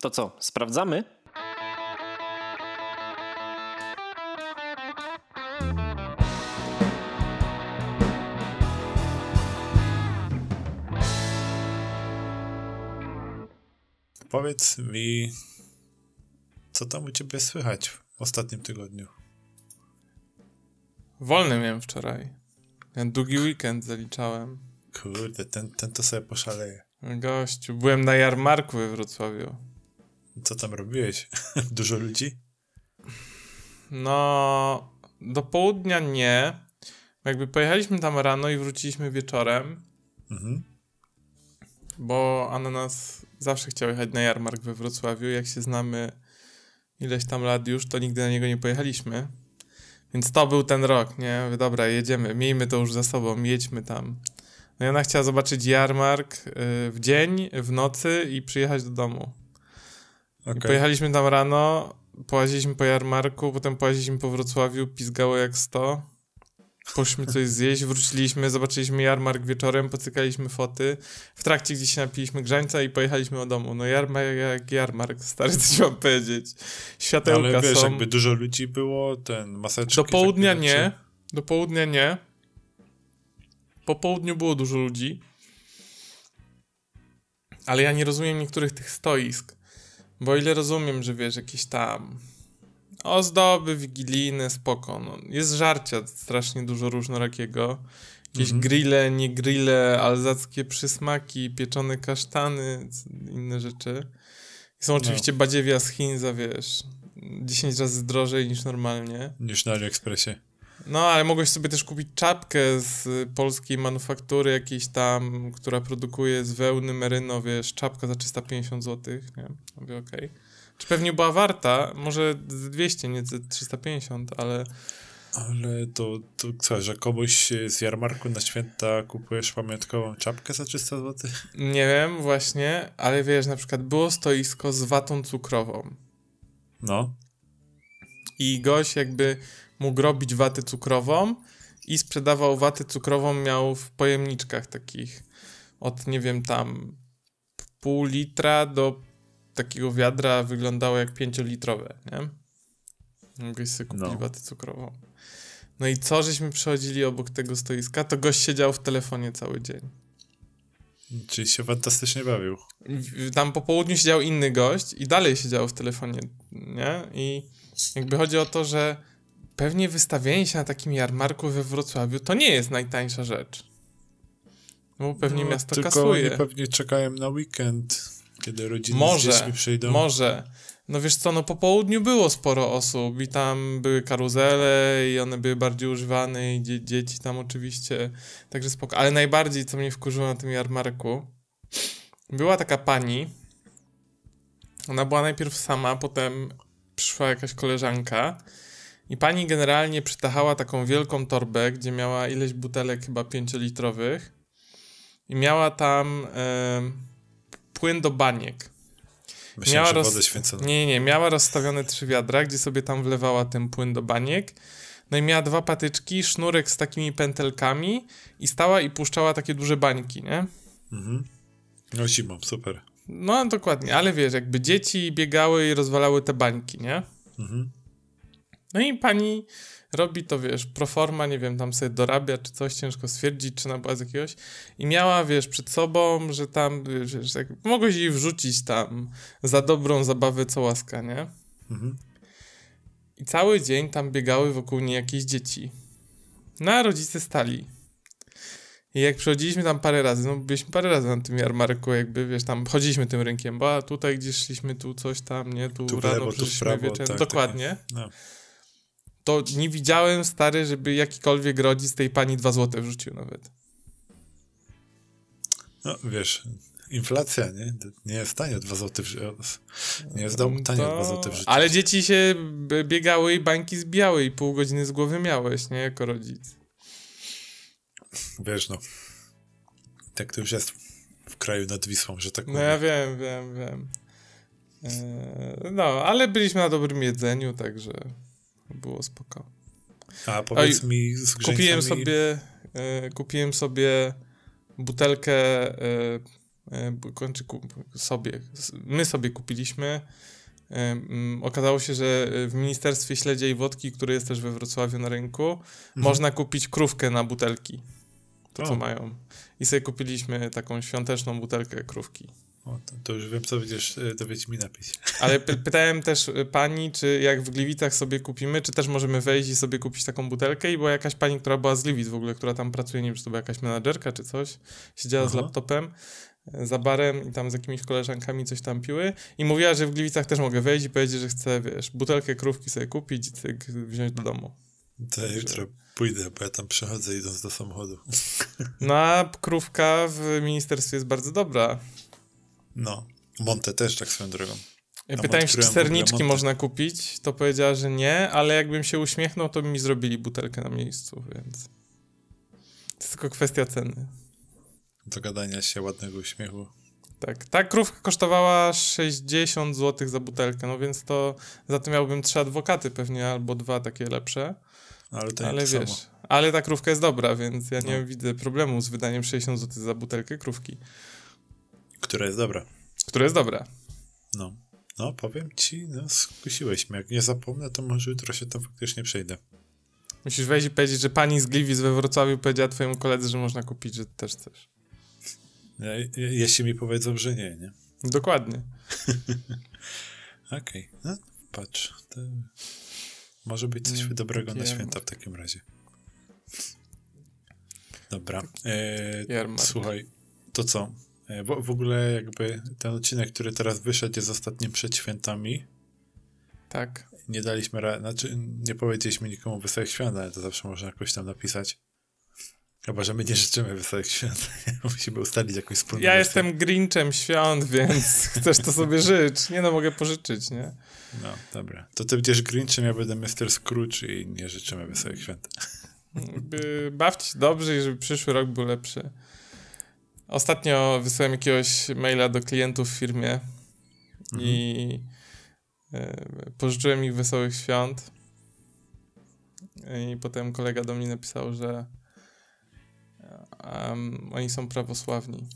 To co, sprawdzamy? Powiedz mi, co tam u ciebie słychać w ostatnim tygodniu? Wolny miałem wczoraj. Ja długi weekend zaliczałem. Kurde, ten, ten to sobie poszaleje. Gościu, byłem na jarmarku we Wrocławiu. Co tam robiłeś? Dużo ludzi? No, do południa nie. Jakby pojechaliśmy tam rano i wróciliśmy wieczorem, Mhm. bo Ananas zawsze chciał jechać na jarmark we Wrocławiu. Jak się znamy ileś tam lat już, to nigdy na niego nie pojechaliśmy. Więc to był ten rok, nie? Dobra, jedziemy, miejmy to już za sobą, jedźmy tam. No i ona chciała zobaczyć jarmark y, w dzień, w nocy i przyjechać do domu. Okej. pojechaliśmy tam rano, połaziliśmy po jarmarku, potem połaziliśmy po Wrocławiu, pizgało jak 100. Poszliśmy coś zjeść, wróciliśmy, zobaczyliśmy jarmark wieczorem, pocykaliśmy foty. W trakcie gdzieś się napiliśmy grzańca i pojechaliśmy do domu. No jarmark jak jarmark, stary, co mam powiedzieć. Światełka Ale wiesz, są. jakby dużo ludzi było, ten maseczki... Do południa takie nie. Do południa nie. Po południu było dużo ludzi. Ale ja nie rozumiem niektórych tych stoisk. Bo ile rozumiem, że wiesz, jakieś tam ozdoby wigilijne, spoko. No, jest żarcia strasznie dużo różnorakiego. Jakieś Mhm. grille, nie grille, alzackie przysmaki, pieczone kasztany, inne rzeczy. Są oczywiście badziewia z Chin za, wiesz, 10 razy drożej niż normalnie. Niż na AliExpressie. No, ale mogłeś sobie też kupić czapkę z polskiej manufaktury jakiejś tam, która produkuje z wełny meryno, wiesz, czapka za 350 zł, nie? Mówię, okej. Czy pewnie była warta? Może z 200, nie z 350, ale Ale to, to co, że komuś z jarmarku na święta kupujesz pamiątkową czapkę za 300 zł? nie wiem właśnie, ale wiesz, na przykład było stoisko z watą cukrową No. i gość jakby mógł robić watę cukrową i sprzedawał watę cukrową, miał w pojemniczkach takich od, nie wiem, tam pół litra do takiego wiadra wyglądało jak pięciolitrowe, nie? Mogłeś sobie kupić No. watę cukrową. No i co, żeśmy przechodzili obok tego stoiska, to gość siedział w telefonie cały dzień. Czyli się fantastycznie bawił. Tam po południu siedział inny gość i dalej siedział w telefonie, nie? I jakby chodzi o to, że pewnie wystawienie się na takim jarmarku we Wrocławiu to nie jest najtańsza rzecz. Bo pewnie No, miasto tylko kasuje. pewnie czekają na weekend, kiedy rodziny z Może, dziećmi przyjdą. może. No wiesz co, no po południu było sporo osób i tam były karuzele i one były bardziej używane i dzie dzieci tam oczywiście, także spoko. Ale najbardziej, co mnie wkurzyło na tym jarmarku, była taka pani, ona była najpierw sama, potem przyszła jakaś koleżanka i pani generalnie przytachała taką wielką torbę, gdzie miała ileś butelek chyba pięciolitrowych i miała tam em, płyn do baniek. Myślałem, miała roz- wodę święconą. Nie, nie, miała rozstawione trzy wiadra, gdzie sobie tam wlewała ten płyn do baniek. No i miała dwa patyczki, sznurek z takimi pętelkami i stała i puszczała takie duże bańki, nie? Mhm. No zimą, super. No dokładnie, ale wiesz, jakby dzieci biegały i rozwalały te bańki, nie? Mhm. No i pani robi to, wiesz, proforma, nie wiem, tam sobie dorabia czy coś, ciężko stwierdzić, czy ona była z jakiegoś. I miała, wiesz, przed sobą, że tam, wiesz, jak, mogłeś jej wrzucić tam za dobrą zabawę co łaska, nie? Mhm. I cały dzień tam biegały wokół niej jakieś dzieci. No a rodzice stali. I jak przechodziliśmy tam parę razy, no byliśmy parę razy na tym jarmarku, jakby, wiesz, tam chodziliśmy tym rynkiem, bo a tutaj gdzieś szliśmy, tu coś tam, nie, tu, Tu rano tu w prawo, wieczorem. tak, Dokładnie. No. To nie widziałem, stary, żeby jakikolwiek rodzic tej pani dwa złote wrzucił nawet. no, wiesz, inflacja, nie? Nie jest tanio 2 zł w... Nie jest dom tanio To- 2 zł w życiu. Ale dzieci się biegały i bańki zbijały i pół godziny z głowy miałeś, nie, jako rodzic. Wiesz, no. Tak to już jest w kraju nad Wisłą, że tak No ja wiem, wiem, wiem. Eee, no, ale byliśmy na dobrym jedzeniu, także było spoko. A powiedz Oj, mi z grzeńcami... Kupiłem sobie, e, kupiłem sobie butelkę e, e, bo kończy ku- sobie, my sobie kupiliśmy. E, mm, Okazało się, że w Ministerstwie Śledzia i Wodki, które jest też we Wrocławiu na rynku, można kupić krówkę na butelki. To co O. mają. I sobie kupiliśmy taką świąteczną butelkę krówki. O, to, to już wiem, co będziesz e, do Wiedźmi napić. Ale py- pytałem też y, pani, czy jak w Gliwicach sobie kupimy, czy też możemy wejść i sobie kupić taką butelkę i była jakaś pani, która była z Gliwic w ogóle, która tam pracuje, nie wiem, czy to była jakaś menadżerka czy coś, siedziała z Aha. laptopem y, za barem i tam z jakimiś koleżankami coś tam piły i mówiła, że w Gliwicach też mogę wejść i powiedzieć, że chcę, wiesz, butelkę krówki sobie kupić i cyk, wziąć do domu. To jutro pójdę, bo ja tam przechodzę idąc do samochodu. No a krówka w ministerstwie jest bardzo dobra. No. Monte też tak swoją drogą. Ja Tam pytałem się, czy serniczki można kupić, to powiedziała, że nie, ale jakbym się uśmiechnął, to by mi zrobili butelkę na miejscu, więc... To jest tylko kwestia ceny. Do gadania się, ładnego uśmiechu. Tak, ta krówka kosztowała 60 zł za butelkę, no więc to za to miałbym trzy adwokaty pewnie, albo dwa takie lepsze, Ale to nie ale to wiesz, samo. ale ta krówka jest dobra, więc ja nie No. widzę problemu z wydaniem 60 zł za butelkę krówki, Która jest dobra. która jest dobra. No. No, powiem ci, no, skusiłeś mnie. Jak nie zapomnę, to może jutro się tam faktycznie przejdę. Musisz wejść i powiedzieć, że pani z Gliwic we Wrocławiu powiedziała twojemu koledze, że można kupić, że też chcesz. Ja, je- jeśli mi powiedzą, że nie, nie? Dokładnie. Okej, no patrz. To może być coś Mm, dobrego na święta w takim razie. Dobra. E, Jarmark. słuchaj, to co? E, w, w ogóle jakby ten odcinek, który teraz wyszedł jest ostatnim przed świętami. Tak. Nie daliśmy znaczy nie powiedzieliśmy nikomu wesołych świąt, ale to zawsze można jakoś tam napisać. Chyba, że my nie życzymy wesołych świąt. Musimy ustalić jakąś wspólną Ja wersję. jestem Grinchem świąt, więc chcesz to sobie życz. Nie no, mogę pożyczyć, nie? No, dobra. To ty będziesz Grinchem, ja będę Mr. Scrooge i nie życzymy wesołych świąt. Bawcie się dobrze i żeby przyszły rok był lepszy. Ostatnio wysłałem jakiegoś maila do klientów w firmie i e, pożyczyłem ich wesołych świąt. I potem kolega do mnie napisał, że em, oni są prawosławni.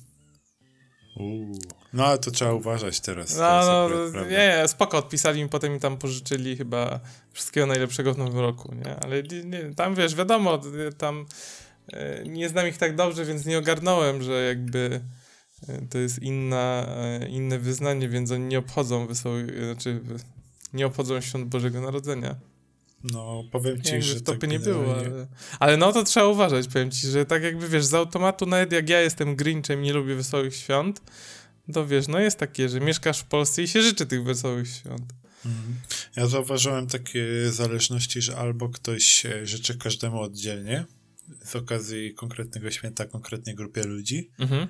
Uuu. No, ale to trzeba uważać teraz. No, no, akurat prawda. nie, spoko, odpisali mi, potem mi tam pożyczyli chyba wszystkiego najlepszego w nowym roku, nie? Ale nie, tam wiesz, wiadomo, tam nie znam ich tak dobrze, więc nie ogarnąłem, że jakby e, to jest inna, e, inne wyznanie, więc oni nie obchodzą wesołych, e, znaczy nie obchodzą świąt Bożego Narodzenia. No, powiem ci, Jakby że w topie tak nie było, ale, ale no to trzeba uważać, powiem ci, że tak jakby wiesz, z automatu, nawet jak ja jestem Grinchem i nie lubię wesołych świąt, to wiesz, no jest takie, że mieszkasz w Polsce i się życzy tych wesołych świąt. Mhm. Ja zauważyłem takie zależności, że albo ktoś e, życzy każdemu oddzielnie z okazji konkretnego święta konkretnej grupie ludzi, Mhm.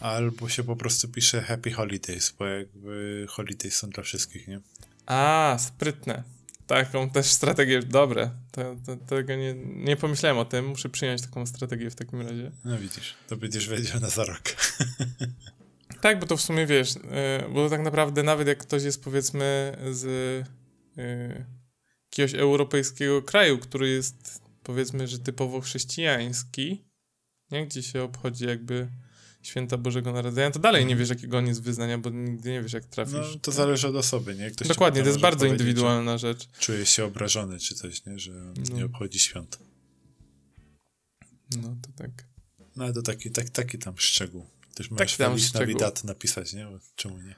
albo się po prostu pisze Happy Holidays, bo jakby holidays są dla wszystkich, nie? A, sprytne. Taką też strategię, dobre. To, to, tego nie, nie pomyślałem o tym, muszę przyjąć taką strategię w takim razie. No widzisz, to będziesz wiedział na za rok. Tak, bo to w sumie wiesz, y, bo tak naprawdę nawet jak ktoś jest powiedzmy z y, jakiegoś europejskiego kraju, który jest powiedzmy, że typowo chrześcijański, nie? gdzie się obchodzi jakby święta Bożego Narodzenia, to dalej nie wiesz jakiego on jest wyznania, bo nigdy nie wiesz jak trafisz. No, to zależy od osoby, nie? Ktoś Dokładnie, to jest bardzo indywidualna rzecz. Czuje się obrażony czy coś, nie? Że No. nie obchodzi świąt. No to tak. No ale to taki, tak, taki tam szczegół. Też możesz tam Feliz. Navidad napisać, nie? Bo Czemu nie?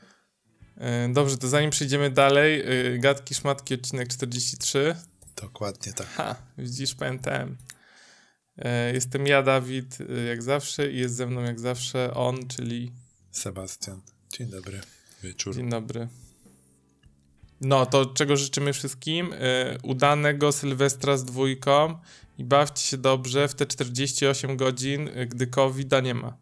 E, Dobrze, to zanim przejdziemy dalej, y, gadki, szmatki, odcinek 43. Dokładnie tak. Ha, widzisz, pamiętałem. E, Jestem ja, Dawid, y, jak zawsze, i jest ze mną jak zawsze on, czyli Sebastian. Dzień dobry. Wieczór. dzień dobry. No, to czego życzymy wszystkim? E, Udanego Sylwestra z dwójką i bawcie się dobrze w te 48 godzin, gdy covid nie ma.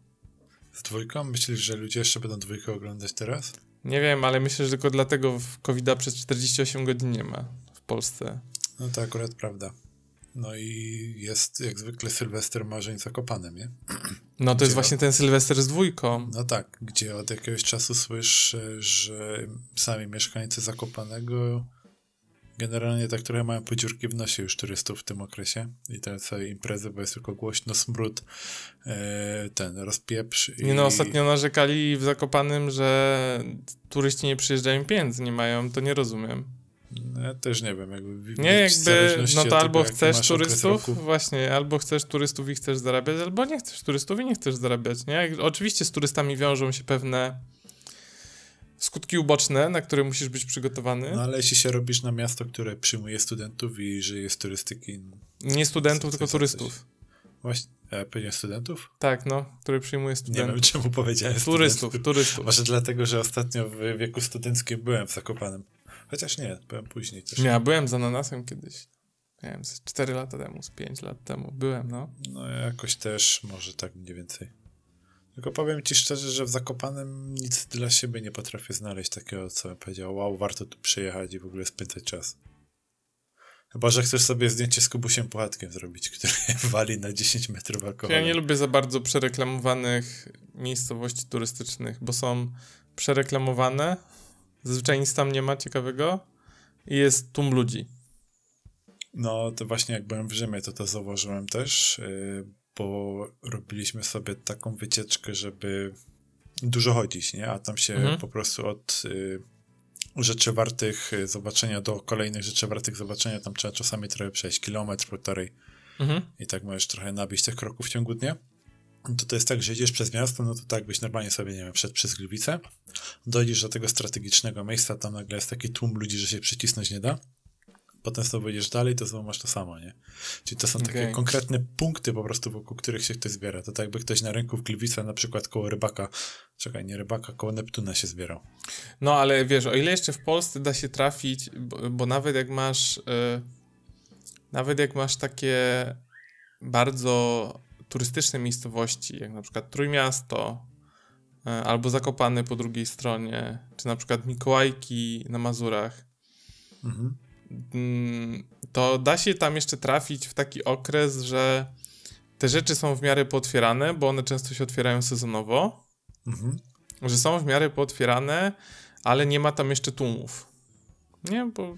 Z dwójką? Myślisz, że ludzie jeszcze będą dwójkę oglądać teraz? Nie wiem, ale myślę, że tylko dlatego covid przez 48 godzin nie ma w Polsce. No to akurat prawda. No i jest jak zwykle Sylwester marzeń zakopanem, nie? No to Gdzie jest właśnie ten Sylwester z dwójką. No tak, gdzie od jakiegoś czasu słyszę, że sami mieszkańcy Zakopanego generalnie tak trochę mają podziurki w nosie już turystów w tym okresie i te całe imprezy, bo jest tylko głośno, smród, e, ten rozpieprz. Nie no, ostatnio narzekali w Zakopanym, że turyści nie przyjeżdżają, pieniędzy nie mają, to nie rozumiem. No, ja też nie wiem, jakby. Nie, jakby, no to albo chcesz turystów, właśnie, albo chcesz turystów i chcesz zarabiać, albo nie chcesz turystów i nie chcesz zarabiać, nie? Oczywiście z turystami wiążą się pewne skutki uboczne, na które musisz być przygotowany. No ale jeśli się robisz na miasto, które przyjmuje studentów i żyje z turystyki... Nie studentów, tylko turystów. Właśnie, ja powiedziałem studentów? Tak, no, który przyjmuje studentów. Nie wiem, czemu powiedziałem Turystów, studentów. turystów. Może dlatego, że ostatnio w wieku studenckim byłem w Zakopanem. Chociaż nie, byłem później też. Ja byłem z ananasem kiedyś. Nie wiem, z 4 lata temu, z 5 lat temu. Byłem, no. No jakoś też, może tak mniej więcej. Tylko powiem ci szczerze, że w Zakopanem nic dla siebie nie potrafię znaleźć takiego, co bym powiedział, wow, warto tu przyjechać i w ogóle spędzać czas. Chyba, że chcesz sobie zdjęcie z Kubusiem Puchatkiem zrobić, który wali na 10 metrów alkoholu. Ja nie lubię za bardzo przereklamowanych miejscowości turystycznych, bo są przereklamowane, zazwyczaj nic tam nie ma ciekawego i jest tłum ludzi. No, to właśnie jak byłem w Rzymie, to to zauważyłem też, yy, bo robiliśmy sobie taką wycieczkę, żeby dużo chodzić, nie? A tam się mhm. po prostu od y, rzeczy wartych zobaczenia do kolejnych rzeczy wartych zobaczenia, tam trzeba czasami trochę przejść, kilometr, półtorej. Mhm. I tak możesz trochę nabić tych kroków w ciągu dnia. To to jest tak, że jedziesz przez miasto, no to tak byś normalnie sobie, nie wiem, przed przez Gliwice, dojdziesz do tego strategicznego miejsca, tam nagle jest taki tłum ludzi, że się przycisnąć nie da potem sobie wyjdziesz dalej, to znowu masz to samo, nie? Czyli to są okay. takie konkretne punkty po prostu, wokół których się ktoś zbiera. To tak jakby ktoś na rynku w Gliwice na przykład koło rybaka, czekaj, nie rybaka, koło Neptuna się zbierał. No, ale wiesz, o ile jeszcze w Polsce da się trafić, bo, bo nawet jak masz yy, nawet jak masz takie bardzo turystyczne miejscowości, jak na przykład Trójmiasto, yy, albo Zakopany po drugiej stronie, czy na przykład Mikołajki na Mazurach, mhm Mm, to da się tam jeszcze trafić w taki okres, że te rzeczy są w miarę pootwierane, bo one często się otwierają sezonowo. Mhm. Że są w miarę pootwierane, ale nie ma tam jeszcze tłumów. Nie, bo.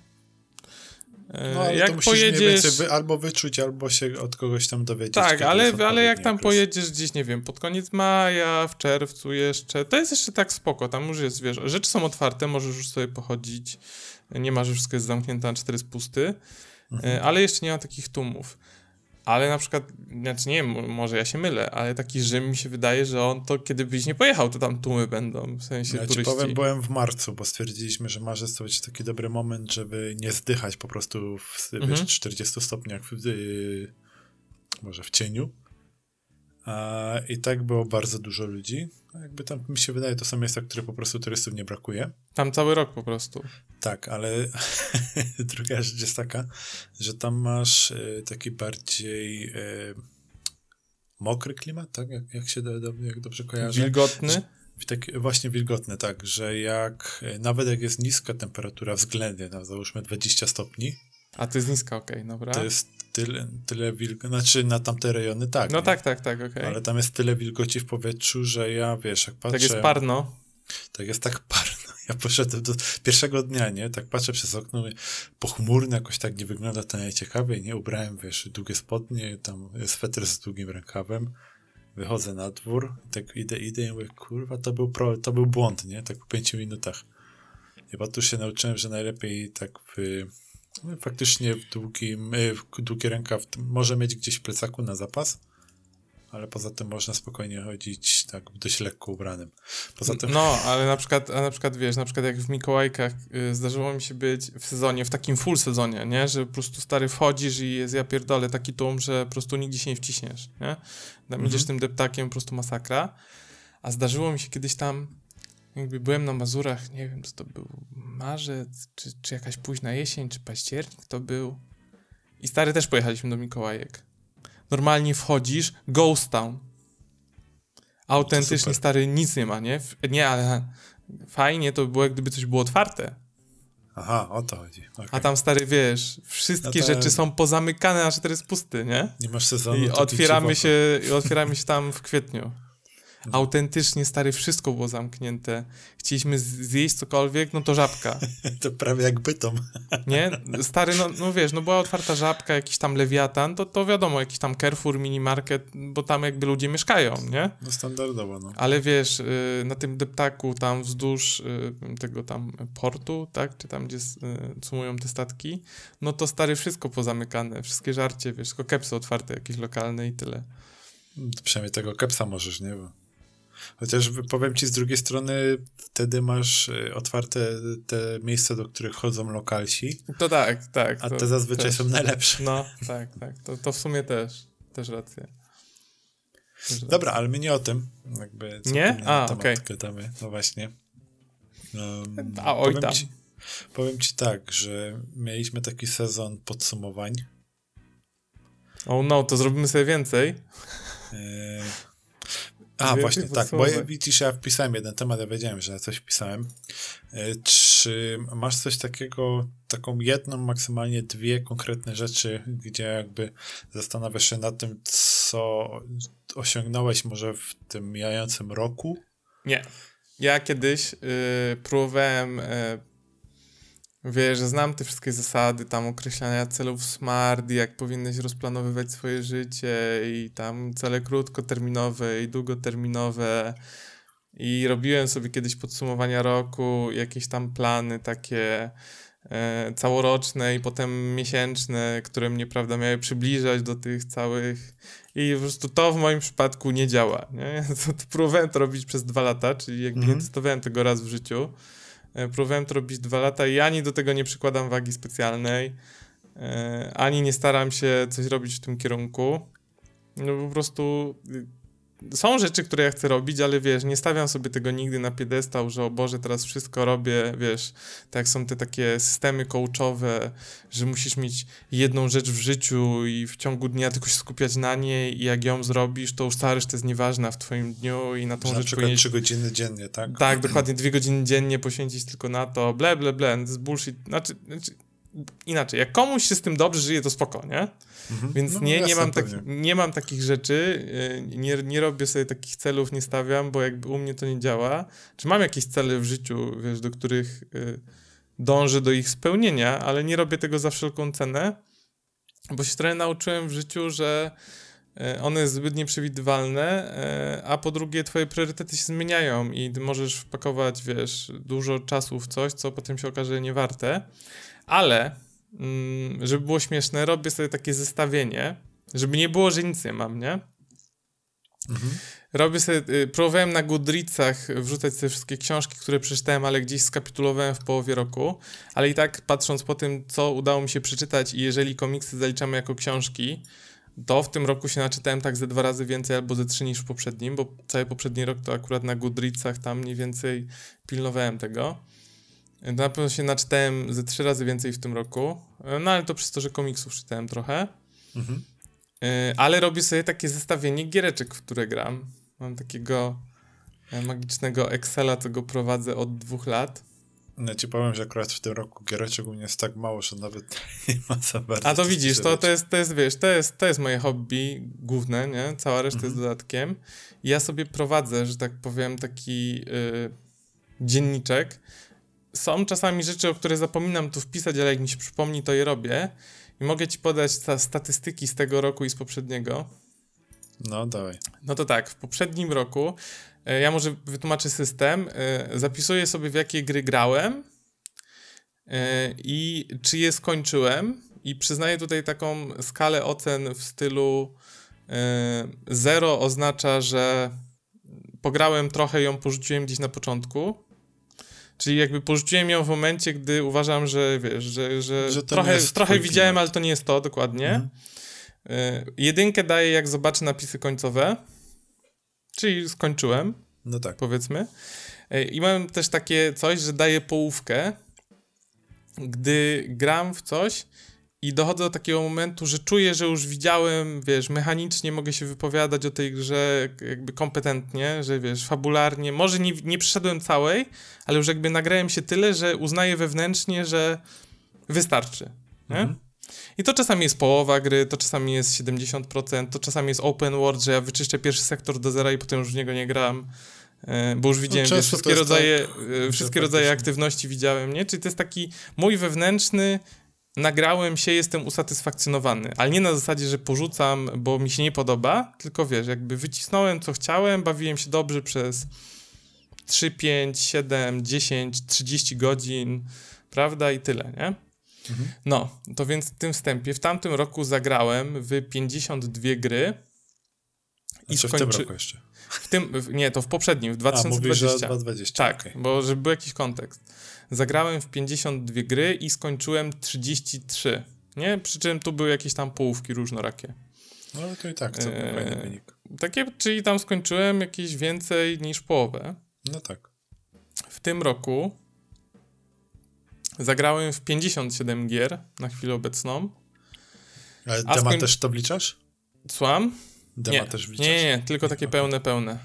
E, no, ale jak pojedziesz. Wy, albo wyczuć, albo się od kogoś tam dowiedzieć. Tak, ale, ale jak tam okres. pojedziesz gdzieś, nie wiem, pod koniec maja, w czerwcu jeszcze, to jest jeszcze tak spoko. Tam już jest, wiesz, rzeczy są otwarte, możesz już sobie pochodzić nie ma, że wszystko jest zamknięte, a cztery jest pusty, mhm. E, ale jeszcze nie ma takich tłumów. Ale na przykład, znaczy nie wiem, może ja się mylę, ale taki Rzym mi się wydaje, że on to kiedy byś nie pojechał, to tam tłumy będą, w sensie ja turyści. ci powiem, byłem w marcu, bo stwierdziliśmy, że marzec to będzie taki dobry moment, żeby nie zdychać po prostu w mhm. wiesz, 40 stopniach w, yy, może w cieniu. A, I tak było bardzo dużo ludzi. Jakby tam mi się wydaje, to są miejsca, które po prostu turystów nie brakuje. Tam cały rok po prostu. Tak, ale druga rzecz jest taka, że tam masz y, taki bardziej y, mokry klimat, tak? Jak, jak się do, jak dobrze kojarzę. Wilgotny? Tak, właśnie wilgotny, tak, że jak nawet jak jest niska temperatura względnie, na załóżmy 20 stopni. A to jest niska, okej, okay, dobra. To jest tyle, tyle wilgoci, znaczy na tamte rejony tak. No nie? tak, tak, tak, okej. Okay. Ale tam jest tyle wilgoci w powietrzu, że ja, wiesz, jak patrzę... Tak jest parno. Tak jest tak parno. Ja poszedłem do pierwszego dnia, nie? Tak patrzę przez okno, pochmurny, jakoś tak nie wygląda to najciekawiej, nie? Ubrałem, wiesz, długie spodnie, tam sweter z długim rękawem. Wychodzę na dwór, tak idę, idę i mówię, kurwa, to był, pro, to był błąd, nie? Tak po pięciu minutach. Chyba tu się nauczyłem, że najlepiej tak w, faktycznie e, w długi rękaw może mieć gdzieś w plecaku na zapas, ale poza tym można spokojnie chodzić tak dość lekko ubranym. Poza tym... No, ale na przykład, a na przykład wiesz, na przykład jak w Mikołajkach y, zdarzyło mi się być w sezonie, w takim full sezonie, nie, że po prostu stary wchodzisz i jest ja pierdolę taki tłum, że po prostu nigdzie się nie wciśniesz, nie? Tam mhm. idziesz tym deptakiem, po prostu masakra. A zdarzyło mi się kiedyś tam, jakby byłem na Mazurach, nie wiem, co to był, marzec, czy, czy jakaś późna jesień, czy październik to był. I stary też pojechaliśmy do Mikołajek normalnie wchodzisz, Ghost Town. Autentycznie stary nic nie ma, nie? Nie, ale fajnie to by było, gdyby coś było otwarte. Aha, o to chodzi. Okay. A tam stary, wiesz, wszystkie no to... rzeczy są pozamykane, a to jest pusty, nie? Nie masz sezonu. I otwieramy się, I otwieramy się tam w kwietniu. Autentycznie, stary, wszystko było zamknięte. Chcieliśmy zjeść cokolwiek, no to żabka. to prawie jak bytom. Nie? Stary, no, no wiesz, no była otwarta żabka, jakiś tam lewiatan, to, to wiadomo, jakiś tam Carrefour, minimarket, bo tam jakby ludzie mieszkają, nie? No standardowo, no. Ale wiesz, y, na tym deptaku tam wzdłuż y, tego tam portu, tak, czy tam, gdzie y, sumują te statki, no to stary, wszystko pozamykane, wszystkie żarcie, wiesz, tylko kepsy otwarte, jakieś lokalne i tyle. Przynajmniej tego kepsa możesz, nie? Bo... Chociaż powiem ci z drugiej strony, wtedy masz y, otwarte te miejsca, do których chodzą lokalsi. To tak, tak. A te zazwyczaj też. są najlepsze. No, tak, tak. To, to w sumie też, też rację. Dobra, ale my nie o tym. Jakby nie? A, okej. Okay. No właśnie. Um, A, oj powiem tam. Ci, powiem ci tak, że mieliśmy taki sezon podsumowań. O oh no, to zrobimy sobie więcej. E, a, właśnie, tak, bo ja, widzisz, ja wpisałem jeden temat, ja wiedziałem, że coś wpisałem. E, czy masz coś takiego, taką jedną, maksymalnie dwie konkretne rzeczy, gdzie jakby zastanawiasz się nad tym, co osiągnąłeś może w tym mijającym roku? Nie. Ja kiedyś y, próbowałem y, Wiesz, znam te wszystkie zasady tam określania celów SMART, jak powinieneś rozplanowywać swoje życie i tam cele krótkoterminowe i długoterminowe. I robiłem sobie kiedyś podsumowania roku, jakieś tam plany takie e, całoroczne i potem miesięczne, które mnie, prawda, miały przybliżać do tych całych. I po prostu to w moim przypadku nie działa. Nie? To, to próbowałem to robić przez dwa lata, czyli jakby mm -hmm. nie testowałem tego raz w życiu. E, próbowałem to robić dwa lata i ani do tego nie przykładam wagi specjalnej, e, ani nie staram się coś robić w tym kierunku. No po prostu y, są rzeczy, które ja chcę robić, ale wiesz, nie stawiam sobie tego nigdy na piedestał, że o Boże, teraz wszystko robię, wiesz, tak są te takie systemy coachowe, że musisz mieć jedną rzecz w życiu i w ciągu dnia tylko się skupiać na niej i jak ją zrobisz, to już cała reszta jest nieważna w twoim dniu i na tą że rzecz na przykład powinieneś... godziny dziennie, tak? Tak, dokładnie, dwie godziny dziennie poświęcić tylko na to, ble, ble, ble, to jest bullshit, znaczy, znaczy inaczej, jak komuś się z tym dobrze żyje, to spoko, nie? Mhm. Więc no, nie, nie, mam tak, nie mam takich rzeczy, y, nie, nie robię sobie takich celów, nie stawiam, bo jakby u mnie to nie działa. Czy mam jakieś cele w życiu, wiesz, do których y, dążę do ich spełnienia, ale nie robię tego za wszelką cenę, bo się trochę nauczyłem w życiu, że y, one jest zbyt nieprzewidywalne, a po drugie twoje priorytety się zmieniają i ty możesz wpakować, wiesz, dużo czasu w coś, co potem się okaże niewarte. Ale, żeby było śmieszne, robię sobie takie zestawienie, żeby nie było, że nic nie mam, nie? Mhm. Robię sobie, y, próbowałem na Goodreadsach wrzucać te wszystkie książki, które przeczytałem, ale gdzieś skapitulowałem w połowie roku, ale i tak patrząc po tym, co udało mi się przeczytać i jeżeli komiksy zaliczamy jako książki, to w tym roku się naczytałem tak ze dwa razy więcej albo ze trzy niż w poprzednim, bo cały poprzedni rok to akurat na Goodreadsach tam mniej więcej pilnowałem tego. Na pewno się naczytałem ze trzy razy więcej w tym roku, no ale to przez to, że komiksów czytałem trochę. Mhm. Y, ale robię sobie takie zestawienie giereczek, w które gram. Mam takiego e, magicznego Excela, co go prowadzę od dwóch lat. No ci powiem, że akurat w tym roku giereczek u mnie jest tak mało, że nawet nie ma za bardzo. A to widzisz, to, to, jest, to jest, wiesz, to jest, to jest moje hobby główne, nie? Cała reszta mhm. jest dodatkiem. I ja sobie prowadzę, że tak powiem, taki y, dzienniczek, są czasami rzeczy, o które zapominam tu wpisać, ale jak mi się przypomni, to je robię. I mogę ci podać statystyki z tego roku i z poprzedniego. No, dawaj. No to tak, w poprzednim roku, e, ja może wytłumaczę system, e, zapisuję sobie w jakie gry grałem e, i czy je skończyłem i przyznaję tutaj taką skalę ocen w stylu 0 oznacza, że pograłem trochę, ją porzuciłem gdzieś na początku, Czyli jakby porzuciłem ją w momencie, gdy uważam, że wiesz, że, że, że trochę, trochę widziałem, ale to nie jest to dokładnie. Mhm. Y, jedynkę daję, jak zobaczę napisy końcowe, czyli skończyłem. No tak. Powiedzmy. Y, I mam też takie coś, że daję połówkę, gdy gram w coś i dochodzę do takiego momentu, że czuję, że już widziałem, wiesz, mechanicznie mogę się wypowiadać o tej grze jakby kompetentnie, że wiesz, fabularnie, może nie, nie przeszedłem całej, ale już jakby nagrałem się tyle, że uznaję wewnętrznie, że wystarczy? Mhm. I to czasami jest połowa gry, to czasami jest 70%, to czasami jest open world, że ja wyczyszczę pierwszy sektor do zera i potem już w niego nie gram. E, bo już widziałem, no, wiesz, wszystkie rodzaje, tak, e, wszystkie rodzaje aktywności widziałem, nie? Czyli to jest taki mój wewnętrzny, nagrałem się, jestem usatysfakcjonowany, ale nie na zasadzie, że porzucam, bo mi się nie podoba, tylko wiesz, jakby wycisnąłem co chciałem, bawiłem się dobrze przez 3, 5, 7, 10, 30 godzin, prawda? I tyle, nie? Mhm. No, to więc w tym wstępie w tamtym roku zagrałem w 52 gry. I skończy... w tym roku jeszcze? W tym, nie, to w poprzednim, w 2020. A, mówisz, 2020. Tak, okay. bo żeby był jakiś kontekst. Zagrałem w 52 gry i skończyłem 33. Nie? Przy czym tu były jakieś tam połówki różnorakie. No to i tak, to był eee, fajny wynik. Takie, czyli tam skończyłem jakieś więcej niż połowę. No tak. W tym roku zagrałem w 57 gier na chwilę obecną. Ale dema skoń... też to wliczasz? Słucham? Dema nie, też wliczasz? Nie, nie, tylko takie pełne, pełne.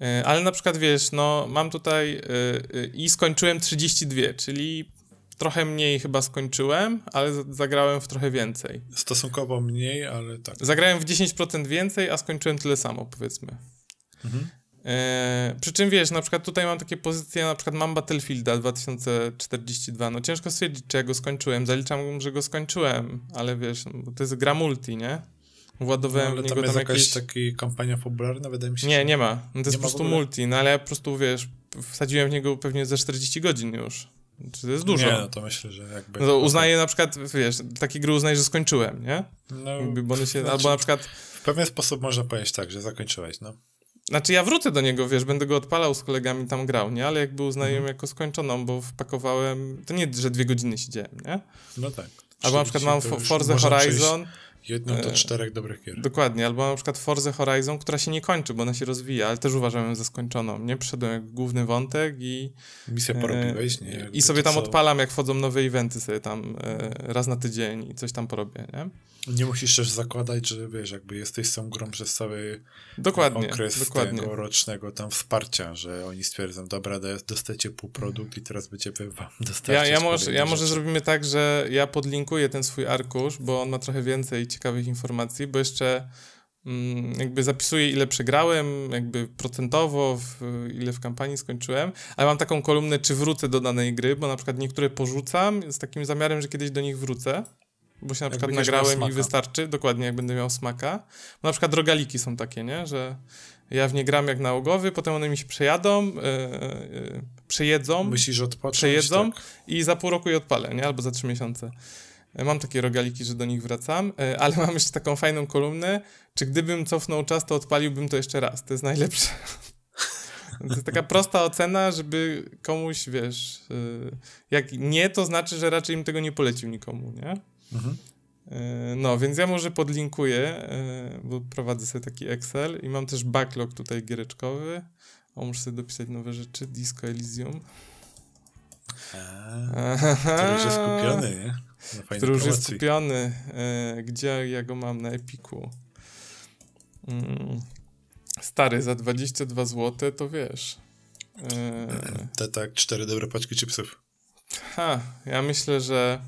E, ale na przykład wiesz, no mam tutaj yy, i skończyłem 32, czyli trochę mniej chyba skończyłem, ale zagrałem w trochę więcej. Stosunkowo mniej, ale tak. Zagrałem w 10% więcej, a skończyłem tyle samo, powiedzmy. Mhm. Przy czym wiesz, na przykład tutaj mam takie pozycje, na przykład mam Battlefielda 2042, no ciężko stwierdzić, czy ja go skończyłem, zaliczam, że go skończyłem, ale wiesz, no, to jest gra multi, nie? Władowałem no, tam jest tam jakaś jakieś... taki kampania fabularna, wydaje mi się. Nie, nie ma. No to jest po prostu multi, no ale ja po prostu, wiesz, wsadziłem w niego pewnie ze 40 godzin już. Czy to jest dużo? Nie, no to myślę, że jakby... No to uznaję na przykład, wiesz, takie gry uznaję, że skończyłem, nie? No, bo się, znaczy, albo na przykład... W pewien sposób można powiedzieć tak, że zakończyłeś, no. Znaczy ja wrócę do niego, wiesz, będę go odpalał z kolegami, tam grał, nie? Ale jakby uznaję mhm. jako skończoną, bo wpakowałem... To nie, że dwie godziny siedziałem, nie? No tak. Albo na przykład mam Forza Horizon... Jedno do e, czterech dobrych gier. Dokładnie, albo na przykład Forza Horizon, która się nie kończy, bo ona się rozwija, ale też uważam ją za skończoną. Nie przyszedłem jak główny wątek i. Misję porobiłeś, nie? I sobie tam co... odpalam, jak wchodzą nowe eventy, sobie tam e, raz na tydzień i coś tam porobię, nie? Nie musisz też zakładać, że wiesz, jakby jesteś tą grą przez cały dokładnie, okres dokładnie. tego rocznego tam wsparcia, że oni stwierdzą, dobra, dostajecie półprodukt i teraz będziemy wam dostarczać. Ja, ja, może, ja może zrobimy tak, że ja podlinkuję ten swój arkusz, bo on ma trochę więcej ciekawych informacji, bo jeszcze mm, jakby zapisuję ile przegrałem, jakby procentowo, w, ile w kampanii skończyłem, ale mam taką kolumnę, czy wrócę do danej gry, bo na przykład niektóre porzucam z takim zamiarem, że kiedyś do nich wrócę bo się na przykład nagrałem i wystarczy, dokładnie jak będę miał smaka. Bo na przykład drogaliki są takie, nie, że ja w nie gram jak nałogowy, potem one mi się przejadą, yy, yy, przejedzą, Myślisz odpocząć, przejedzą tak. i za pół roku je odpalę, nie, albo za trzy miesiące. E, mam takie rogaliki, że do nich wracam, ale mam jeszcze taką fajną kolumnę, czy gdybym cofnął czas, to odpaliłbym to jeszcze raz. To jest najlepsze. To jest taka prosta ocena, żeby komuś, wiesz, jak nie, to znaczy, że raczej im tego nie polecił nikomu, nie? Mhm. E, no, więc ja może podlinkuję, e, bo prowadzę sobie taki Excel i mam też backlog tutaj giereczkowy. O, muszę sobie dopisać nowe rzeczy. Disco Elysium. który już jest skupiony, nie? Który już jest skupiony. E, gdzie ja go mam? Na Epiku. Mm. Stary, za 22 zł to wiesz. Te tak, cztery dobre paczki chipsów. Ha, ja myślę, że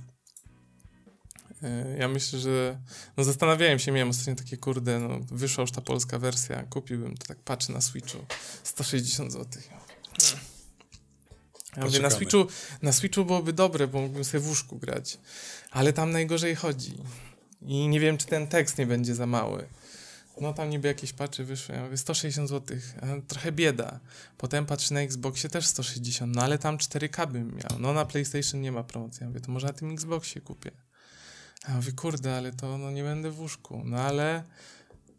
E, ja myślę, że no zastanawiałem się, miałem ostatnio takie kurde, no wyszła już ta polska wersja, kupiłbym to tak patrzę na Switchu, 160 zł. Ja mówię, na Switchu, na Switchu byłoby dobre, bo mógłbym sobie w łóżku grać, ale tam najgorzej chodzi i nie wiem, czy ten tekst nie będzie za mały. No tam niby jakieś patchy wyszły, ja mówię 160 zł, trochę bieda. Potem patrzę na Xboxie też 160, no ale tam 4K bym miał. No na PlayStation nie ma promocji. Ja mówię, to może na tym Xboxie kupię. Ja mówię, kurde, ale to no, nie będę w łóżku. No ale,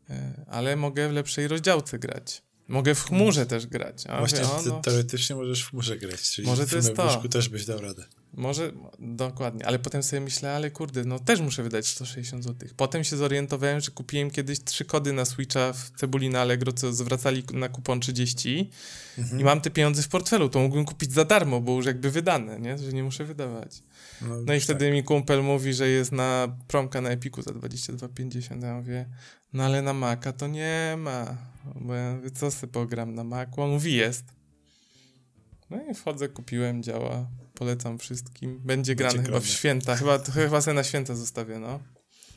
e, ale mogę w lepszej rozdziałce grać. Mogę w chmurze też grać. A Właśnie mówię, no, teoretycznie możesz w chmurze grać, czyli może to jest w łóżku też byś dał radę. Może, dokładnie, ale potem sobie myślę, ale kurde, no też muszę wydać 160 zł. Potem się zorientowałem, że kupiłem kiedyś trzy kody na Switcha w Cebuli na Allegro, co zwracali na kupon 30 mhm. i mam te pieniądze w portfelu, to mógłbym kupić za darmo, bo już jakby wydane, nie? Że nie muszę wydawać. No, no i wtedy tak. mi kumpel mówi, że jest na promka na Epiku za 22,50. Ja mówię, no ale na Maca to nie ma. Bo ja mówię, co sobie pogram na Macu? On mówi, jest. No i wchodzę, kupiłem, działa. Polecam wszystkim. Będzie grany Będzie chyba w święta. Chyba, chyba sobie na święta zostawię, no.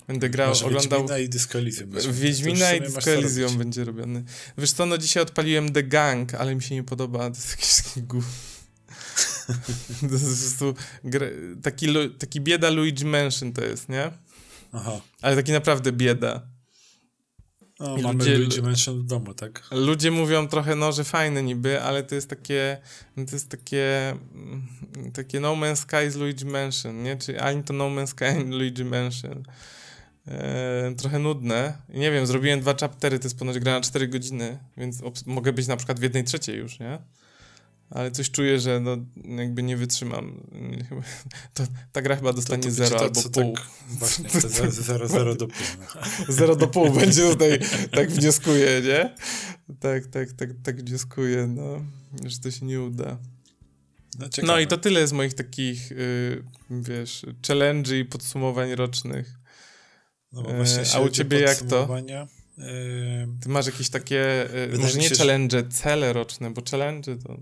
Będę grał, oglądał... Wiedźmina i Disco Elysium. Wiedźmina i Disco Elysium będzie robiony. Wiesz co, no dzisiaj odpaliłem The Gang, ale mi się nie podoba. To jest jakiś taki gów. to jest po prostu taki, taki bieda Luigi Mansion to jest, nie? Aha. Ale taki naprawdę bieda. No, I mamy ludzie, Luigi Mansion w domu, tak? Ludzie mówią trochę, no, że fajne niby, ale to jest takie, to jest takie, mm, takie No Man's Sky z Luigi Mansion, nie? Czyli ani to No Man's Sky, ani Luigi Mansion. E, trochę nudne. Nie wiem, zrobiłem dwa chaptery, to jest ponoć gra na 4 godziny, więc mogę być na przykład w jednej trzeciej już, nie? Ale coś czuję, że no, jakby nie wytrzymam. To, ta gra chyba dostanie 0 albo pół. Tak, właśnie, 0 do pół. 0 do pół będzie tutaj, tak wnioskuję, nie? Tak, tak, tak, tak wnioskuję, no, że to się nie uda. No, no i to tyle z moich takich, yy, wiesz, challenge i podsumowań rocznych. No właśnie, A u ciebie jak to? Ty masz jakieś takie, y, może nie się, challenge, cele roczne, bo challenge to,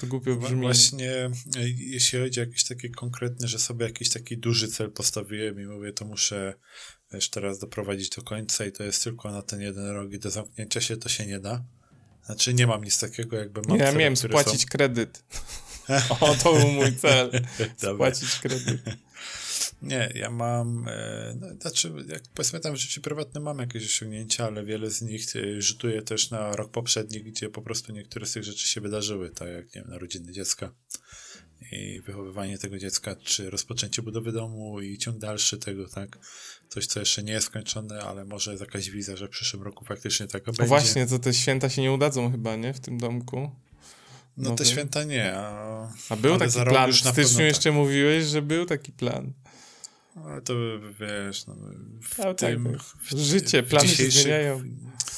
to głupio brzmi. Właśnie, y, jeśli chodzi o jakieś takie konkretne, że sobie jakiś taki duży cel postawiłem i mówię, to muszę wiesz, teraz doprowadzić do końca i to jest tylko na ten jeden rok i do zamknięcia się to się nie da. Znaczy nie mam nic takiego, jakby mam Ja miałem spłacić są... kredyt. o, to był mój cel. spłacić kredyt. Nie, ja mam, e, no, znaczy, jak powiedzmy tam w życiu prywatnym mam jakieś osiągnięcia, ale wiele z nich e, rzutuje też na rok poprzedni, gdzie po prostu niektóre z tych rzeczy się wydarzyły, tak jak, nie wiem, narodziny dziecka i wychowywanie tego dziecka, czy rozpoczęcie budowy domu i ciąg dalszy tego, tak? Coś, co jeszcze nie jest skończone, ale może jest jakaś wizja, że w przyszłym roku faktycznie tak będzie. Właśnie, to te święta się nie udadzą chyba, nie? W tym domku. No, te święta nie, a... A był taki plan, w styczniu jeszcze tak. mówiłeś, że był taki plan. Ale to wiesz, no, w tak, tym, tak, w, życie, plany się zmieniają.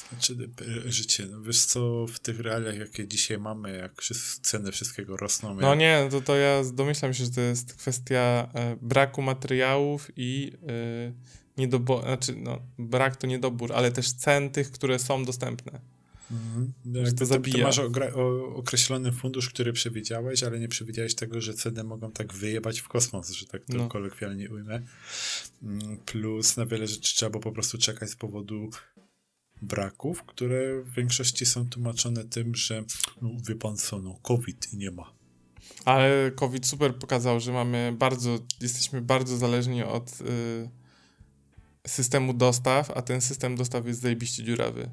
Znaczy, życie, no wiesz co, w tych realiach, jakie dzisiaj mamy, jak ceny wszystkiego rosną. No jak... nie, to, to ja domyślam się, że to jest kwestia e, braku materiałów i e, niedobór, znaczy no, brak to niedobór, ale też cen tych, które są dostępne. Mhm. No to zabija. Ty masz określony fundusz, który przewidziałeś, ale nie przewidziałeś tego, że ceny mogą tak wyjebać w kosmos, że tak to no. kolokwialnie ujmę. Mm, plus na wiele rzeczy trzeba po prostu czekać z powodu braków, które w większości są tłumaczone tym, że no, wie pan co, no COVID i nie ma. Ale COVID super pokazał, że mamy bardzo, jesteśmy bardzo zależni od y, systemu dostaw, a ten system dostaw jest zajebiście dziurawy.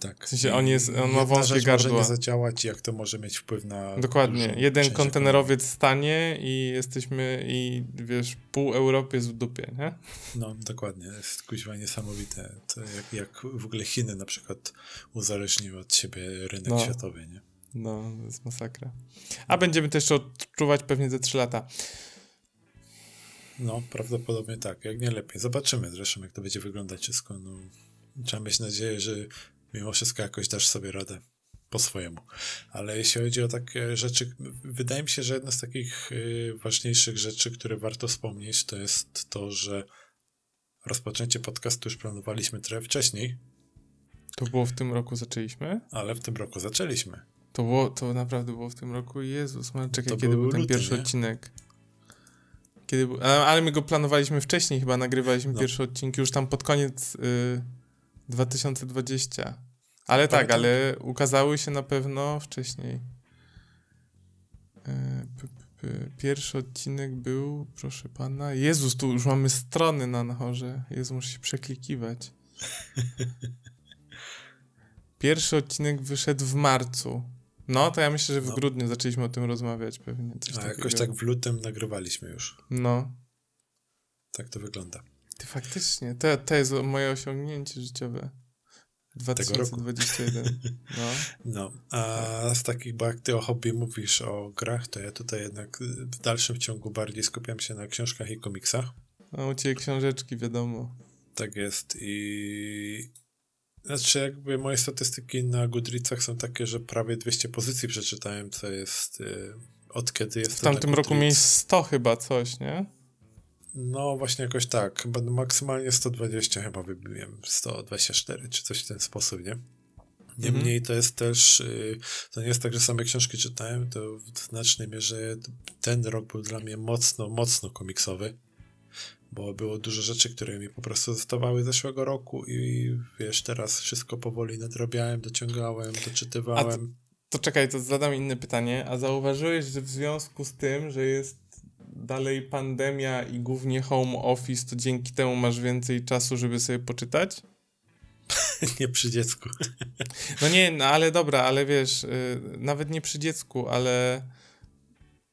Tak. W sensie on, jest, on ma wąskie może nie zadziałać jak to może mieć wpływ na... Dokładnie. Jeden kontenerowiec stanie i jesteśmy i wiesz, pół Europy jest w dupie, nie? No, dokładnie. Jest kuźwa niesamowite. To jak, jak w ogóle Chiny na przykład uzależniły od siebie rynek no. światowy, nie? No, to jest masakra. A będziemy też odczuwać pewnie za 3 lata. No, prawdopodobnie tak, jak nie lepiej. Zobaczymy zresztą, jak to będzie wyglądać wszystko. No, trzeba mieć nadzieję, że mimo wszystko jakoś dasz sobie radę po swojemu. Ale jeśli chodzi o takie rzeczy, wydaje mi się, że jedna z takich y, ważniejszych rzeczy, które warto wspomnieć, to jest to, że rozpoczęcie podcastu już planowaliśmy trochę wcześniej. To było w tym roku zaczęliśmy? Ale w tym roku zaczęliśmy. To, było, to naprawdę było w tym roku? Jezus, czekaj, to kiedy był ten luty, pierwszy nie? odcinek? Kiedy był, ale my go planowaliśmy wcześniej, chyba nagrywaliśmy no. pierwsze odcinki już tam pod koniec... Y 2020. Ale tak, ale ukazały się na pewno wcześniej. E, pierwszy odcinek był, proszę pana. Jezus, tu już mamy strony na Nahorze. Jezu, muszę się przeklikiwać. Pierwszy odcinek wyszedł w marcu. No, to ja myślę, że w no. grudniu zaczęliśmy o tym rozmawiać pewnie. A jakoś tak w lutym nagrywaliśmy już. No. Tak to wygląda. Ty faktycznie, to, to jest moje osiągnięcie życiowe. 2021. No. no. A z takich, bo jak ty o hobby mówisz o grach, to ja tutaj jednak w dalszym ciągu bardziej skupiam się na książkach i komiksach. A u ciebie książeczki, wiadomo. Tak jest i znaczy jakby moje statystyki na Goodreadsach są takie, że prawie 200 pozycji przeczytałem, co jest y, od kiedy jest W tamtym roku miałeś 100 chyba coś, nie? No właśnie jakoś tak, maksymalnie 120 chyba wybiłem, 124 czy coś w ten sposób, nie? Niemniej mhm. to jest też, y, to nie jest tak, że same książki czytałem, to w znacznej mierze ten rok był dla mnie mocno, mocno komiksowy, bo było dużo rzeczy, które mi po prostu zostawały zeszłego roku i wiesz, teraz wszystko powoli nadrobiałem, dociągałem, doczytywałem. To, to czekaj, to zadam inne pytanie, a zauważyłeś, że w związku z tym, że jest dalej pandemia i głównie home office, to dzięki temu masz więcej czasu, żeby sobie poczytać? nie przy dziecku. no nie, no ale dobra, ale wiesz, y, nawet nie przy dziecku, ale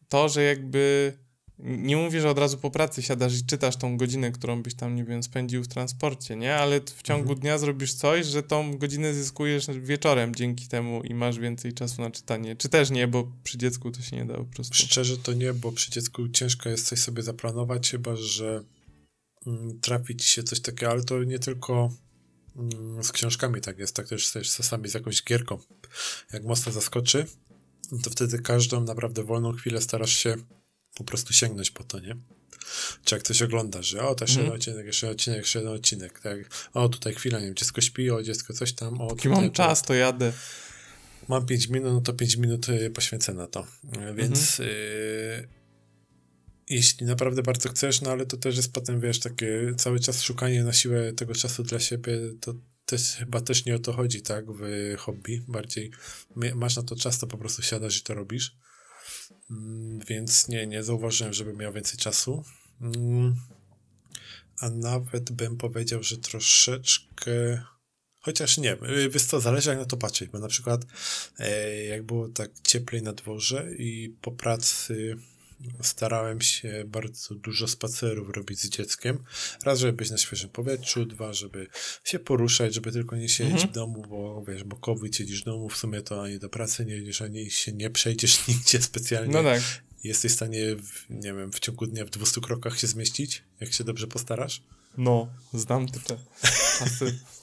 to, że jakby nie mówię, że od razu po pracy siadasz i czytasz tą godzinę, którą byś tam, nie wiem, spędził w transporcie, nie? Ale w ciągu mhm. dnia zrobisz coś, że tą godzinę zyskujesz wieczorem dzięki temu i masz więcej czasu na czytanie. Czy też nie, bo przy dziecku to się nie da po prostu. Szczerze to nie, bo przy dziecku ciężko jest coś sobie zaplanować, chyba że mm, trafi ci się coś takiego, ale to nie tylko mm, z książkami tak jest, tak też, też czasami z jakąś gierką. Jak mocno zaskoczy, to wtedy każdą naprawdę wolną chwilę starasz się po prostu sięgnąć po to, nie? Czy jak coś oglądasz, że o, to jeszcze mm. odcinek, jeszcze odcinek, jeszcze jeden odcinek, tak? O, tutaj chwila, nie wiem, dziecko śpi, o, dziecko coś tam, o, Póki mam czas, to jadę. Mam 5 minut, no to 5 minut y, poświęcę na to. Więc mm. y, jeśli naprawdę bardzo chcesz, no ale to też jest potem, wiesz, takie cały czas szukanie na siłę tego czasu dla siebie, to też, chyba też nie o to chodzi, tak, w hobby. Bardziej masz na to czas, to po prostu siadasz i to robisz. Mm, więc nie, nie zauważyłem, żeby miał więcej czasu. Mm, a nawet bym powiedział, że troszeczkę. Chociaż nie, wiesz co, zależy jak na to patrzeć, bo na przykład e, jak było tak cieplej na dworze i po pracy starałem się bardzo dużo spacerów robić z dzieckiem. Raz, żeby być na świeżym powietrzu, dwa, żeby się poruszać, żeby tylko nie siedzieć mhm. w domu, bo wiesz, bo COVID siedzisz w domu, w sumie to ani do pracy nie jedziesz, ani się nie przejdziesz nigdzie specjalnie. No tak. Jesteś w stanie, w, nie wiem, w ciągu dnia w 200 krokach się zmieścić, jak się dobrze postarasz. No, znam te czasy.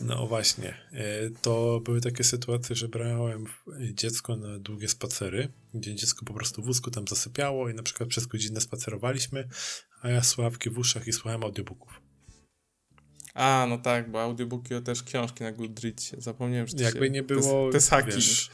No właśnie. E, to były takie sytuacje, że brałem dziecko na długie spacery, gdzie dziecko po prostu w wózku tam zasypiało i na przykład przez godzinę spacerowaliśmy, a ja słuchawki w uszach i słuchałem audiobooków. A, no tak, bo audiobooki to też książki na Goodreadzie. Zapomniałem, że to Jakby się, nie było, te, te wiesz,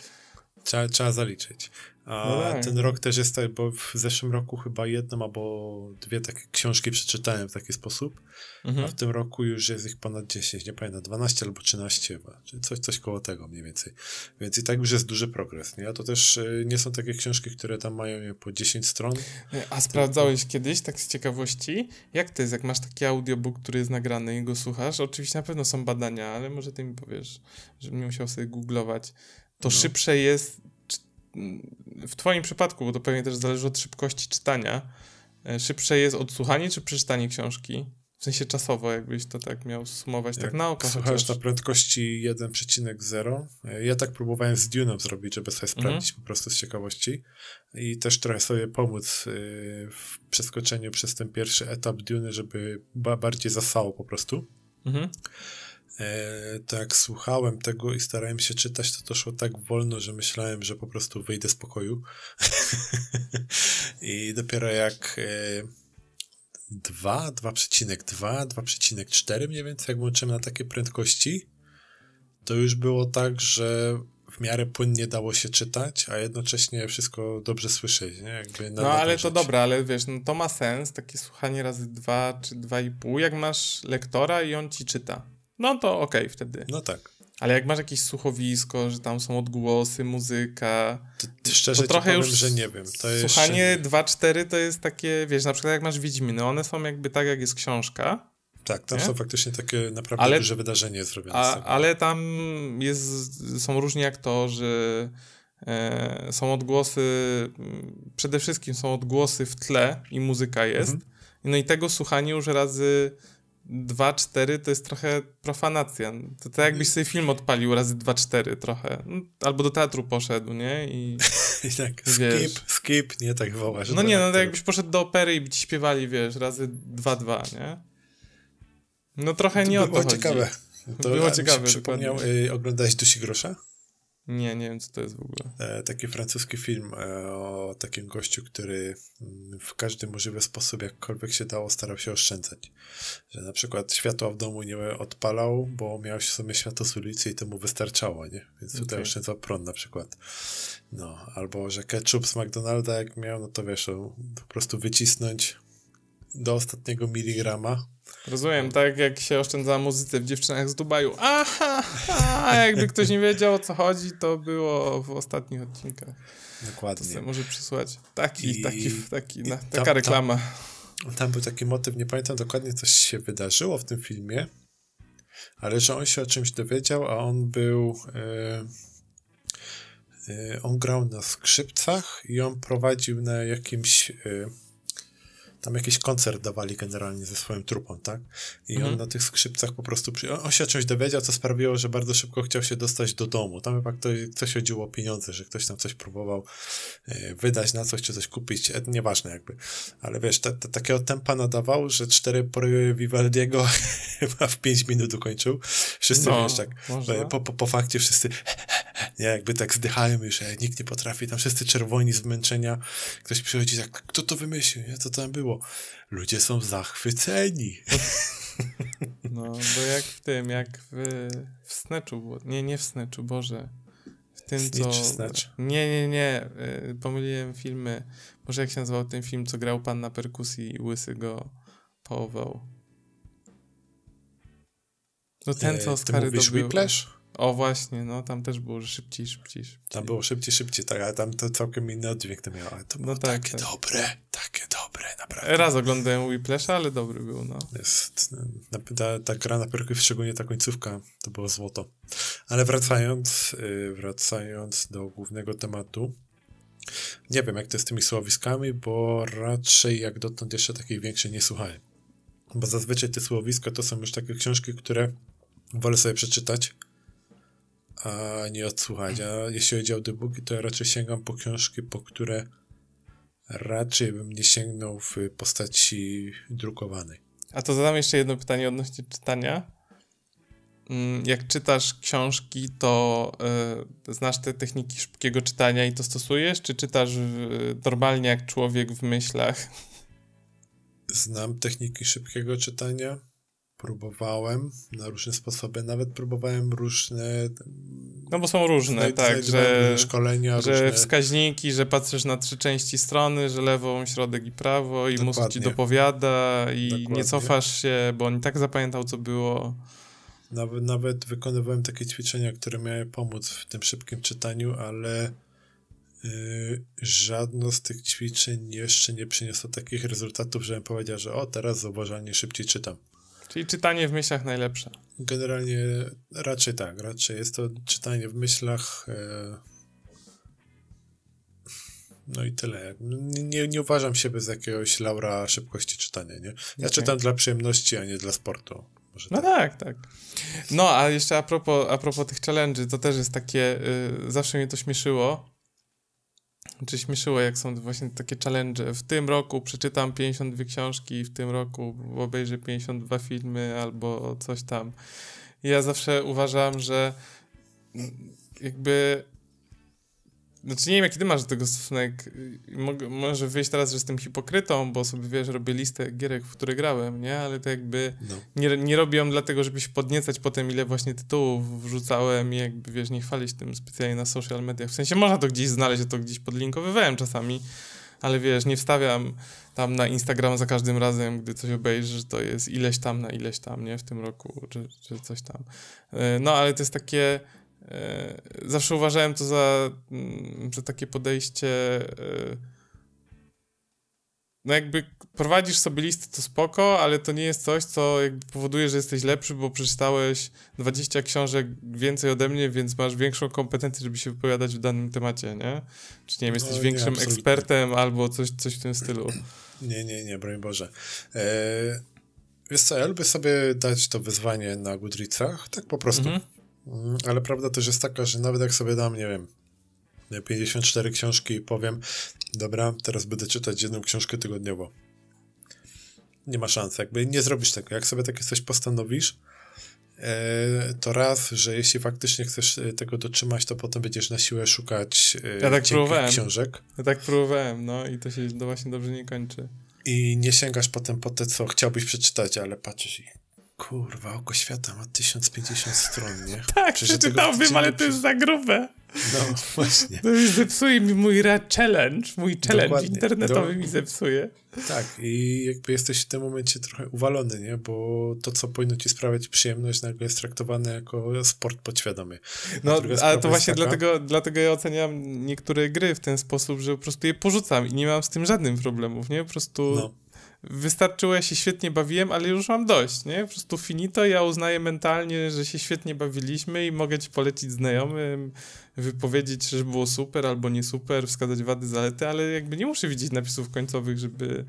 trzeba, trzeba zaliczyć. A no tak. ten rok też jest tak, bo w zeszłym roku chyba jedną albo dwie takie książki przeczytałem w taki sposób, mhm. a w tym roku już jest ich ponad 10, nie pamiętam, 12 albo 13 chyba, czy coś, coś koło tego mniej więcej. Więc i tak już jest duży progres, nie? A to też y, nie są takie książki, które tam mają nie, po 10 stron. A sprawdzałeś kiedyś, tak z ciekawości, jak to jest, jak masz taki audiobook, który jest nagrany i go słuchasz? Oczywiście na pewno są badania, ale może ty mi powiesz, żebym nie musiał sobie googlować. To no. szybsze jest w Twoim przypadku, bo to pewnie też zależy od szybkości czytania, e, szybsze jest odsłuchanie czy przeczytanie książki? W sensie czasowo, jakbyś to tak miał sumować, tak Jak tak na oko. Słuchasz na prędkości 1,0. E, ja tak próbowałem z Dune'em zrobić, żeby sobie mhm. sprawdzić po prostu z ciekawości i też trochę sobie pomóc e, w przeskoczeniu przez ten pierwszy etap Dune, żeby bardziej zasało po prostu. Mhm. To jak słuchałem tego i starałem się czytać, to to szło tak wolno, że myślałem, że po prostu wyjdę z pokoju. I dopiero jak e, 2, 2,2, 2,4 mniej więcej, jak włączyłem na takie prędkości, to już było tak, że w miarę płynnie dało się czytać, a jednocześnie wszystko dobrze słyszeć, nie? Jakby no ale to dobra, ale wiesz, no to ma sens, takie słuchanie razy dwa czy dwa i pół, jak masz lektora i on ci czyta no to okej okay, wtedy. No tak. Ale jak masz jakieś słuchowisko, że tam są odgłosy, muzyka. To, to szczerze to trochę powiem, już że nie wiem. To słuchanie 2-4 to jest takie, wiesz, na przykład jak masz Wiedźminy, one są jakby tak, jak jest książka. Tak, tam nie? są faktycznie takie naprawdę ale, duże wydarzenie zrobione. A, ale tam jest, są różni aktorzy, e, są odgłosy, przede wszystkim są odgłosy w tle i muzyka jest. Mhm. No i tego słuchanie już razy 2-4 to jest trochę profanacja. To tak jakbyś sobie film odpalił razy 2-4 trochę. No, albo do teatru poszedł, nie? I, I tak wiesz, skip, skip, nie tak wołasz. No nie, no tak jakbyś poszedł do opery i by ci śpiewali, wiesz, razy 2-2, nie? No trochę nie to o to było ciekawe. To było ciekawe. Przypomniał, y, oglądałeś Dusi Grosza? Nie, nie wiem, co to jest w ogóle. E, taki francuski film e, o takim gościu, który mm, w każdy możliwy sposób, jakkolwiek się dało, starał się oszczędzać. Że na przykład światła w domu nie odpalał, bo miał w sumie światło z ulicy i to mu wystarczało, nie? Więc tutaj okay. oszczędzał prąd na przykład. No, albo że ketchup z McDonalda jak miał, no to wiesz, po prostu wycisnąć do ostatniego miligrama Rozumiem, tak jak się oszczędza muzyce w dziewczynach z Dubaju. Aha, a jakby ktoś nie wiedział o co chodzi, to było w ostatnich odcinkach. Dokładnie. To sobie może przysłać. Taki, I... taki, taki, na, taka tam, reklama. Tam, tam, był taki motyw, nie pamiętam dokładnie, coś się wydarzyło w tym filmie, ale że on się o czymś dowiedział, a on był. Yy, yy, on grał na skrzypcach i on prowadził na jakimś. Tam jakiś koncert dawali generalnie ze swoją trupą, tak? I mhm. on na tych skrzypcach po prostu, przy... on się czymś dowiedział, co sprawiło, że bardzo szybko chciał się dostać do domu. Tam chyba ktoś, coś chodziło o pieniądze, że ktoś tam coś próbował e, wydać na coś, czy coś kupić, e, nieważne jakby. Ale wiesz, ta, ta, takiego tempa nadawał, że cztery pory Vivaldiego chyba w pięć minut ukończył. Wszyscy, no, wiesz, tak, po, po, po fakcie wszyscy nie, jakby tak zdychają już, nikt nie potrafi, tam wszyscy czerwoni z zmęczenia. Ktoś przychodzi tak, kto to wymyślił, nie? Co tam było? Ludzie są zachwyceni. No, bo jak w tym, jak w, w Snatchu było. Nie, nie w Snatchu, Boże. W tym, Snitch, co... Snatch? Nie, nie, nie. Y, pomyliłem filmy. Może jak się nazywał ten film, co grał pan na perkusji i łysy go połował. No ten, co Oscary mówisz Whiplash? O właśnie, no tam też było szybciej, szybciej, szybciej. Tam było szybciej, szybciej, tak, ale tam to całkiem inny oddźwięk to miało. To było no tak, takie tak. dobre, takie dobre, naprawdę. Raz oglądałem Whiplasha, ale dobry był, no. Jest, ta, ta gra na perku, szczególnie ta końcówka, to było złoto. Ale wracając, y, wracając do głównego tematu, nie wiem, jak to jest z tymi słowiskami, bo raczej jak dotąd jeszcze takich większych nie słuchałem. Bo zazwyczaj te słowiska to są już takie książki, które wolę sobie przeczytać, a nie odsłuchać. A jeśli chodzi o audiobooki, to ja raczej sięgam po książki, po które raczej bym nie sięgnął w postaci drukowanej. A to zadam jeszcze jedno pytanie odnośnie czytania. Mm, jak czytasz książki, to y, znasz te techniki szybkiego czytania i to stosujesz, czy czytasz y, normalnie jak człowiek w myślach? Znam techniki szybkiego czytania próbowałem na różne sposoby, nawet próbowałem różne. No bo są różne, tak, że, szkolenia, że różne... wskaźniki, że patrzysz na trzy części strony, że lewą, środek i prawo i Dokładnie. mózg ci dopowiada i Dokładnie. nie cofasz się, bo on i tak zapamiętał, co było. Nawet, nawet wykonywałem takie ćwiczenia, które miały pomóc w tym szybkim czytaniu, ale yy, żadno z tych ćwiczeń jeszcze nie przyniosło takich rezultatów, żebym powiedział, że o, teraz zauważalnie szybciej czytam. Czyli czytanie w myślach najlepsze. Generalnie raczej tak, raczej jest to czytanie w myślach. E... No i tyle. Nie, nie uważam siebie za jakiegoś laura szybkości czytania, nie? Ja okay. czytam dla przyjemności, a nie dla sportu. Może no tak. tak, tak. No, a jeszcze a propos, a propos tych challenge'y, to też jest takie, y, zawsze mnie to śmieszyło, czy śmieszyło, jak są właśnie takie challenge. W tym roku przeczytam 52 książki, w tym roku obejrzę 52 filmy albo coś tam. ja zawsze uważam, że jakby znaczy nie wiem, jaki ty masz do tego stosunek. Mogę, może wyjść teraz, że jestem hipokrytą, bo sobie, wiesz, robię listę gierek, w które grałem, nie? Ale to jakby no. nie, nie robię ją dlatego, żeby się podniecać potem, ile właśnie tytułów wrzucałem i jakby, wiesz, nie chwalić tym specjalnie na social mediach. W sensie można to gdzieś znaleźć, to gdzieś podlinkowywałem czasami, ale wiesz, nie wstawiam tam na Instagram za każdym razem, gdy coś obejrzysz, to jest ileś tam na ileś tam, nie? W tym roku, czy, czy coś tam. E, no, ale to jest takie zawsze uważałem to za, mm, za takie podejście. E, no jakby prowadzisz sobie listę, to spoko, ale to nie jest coś, co jakby powoduje, że jesteś lepszy, bo przeczytałeś 20 książek więcej ode mnie, więc masz większą kompetencję, żeby się wypowiadać w danym temacie, nie? Czy nie wiem, jesteś no, większym nie, ekspertem albo coś, coś w tym stylu. Nie, nie, nie, broń Boże. Eee, wiesz co, ja lubię sobie dać to wyzwanie na Goodreadsach, tak po prostu. Mhm. Mm, ale prawda też jest taka, że nawet jak sobie dam, nie wiem, 54 książki i powiem, dobra, teraz będę czytać jedną książkę tygodniowo. Nie ma szans, jakby nie zrobisz tego. Jak sobie takie coś postanowisz, e, to raz, że jeśli faktycznie chcesz e, tego dotrzymać, to potem będziesz na siłę szukać e, ja tak książek. Ja tak próbowałem, no i to się właśnie dobrze nie kończy. I nie sięgasz potem po te, co chciałbyś przeczytać, ale patrzysz i kurwa, oko świata ma 1050 stron, nie? tak, przeczytałbym, ale to jest za grube. No, właśnie. To mi zepsuje mi mój challenge, mój challenge Dokładnie. internetowy Do... mi zepsuje. Tak, i jakby jesteś w tym momencie trochę uwalony, nie? Bo to, co powinno ci sprawiać przyjemność, nagle jest traktowane jako sport podświadomy. No, ale to właśnie taka... dlatego, dlatego ja oceniam niektóre gry w ten sposób, że po prostu je porzucam i nie mam z tym żadnych problemów, nie? Po prostu... No wystarczyło, ja się świetnie bawiłem, ale już mam dość, nie? Po prostu finito, ja uznaję mentalnie, że się świetnie bawiliśmy i mogę ci polecić znajomym, wypowiedzieć, że było super albo nie super, wskazać wady, zalety, ale jakby nie muszę widzieć napisów końcowych, żeby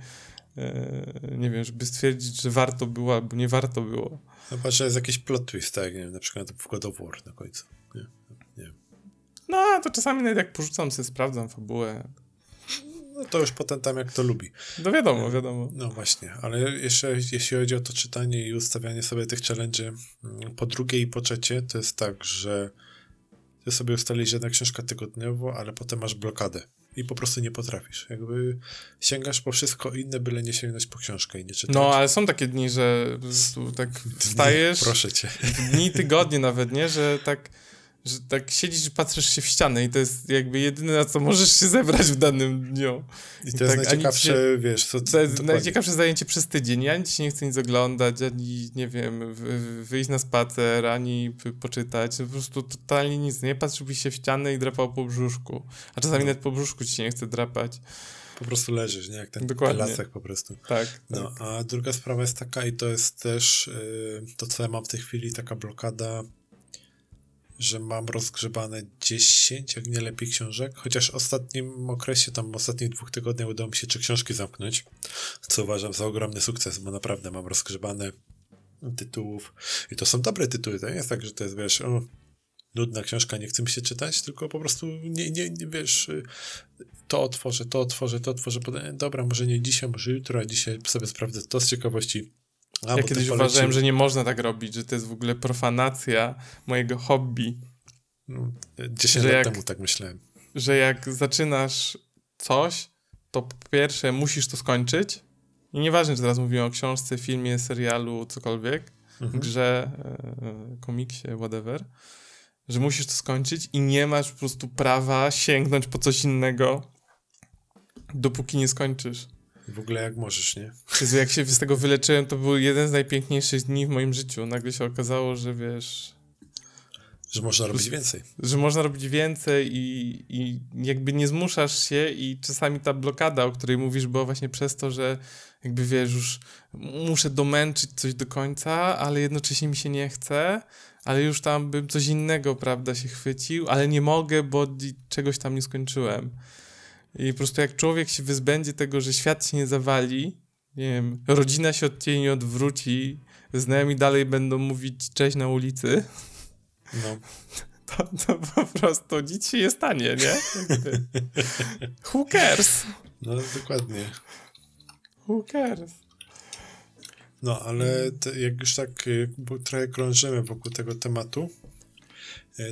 e, nie wiem, żeby stwierdzić, że warto było albo nie warto było. Chyba, że jest jakiś plot twist, tak, nie wiem, na przykład w God of War na końcu. Nie, nie. No, to czasami nawet jak porzucam sobie, sprawdzam fabułę, no to już potem tam jak to lubi. No wiadomo, wiadomo. No właśnie, ale jeszcze jeśli chodzi o to czytanie i ustawianie sobie tych challenge mm, po drugie i po trzecie, to jest tak, że ty sobie ustalisz jedna książka tygodniowo, ale potem masz blokadę i po prostu nie potrafisz. Jakby sięgasz po wszystko inne, byle nie sięgnąć po książkę i nie czytać. No, ale są takie dni, że tak wstajesz. Dni, proszę cię. Dni, tygodnie nawet, nie? Że tak że tak siedzisz i patrzysz się w ścianę i to jest jakby jedyne, na co możesz się zebrać w danym dniu. I to I jest tak, najciekawsze, wiesz... Co, to jest najciekawsze zajęcie przez tydzień. Ci się nie chce nic oglądać, ani, nie wiem, wyjść na spacer, ani poczytać. Po prostu totalnie nic. Nie patrzyłbyś się w ścianę i drapał po brzuszku. A czasami no. nawet po brzuszku ci się nie chce drapać. Po prostu leżysz, nie? Jak ten Dokładnie. lasek po prostu. Tak. No, tak. a druga sprawa jest taka i to jest też yy, to, co ja mam w tej chwili, taka blokada że mam rozgrzebane 10, jak nie lepiej książek, chociaż w ostatnim okresie, tam w ostatnich dwóch tygodniach udało mi się trzy książki zamknąć, co uważam za ogromny sukces, bo naprawdę mam rozgrzebane tytułów. I to są dobre tytuły, to nie jest tak, że to jest, wiesz, o, nudna książka, nie chcę mi się czytać, tylko po prostu nie, nie, nie wiesz, to otworzę, to otworzę, to otworzę, dobra, może nie dzisiaj, może jutro, a dzisiaj sobie sprawdzę to z ciekawości a, ja kiedyś uważałem, że nie można tak robić, że to jest w ogóle profanacja mojego hobby. No, 10 lat jak, temu tak myślałem. Że jak zaczynasz coś, to po pierwsze musisz to skończyć. I nieważne, czy teraz mówimy o książce, filmie, serialu, cokolwiek, mhm. grze, e, komiksie, whatever, że musisz to skończyć i nie masz po prostu prawa sięgnąć po coś innego, dopóki nie skończysz. W ogóle jak możesz, nie? Jezu, jak się z tego wyleczyłem, to był jeden z najpiękniejszych dni w moim życiu. Nagle się okazało, że wiesz... Że można robić więcej. Że można robić więcej i, i jakby nie zmuszasz się i czasami ta blokada, o której mówisz, była właśnie przez to, że jakby wiesz, już muszę domęczyć coś do końca, ale jednocześnie mi się nie chce, ale już tam bym coś innego, prawda, się chwycił, ale nie mogę, bo czegoś tam nie skończyłem. I po prostu jak człowiek się wyzbędzie tego, że świat się nie zawali, nie wiem, rodzina się od ciebie nie odwróci, znajomi dalej będą mówić cześć na ulicy, no. to, to po prostu nic się nie stanie, nie? Who cares? No, dokładnie. Who cares? No, ale te, jak już tak y, trochę krążymy wokół tego tematu,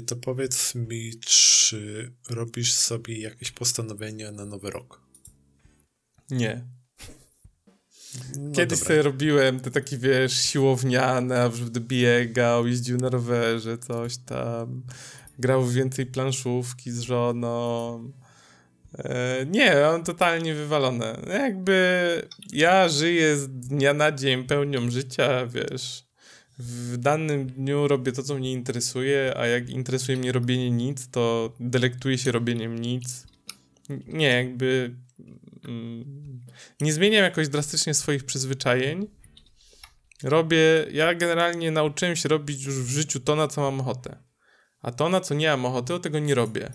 to powiedz mi, czy robisz sobie jakieś postanowienia na nowy rok? Nie. No Kiedyś dobra. sobie robiłem te takie, wiesz, siłowniane, a będę biegał, jeździł na rowerze, coś tam. Grał więcej planszówki z żoną. E, nie, mam totalnie wywalone. Jakby ja żyję z dnia na dzień pełnią życia, wiesz w danym dniu robię to, co mnie interesuje, a jak interesuje mnie robienie nic, to delektuję się robieniem nic. Nie, jakby mm, nie zmieniam jakoś drastycznie swoich przyzwyczajeń. Robię, ja generalnie nauczyłem się robić już w życiu to, na co mam ochotę. A to, na co nie mam ochoty, o tego nie robię.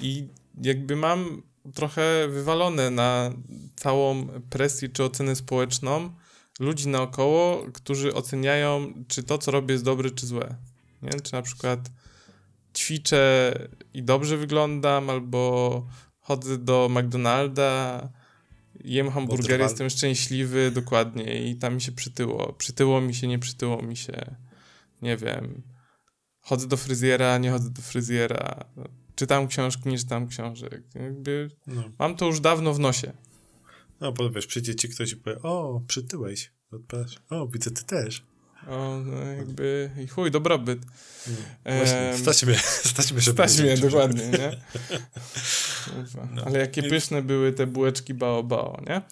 I jakby mam trochę wywalone na całą presję czy ocenę społeczną, ludzi naokoło, którzy oceniają, czy to, co robię, jest dobre, czy złe. Nie? Czy na przykład ćwiczę i dobrze wyglądam, albo chodzę do McDonalda, jem hamburgery, jestem szczęśliwy, dokładnie, i tam mi się przytyło. Przytyło mi się, nie przytyło mi się. nie wiem, chodzę do fryzjera, nie chodzę do fryzjera, czytam książki, nie czytam książek. Jakby no. mam to już dawno w nosie. No, bo wiesz, przyjdzie ci ktoś i powie, o, przytyłeś. O, widzę, ty też. O, no jakby i chuj, dobrobyt. No, właśnie, stać mnie, stać mnie, Stać mnie, dokładnie, nie? No. Ale jakie pyszne były te bułeczki bao bao, nie?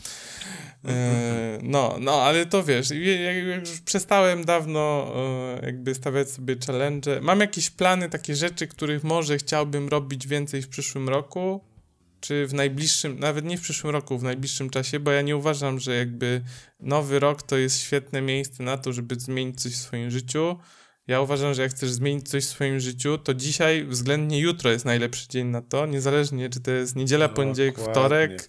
E, no, no, ale to wiesz, jak już przestałem dawno e, jakby stawiać sobie challenge. Mam jakieś plany, takie rzeczy, których może chciałbym robić więcej w przyszłym roku, czy w najbliższym, nawet nie w przyszłym roku, w najbliższym czasie, bo ja nie uważam, że jakby nowy rok to jest świetne miejsce na to, żeby zmienić coś w swoim życiu. Ja uważam, że jak chcesz zmienić coś w swoim życiu, to dzisiaj, względnie jutro jest najlepszy dzień na to, niezależnie czy to jest niedziela, no, poniedziałek, dokładnie. wtorek,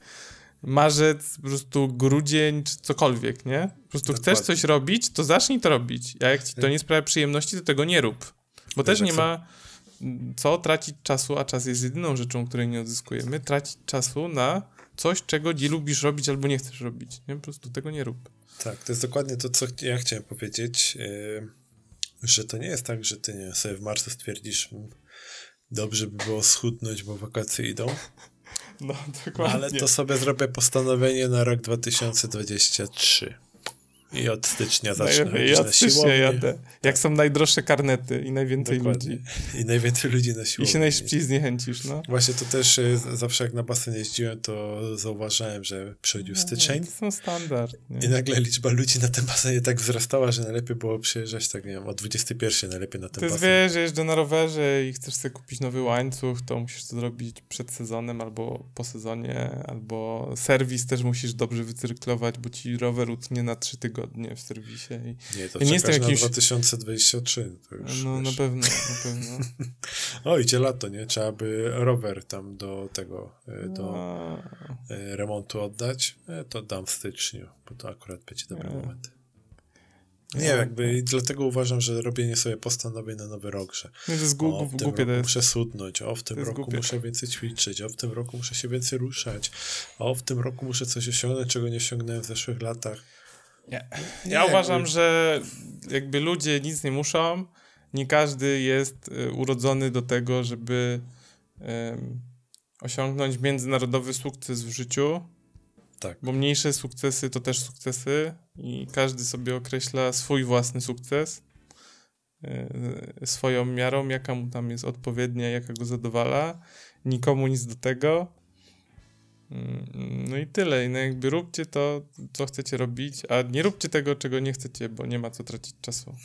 marzec, po prostu grudzień, czy cokolwiek, nie? Po prostu dokładnie. chcesz coś robić, to zacznij to robić. A jak ci to nie sprawia przyjemności, to tego nie rób. Bo też nie ma co tracić czasu, a czas jest jedyną rzeczą, której nie odzyskujemy, tracić czasu na coś, czego nie lubisz robić albo nie chcesz robić. Nie? Po prostu tego nie rób. Tak, to jest dokładnie to, co ja chciałem powiedzieć, yy, że to nie jest tak, że ty nie sobie w marcu stwierdzisz, mm, dobrze by było schudnąć, bo wakacje idą. No, dokładnie. Ale to sobie zrobię postanowienie na rok 2023. I od stycznia zacznę Najlepiej, od stycznia jadę. Jak są najdroższe karnety i najwięcej Dokładnie. ludzi. I najwięcej ludzi na siłowni. I się najszybciej zniechęcisz, no. Właśnie to też e, zawsze jak na basen jeździłem, to zauważałem, że przychodził no, styczeń. To są standard. Nie? I nagle liczba ludzi na tym basenie tak wzrastała, że najlepiej było przyjeżdżać, tak nie wiem, o 21 najlepiej na ten Ty basen. Ty wiesz, że jeżdżę na rowerze i chcesz sobie kupić nowy łańcuch, to musisz to zrobić przed sezonem albo po sezonie, albo serwis też musisz dobrze wycyrklować, bo ci rower utnie na trzy tygodnie w serwisie. I, nie, to ja nie jestem jakimś... 2023. To już, no, wiesz. na pewno, na pewno. o, idzie lato, nie? Trzeba by rower tam do tego, e, do no. E, remontu oddać. E, to dam w styczniu, bo to akurat będzie dobry moment. Nie, no, jakby i dlatego uważam, że robienie sobie postanowień na nowy rok, że no to jest gu- o, w tym roku muszę sudnąć, o w tym roku głupie. muszę więcej ćwiczyć, o w tym roku muszę się więcej ruszać, o w tym roku muszę coś osiągnąć, czego nie osiągnąłem w zeszłych latach. Nie. Ja nie, uważam, jakby... że jakby ludzie nic nie muszą. Nie każdy jest y, urodzony do tego, żeby um, osiągnąć międzynarodowy sukces w życiu. Tak. Bo mniejsze sukcesy to też sukcesy i każdy sobie określa swój własny sukces y, swoją miarą, jaka mu tam jest odpowiednia, jaka go zadowala. Nikomu nic do tego. No i tyle. No jakby róbcie to, co chcecie robić, a nie róbcie tego, czego nie chcecie, bo nie ma co tracić czasu.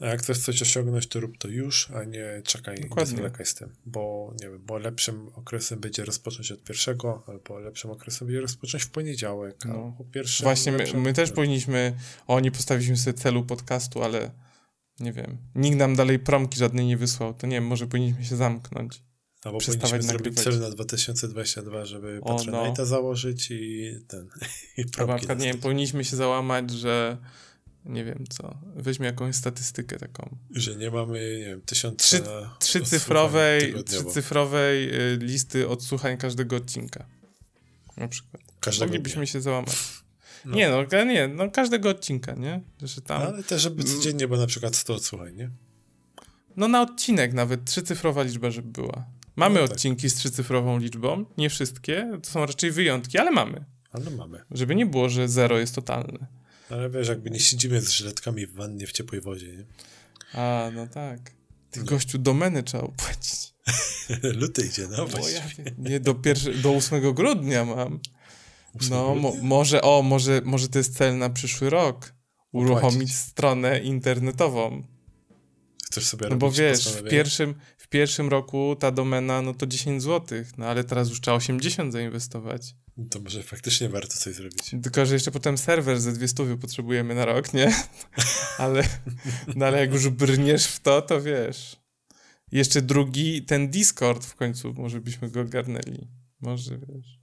A jak chcesz coś osiągnąć, to rób to już, a nie czekaj, Dokładnie. nie zwlekaj z tym. Bo nie wiem, bo lepszym okresem będzie rozpocząć od pierwszego, albo lepszym okresem będzie rozpocząć w poniedziałek, no. pierwszym. Właśnie my, my też powinniśmy, o nie postawiliśmy sobie celu podcastu, ale nie wiem, nikt nam dalej promki żadnej nie wysłał, to nie wiem, może powinniśmy się zamknąć. Albo powinniśmy zrobić cel na 2022, żeby Patronite'a no. założyć i ten. I Albo na przykład, nie wiem, powinniśmy się załamać, że nie wiem co, weźmy jakąś statystykę taką. Że nie mamy, nie wiem, tysiąc Trzy, trzycyfrowej, trzycyfrowej y, listy odsłuchań każdego odcinka. Na przykład. Każdego Moglibyśmy się załamać. No. Nie, no, nie, no każdego odcinka, nie? Że tam... No, ale też, żeby codziennie było na przykład 100 odsłuchań, nie? No na odcinek nawet, trzycyfrowa liczba, żeby była. Mamy no tak. odcinki z trzycyfrową liczbą, nie wszystkie, to są raczej wyjątki, ale mamy. Ale mamy. Żeby nie było, że zero jest totalne. Ale wiesz, jakby nie siedzimy z żyletkami w wannie w ciepłej wodzie, nie? A, no tak. Ty no. gościu domeny trzeba opłacić. Luty idzie, no właśnie. Ja, nie, do, pierwsze, do 8 grudnia mam. No, mo, może, o, może, może to jest cel na przyszły rok. Uruchomić Opłacić. stronę internetową. Chcesz sobie no bo wiesz, w pierwszym, w pierwszym roku ta domena, no to 10 zł, no ale teraz już trzeba 80 zainwestować. To może faktycznie warto coś zrobić. Tylko, że jeszcze potem serwer ze dwie stówy potrzebujemy na rok, nie? ale, no ale jak już brniesz w to, to wiesz. Jeszcze drugi, ten Discord w końcu, może byśmy go ogarnęli. Może, wiesz.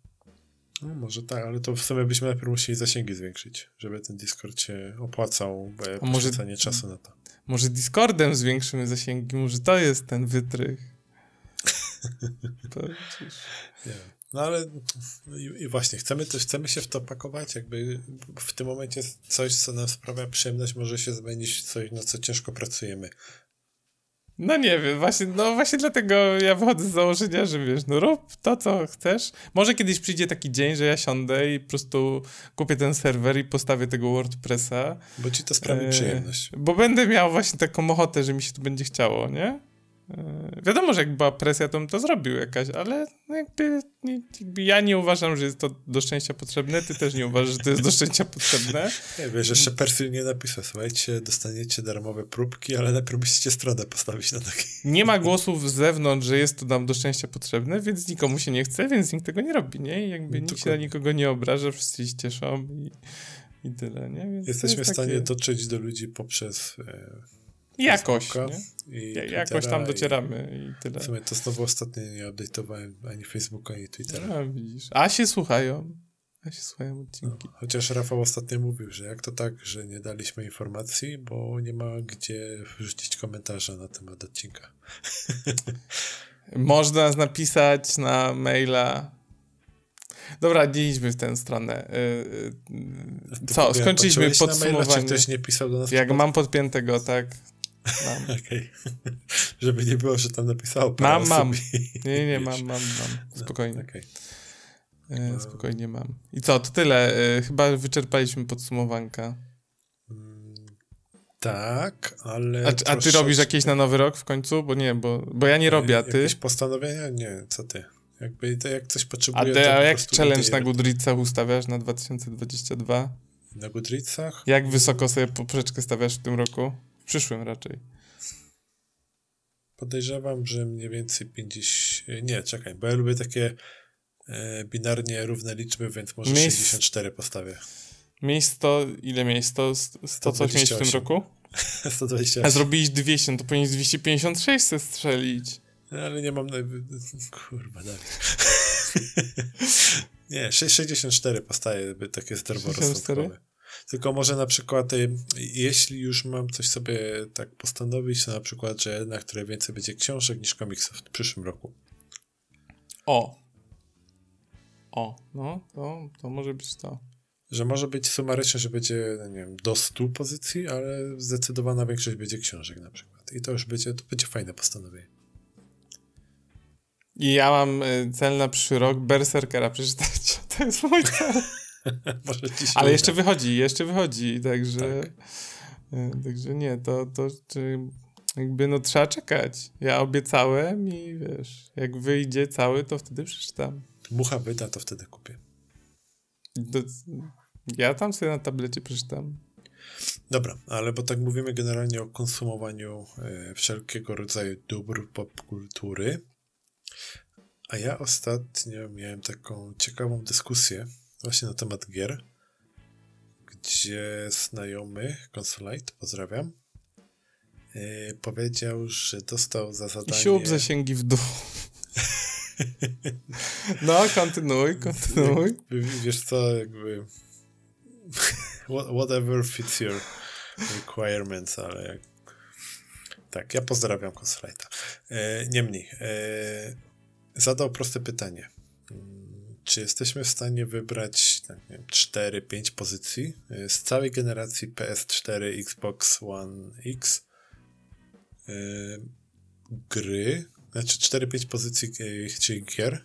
No, może tak, ale to w sumie byśmy najpierw musieli zasięgi zwiększyć, żeby ten Discord się opłacał, bo może czasu na to. Może Discordem zwiększymy zasięgi, może to jest ten wytrych. nie. No ale i, i, właśnie, chcemy też, chcemy się w to pakować, jakby w tym momencie coś, co nam sprawia przyjemność, może się zmienić coś, na co ciężko pracujemy. No nie wiem, właśnie, no właśnie dlatego ja wychodzę z założenia, że wiesz, no rób to, co chcesz. Może kiedyś przyjdzie taki dzień, że ja siądę i po prostu kupię ten serwer i postawię tego WordPressa. Bo ci to sprawi e, przyjemność. Bo będę miał właśnie taką ochotę, że mi się to będzie chciało, nie? E, wiadomo, że jak była presja, to bym to zrobił jakaś, ale jakby, jakby, ja nie uważam, że jest to do szczęścia potrzebne, ty też nie uważasz, że to jest do szczęścia potrzebne. Nie, wiesz, jeszcze Perfil nie napisał, słuchajcie, dostaniecie darmowe próbki, ale najpierw musicie stronę postawić na taki. Nie ma głosów z zewnątrz, że jest to nam do szczęścia potrzebne, więc nikomu się nie chce, więc nikt tego nie robi, nie? I jakby no, nikt się na nikogo nie obraża, wszyscy się cieszą i, i tyle, nie? Więc Jesteśmy w stanie takie... dotrzeć do ludzi poprzez... E Jakoś, jakoś tam docieramy i, tyle. W sumie to znowu ostatnio nie update'owałem ani Facebooka, ani Twittera. No, widzisz. A się słuchają. A się słuchają odcinki. No, chociaż Rafał ostatnio mówił, że jak to tak, że nie daliśmy informacji, bo nie ma gdzie wrzucić komentarza na temat odcinka. Można nas napisać na maila Dobra, nie idźmy w tę stronę. Y, y, co, skończyliśmy podsumowanie. Maila, czy ktoś nie pisał do nas? Jak mam podpiętego, tak. Okej. Okay. Żeby nie było, że tam napisało Mam, mam. Nie, nie, mam, mam, mam. No, Spokojnie. No, okay. Spokojnie mam. I co, to tyle. E, chyba wyczerpaliśmy podsumowanka. Mm, tak, ale. A, a ty robisz jakieś na nowy rok w końcu? Bo nie, bo, bo ja nie robię, a ty. Jakieś postanowienia? Nie, co ty? Jakby to jak coś potrzebuje. A, ty, a jak challenge na Goodreadsach ustawiasz na 2022? Na Goodreadsach? Jak wysoko sobie poprzeczkę stawiasz w tym roku? Przyszłym raczej. Podejrzewam, że mniej więcej 50. Nie, czekaj, bo ja lubię takie e, binarnie równe liczby, więc może Miejsc... 64 postawię. Miejsc 100, ile miejsc? 100, 100 coś mieć w tym roku? 128. A zrobiłeś 200, no to powinieneś 256 strzelić. No, ale nie mam. Kurwa, dalej. nie, 64 postaje, by takie zdroworozsądkowe. Tylko może na przykład, y, jeśli już mam coś sobie tak postanowić, to na przykład, że na które więcej będzie książek niż komiksów w przyszłym roku. O. O, no, to, to może być to. Że może być sumarycznie, że będzie, no nie wiem, do 100 pozycji, ale zdecydowana większość będzie książek na przykład. I to już będzie, to będzie fajne postanowienie. I ja mam y, cel na przyszły rok Berserkera przeczytać. To jest mój cel. Ale jeszcze wychodzi, jeszcze wychodzi, także... Tak. Y, także nie, to, to jakby no trzeba czekać. Ja obiecałem i wiesz, jak wyjdzie cały, to wtedy przeczytam. Mucha wyda, to wtedy kupię. Do, ja tam sobie na tablecie przeczytam. Dobra, ale bo tak mówimy generalnie o konsumowaniu e, wszelkiego rodzaju dóbr popkultury, a ja ostatnio miałem taką ciekawą dyskusję właśnie na temat gier, gdzie znajomy, Consolite, pozdrawiam, yy, powiedział, że dostał za zadanie... Siup zasięgi w dół. no, kontynuuj, kontynuuj. Wiesz co, jakby... Whatever fits your requirements, ale jak... Tak, ja pozdrawiam Consolite'a. E, niemniej, e, zadał proste pytanie. Czy jesteśmy w stanie wybrać tak, 4-5 pozycji y, z całej generacji PS4, Xbox One X yy, gry, znaczy 4-5 pozycji, yy, czyli gier,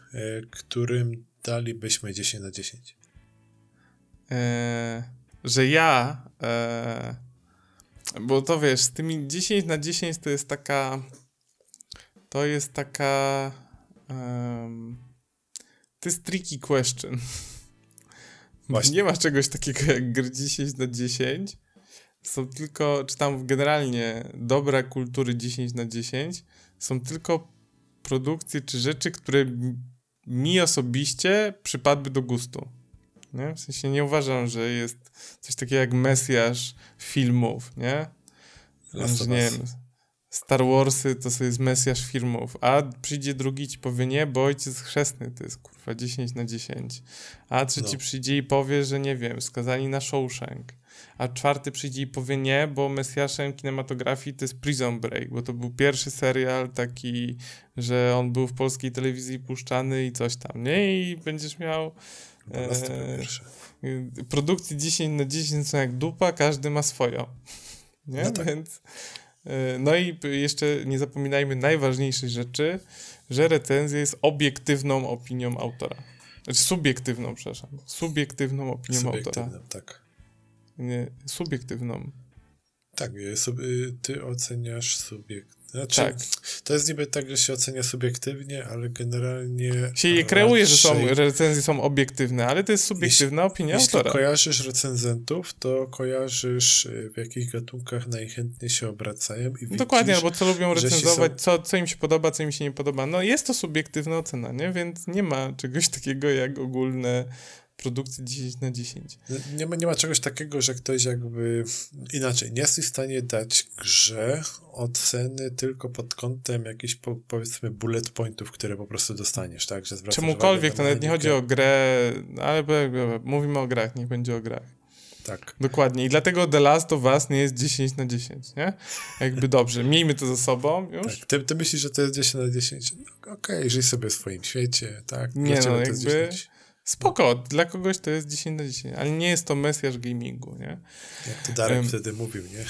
którym dalibyśmy 10 na 10? Eee, że ja, e, bo to wiesz, z tymi 10 na 10 to jest taka, to jest taka Um, to jest tricky question. Właśnie. Nie ma czegoś takiego jak gry 10 na 10. Są tylko, czy tam generalnie dobra kultury 10 na 10 są tylko produkcje czy rzeczy, które mi osobiście przypadły do gustu. Nie? W sensie nie uważam, że jest coś takiego jak mesjasz filmów, nie? Że, nie wiem, Star Warsy to sobie jest mesjasz filmów, a przyjdzie drugi ci powie nie, bo ojciec chrzestny to jest kurwa 10 na 10. A trzeci no. przyjdzie i powie, że nie wiem, skazani na Shawshank. A czwarty przyjdzie i powie nie, bo mesjaszem kinematografii to jest Prison Break, bo to był pierwszy serial taki, że on był w polskiej telewizji puszczany i coś tam, nie? I będziesz miał... E, produkcji 10 na 10 są jak dupa, każdy ma swoją. Nie? No tak. Więc... E, no i jeszcze nie zapominajmy najważniejszej rzeczy, że recenzja jest obiektywną opinią autora. Znaczy subiektywną, przepraszam. Subiektywną opinią subiektywną, autora. tak. Nie, subiektywną. Tak, ty oceniasz subiekt, znaczy, tak. To jest niby tak, że się ocenia subiektywnie, ale generalnie. Się je kreuje, że są, recenzje są obiektywne, ale to jest subiektywna jeśli, opinia jeśli autora. Jeśli kojarzysz recenzentów, to kojarzysz y, w jakich gatunkach najchętniej się obracają. I Dokładnie, bo co lubią recenzować, są... co, co im się podoba, co im się nie podoba. No jest to subiektywna ocena, nie? Więc nie ma czegoś takiego jak ogólne produkcji 10 na 10. Nie ma, nie ma czegoś takiego, że ktoś jakby inaczej, nie jesteś w stanie dać grze oceny tylko pod kątem jakichś po, powiedzmy bullet pointów, które po prostu dostaniesz, tak? Że Czemukolwiek, to nawet nie chodzi o grę, ale mówimy o grach, niech będzie o grach. Tak. Dokładnie. I dlatego The Last of Us nie jest 10 na 10, nie? Jakby dobrze. Miejmy to za sobą już. Tak. Ty, ty myślisz, że to jest 10 na 10? No, Okej, okay, żyj sobie w swoim świecie, tak? Nie Dlaczego no, jakby... Spoko, dla kogoś to jest 10 na 10, ale nie jest to mesjasz gamingu, nie? Jak to Darek um, wtedy mówił, nie?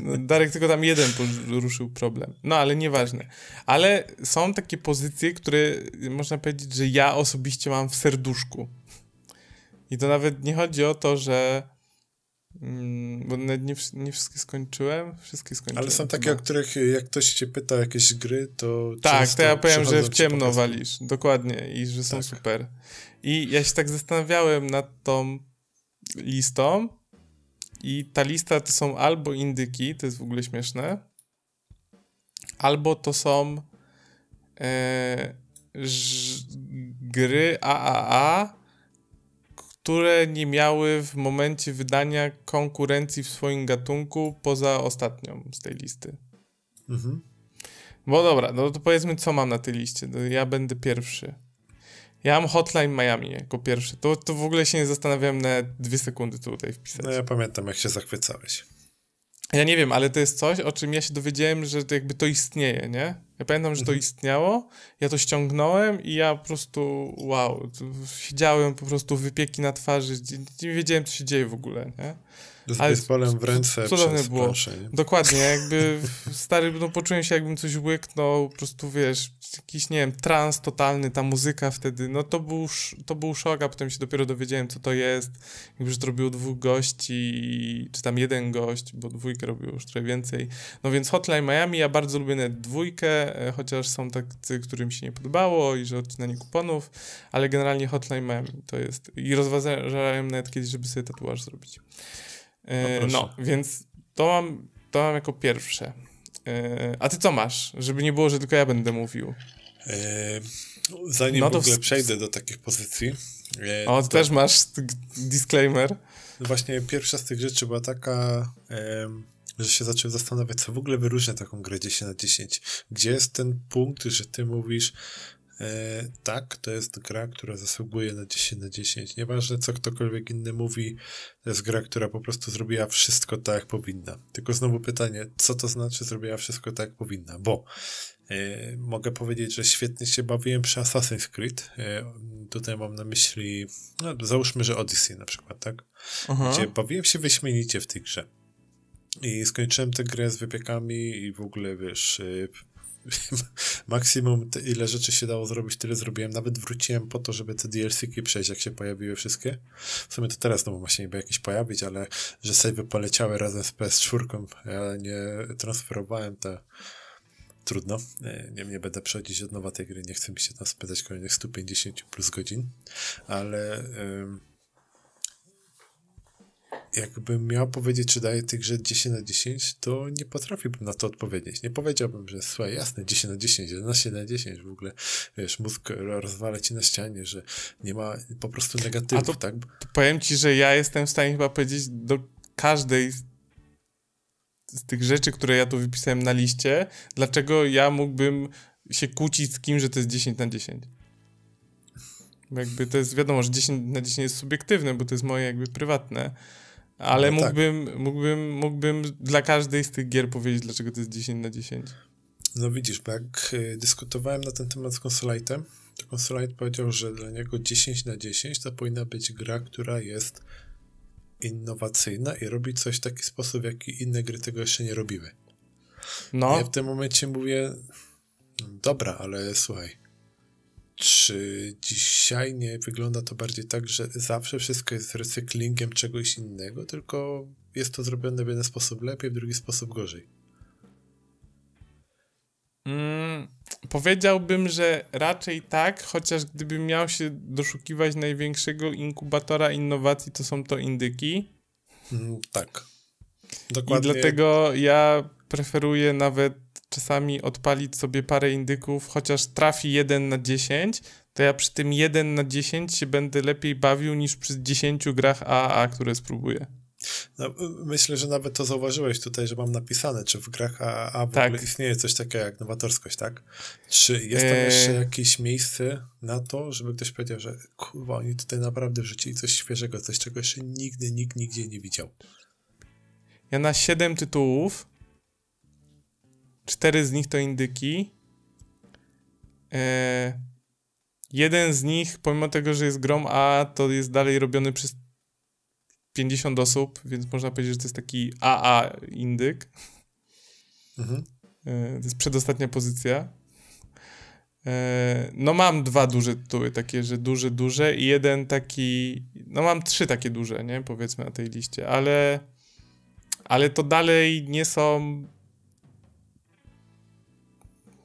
No, Darek tylko tam jeden ruszył problem. No, ale nieważne. Ale są takie pozycje, które można powiedzieć, że ja osobiście mam w serduszku. I to nawet nie chodzi o to, że Mm, bo nie, nie wszystkie skończyłem, wszystkie skończyłem. Ale są takie, o których jak ktoś cię pyta o jakieś gry, to Tak, to ja powiem, że w ciemno walisz, dokładnie, i że są tak. super. I ja się tak zastanawiałem nad tą listą i ta lista to są albo indyki, to jest w ogóle śmieszne, albo to są e, gry AAA, które nie miały w momencie wydania konkurencji w swoim gatunku poza ostatnią z tej listy. Mhm. Bo dobra, no to powiedzmy, co mam na tej liście. No, ja będę pierwszy. Ja mam Hotline Miami jako pierwszy. To, to w ogóle się nie zastanawiałem na dwie sekundy tutaj wpisać. No ja pamiętam, jak się zachwycałeś. Ja nie wiem, ale to jest coś, o czym ja się dowiedziałem, że to jakby to istnieje, nie? Ja pamiętam, że to mhm. istniało, ja to ściągnąłem i ja po prostu, wow, siedziałem po prostu wypieki na twarzy, nie wiedziałem, co się dzieje w ogóle, nie? Z baseballem w ręce cudowne było. Planszę, Dokładnie, jakby stary, no poczułem się jakbym coś łyknął, po prostu wiesz, jakiś, nie wiem, trans totalny, ta muzyka wtedy, no to był, to był szok, a potem się dopiero dowiedziałem, co to jest, to robiło dwóch gości, czy tam jeden gość, bo dwójkę robiło już trochę więcej. No więc Hotline Miami, ja bardzo lubię nawet dwójkę, e, chociaż są tacy, którym się nie podobało i że odcinanie kuponów, ale generalnie Hotline Miami to jest, i rozważałem nawet kiedyś, żeby sobie tatuaż zrobić. E, no, no, więc to mam, to mam jako pierwsze. E, a ty co masz? Żeby nie było, że tylko ja będę mówił. E, zanim no w ogóle w... przejdę do takich pozycji. o, ty to... też masz disclaimer. Właśnie pierwsza z tych rzeczy była taka, że się zacząłem zastanawiać, co w ogóle wyróżnia taką grę 10 na 10. Gdzie jest ten punkt, że ty mówisz, E, tak, to jest gra, która zasługuje na 10 na 10. Nieważne, co ktokolwiek inny mówi, to jest gra, która po prostu zrobiła wszystko tak, jak powinna. Tylko znowu pytanie, co to znaczy zrobiła wszystko tak, jak powinna? Bo e, mogę powiedzieć, że świetnie się bawiłem przy Assassin's Creed. E, tutaj mam na myśli, no, załóżmy, że Odyssey na przykład, tak? Aha. Gdzie bawiłem się wyśmienicie w tej grze. I skończyłem tę grę z wypiekami i w ogóle, wiesz, e, maksimum ile rzeczy się dało zrobić, tyle zrobiłem. Nawet wróciłem po to, żeby te DLC-ki przejść, jak się pojawiły wszystkie. W sumie to teraz no się niby jakieś pojawić, ale że save poleciały razem z PS4, ja nie transferowałem to trudno. Nie, nie będę przechodzić od nowa tej gry, nie chcę mi się tam spędzać kolejnych 150 plus godzin, ale jakbym miał powiedzieć, czy daję tych grze 10 na 10, to nie potrafiłbym na to odpowiedzieć. Nie powiedziałbym, że słuchaj, jasne, 10 na 10, 11 na 10 w ogóle, wiesz, mózg rozwala ci na ścianie, że nie ma po prostu negatywów, to, tak? To powiem ci, że ja jestem w stanie chyba powiedzieć do każdej z tych rzeczy, które ja tu wypisałem na liście, dlaczego ja mógłbym się kłócić z kim, że to jest 10 na 10. Jakby to jest wiadomo, że 10 na 10 jest subiektywne, bo to jest moje jakby prywatne. Ale no mógłbym, tak. mógłbym, mógłbym dla każdej z tych gier powiedzieć, dlaczego to jest 10 na 10. No widzisz, bo jak y, dyskutowałem na ten temat z Consolite'em, to Consolite powiedział, że dla niego 10 na 10 to powinna być gra, która jest innowacyjna i robi coś w taki sposób, w jaki inne gry tego jeszcze nie robiły. No. Ja w tym momencie mówię, dobra, ale słuchaj, czy dzisiaj nie wygląda to bardziej tak, że zawsze wszystko jest recyklingiem czegoś innego, tylko jest to zrobione w jeden sposób lepiej, w drugi sposób gorzej? Mm, powiedziałbym, że raczej tak, chociaż gdybym miał się doszukiwać największego inkubatora innowacji, to są to indyki. Mm, tak. Dokładnie. I dlatego ja preferuję nawet czasami odpalić sobie parę indyków, chociaż trafi 1 na 10, to ja przy tym 1 na 10 się będę lepiej bawił niż przy 10 grach AAA, które spróbuję. No, myślę, że nawet to zauważyłeś tutaj, że mam napisane, czy w grach AAA w tak. ogóle istnieje coś takiego jak nowatorskość, tak? Czy jest tam jeszcze eee. jakieś miejsce na to, żeby ktoś powiedział, że kurwa, oni tutaj naprawdę wrzucili coś świeżego, coś, czego jeszcze nigdy nikt nigdzie nie widział. Ja na 7 tytułów Cztery z nich to indyki. E, jeden z nich, pomimo tego, że jest grom A, to jest dalej robiony przez 50 osób, więc można powiedzieć, że to jest taki AA indyk. Mhm. E, to jest przedostatnia pozycja. E, no mam dwa duże tytuły, takie, że duże, duże i jeden taki, no mam trzy takie duże, nie, powiedzmy na tej liście, ale ale to dalej nie są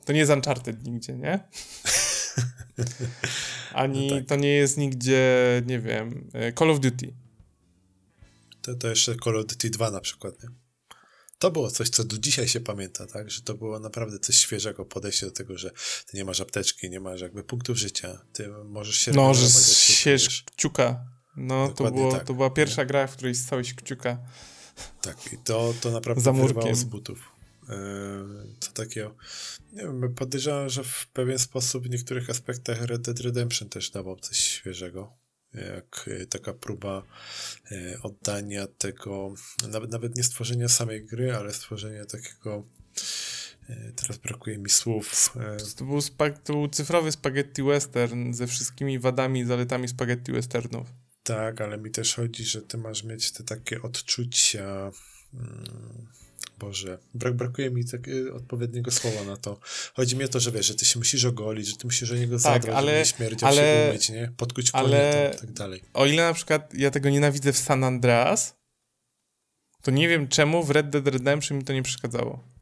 to nie jest Uncharted nigdzie, nie? Ani no tak. to nie jest nigdzie, nie wiem, e, Call of Duty. To, to jeszcze Call of Duty 2 na przykład, nie? To było coś, co do dzisiaj się pamięta, tak? Że to było naprawdę coś świeżego, podejście do tego, że ty nie masz apteczki, nie masz jakby punktów życia, ty możesz się... No, że siesz kciuka. No, to, było, tak. to była pierwsza nie? gra, w której stałeś kciuka. Tak, i to, to naprawdę wyrwało z butów. Co e, takiego. Nie wiem, podejrzewam, że w pewien sposób w niektórych aspektach Red Dead Redemption też dawał coś świeżego. Jak e, taka próba e, oddania tego, nawet, nawet nie stworzenia samej gry, ale stworzenia takiego. Teraz brakuje mi słów. To był, to był cyfrowy spaghetti western ze wszystkimi wadami i zaletami spaghetti westernów. Tak, ale mi też chodzi, że ty masz mieć te takie odczucia. Hmm, Boże, brak, brakuje mi tak, y, odpowiedniego słowa na to. Chodzi mi o to, że wiesz, że ty się musisz ogolić, że ty musisz o niego tak, zadbać, ale, nie śmierdział ale, się umyć, nie? Podkuć ale, i tak dalej. O ile na przykład ja tego nienawidzę w San Andreas, to nie wiem czemu w Red Dead Redemption mi to nie przeszkadzało.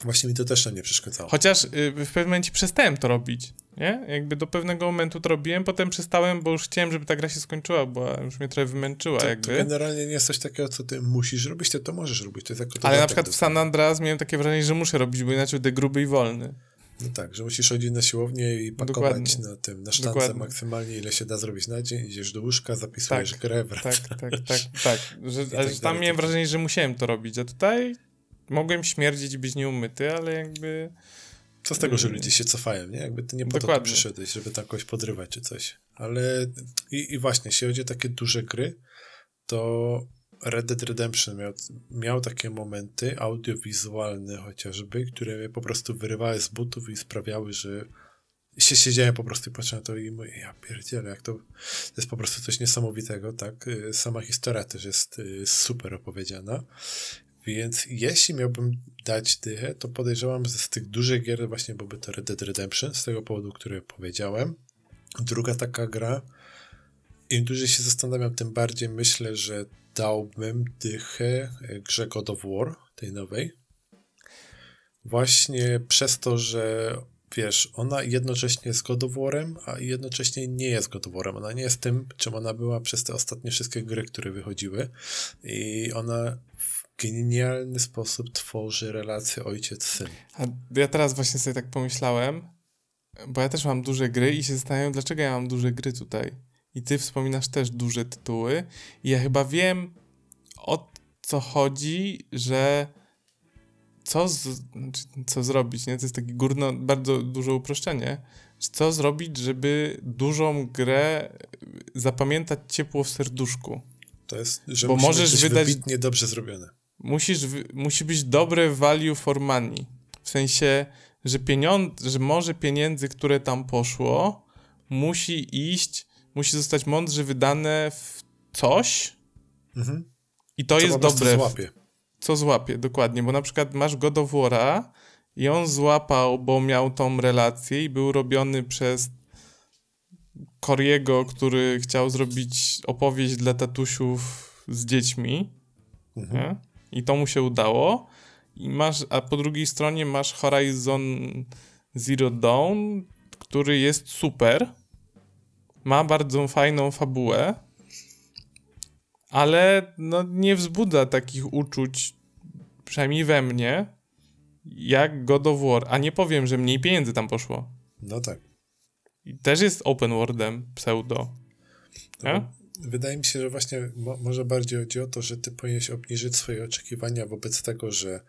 Właśnie mi to też nie przeszkadzało. Chociaż y, w pewnym momencie przestałem to robić, nie? Jakby do pewnego momentu to robiłem, potem przestałem, bo już chciałem, żeby ta gra się skończyła, bo już mnie trochę wymęczyła to, jakby. To generalnie nie jest coś takiego, co ty musisz robić, ty to możesz robić. To jest jako Ale na przykład w San Andreas miałem takie wrażenie, że muszę robić, bo inaczej będę gruby i wolny. No tak, że musisz chodzić na siłownię i pakować Dokładnie. na tym, na sztance Dokładnie. maksymalnie ile się da zrobić na dzień, idziesz do łóżka, zapisujesz tak, grę, wracasz. Tak, tak, tak, tak. Że, tak tam miałem tak wrażenie, że musiałem to robić, a tutaj mogłem śmierdzić i być nieumyty, ale jakby... Co z tego, że ludzie się cofają, nie? Jakby ty nie po Dokładnie. to przyszedłeś, żeby tam kogoś podrywać czy coś. Ale i, i właśnie, jeśli chodzi o takie duże gry, to Red Dead Redemption miał, miał takie momenty audiowizualne chociażby, które mnie po prostu wyrywały z butów i sprawiały, że się siedziałem po prostu i patrzyłem na to i mówię, ja pierdzielę, jak to, to jest po prostu coś niesamowitego, tak? Sama historia też jest y, super opowiedziana. Więc jeśli miałbym dać dychę, to podejrzewam, że z tych dużych gier właśnie byłby to Red Dead Redemption, z tego powodu, który powiedziałem. Druga taka gra, im dłużej się zastanawiam, tym bardziej myślę, że dałbym dychę grze God of War, tej nowej. Właśnie przez to, że wiesz, ona jednocześnie jest God of War'em, a jednocześnie nie jest God of War'em. Ona nie jest tym, czym ona była przez te ostatnie wszystkie gry, które wychodziły. I ona genialny sposób tworzy relację ojciec-syn. A ja teraz właśnie sobie tak pomyślałem, bo ja też mam duże gry i się zastanawiam, dlaczego ja mam duże gry tutaj. I ty wspominasz też duże tytuły. I ja chyba wiem, o co chodzi, że co, z, znaczy, co zrobić, nie? To jest takie górno, bardzo duże uproszczenie. Co zrobić, żeby dużą grę zapamiętać ciepło w serduszku? To jest, że Bo możesz wydać wybitnie dobrze zrobione. Musisz, musi być dobre value for money. W sensie, że pieniądze, że może pieniędzy, które tam poszło, musi iść, musi zostać mądrze wydane w coś. Mhm. I to Co jest dobre. Złapie. Co złapie, dokładnie, bo na przykład masz God of War'a i on złapał, bo miał tą relację i był robiony przez Koriego, który chciał zrobić opowieść dla tatusiów z dziećmi. Mhm. I to mu się udało. I masz, a po drugiej stronie masz Horizon Zero Dawn, który jest super. Ma bardzo fajną fabułę, ale no, nie wzbudza takich uczuć, przynajmniej we mnie, jak God of War. A nie powiem, że mniej pieniędzy tam poszło. No tak. I też jest open worldem pseudo. No, wydaje mi się, że właśnie mo może bardziej chodzi o to, że ty powinieneś obniżyć swoje oczekiwania wobec tego, że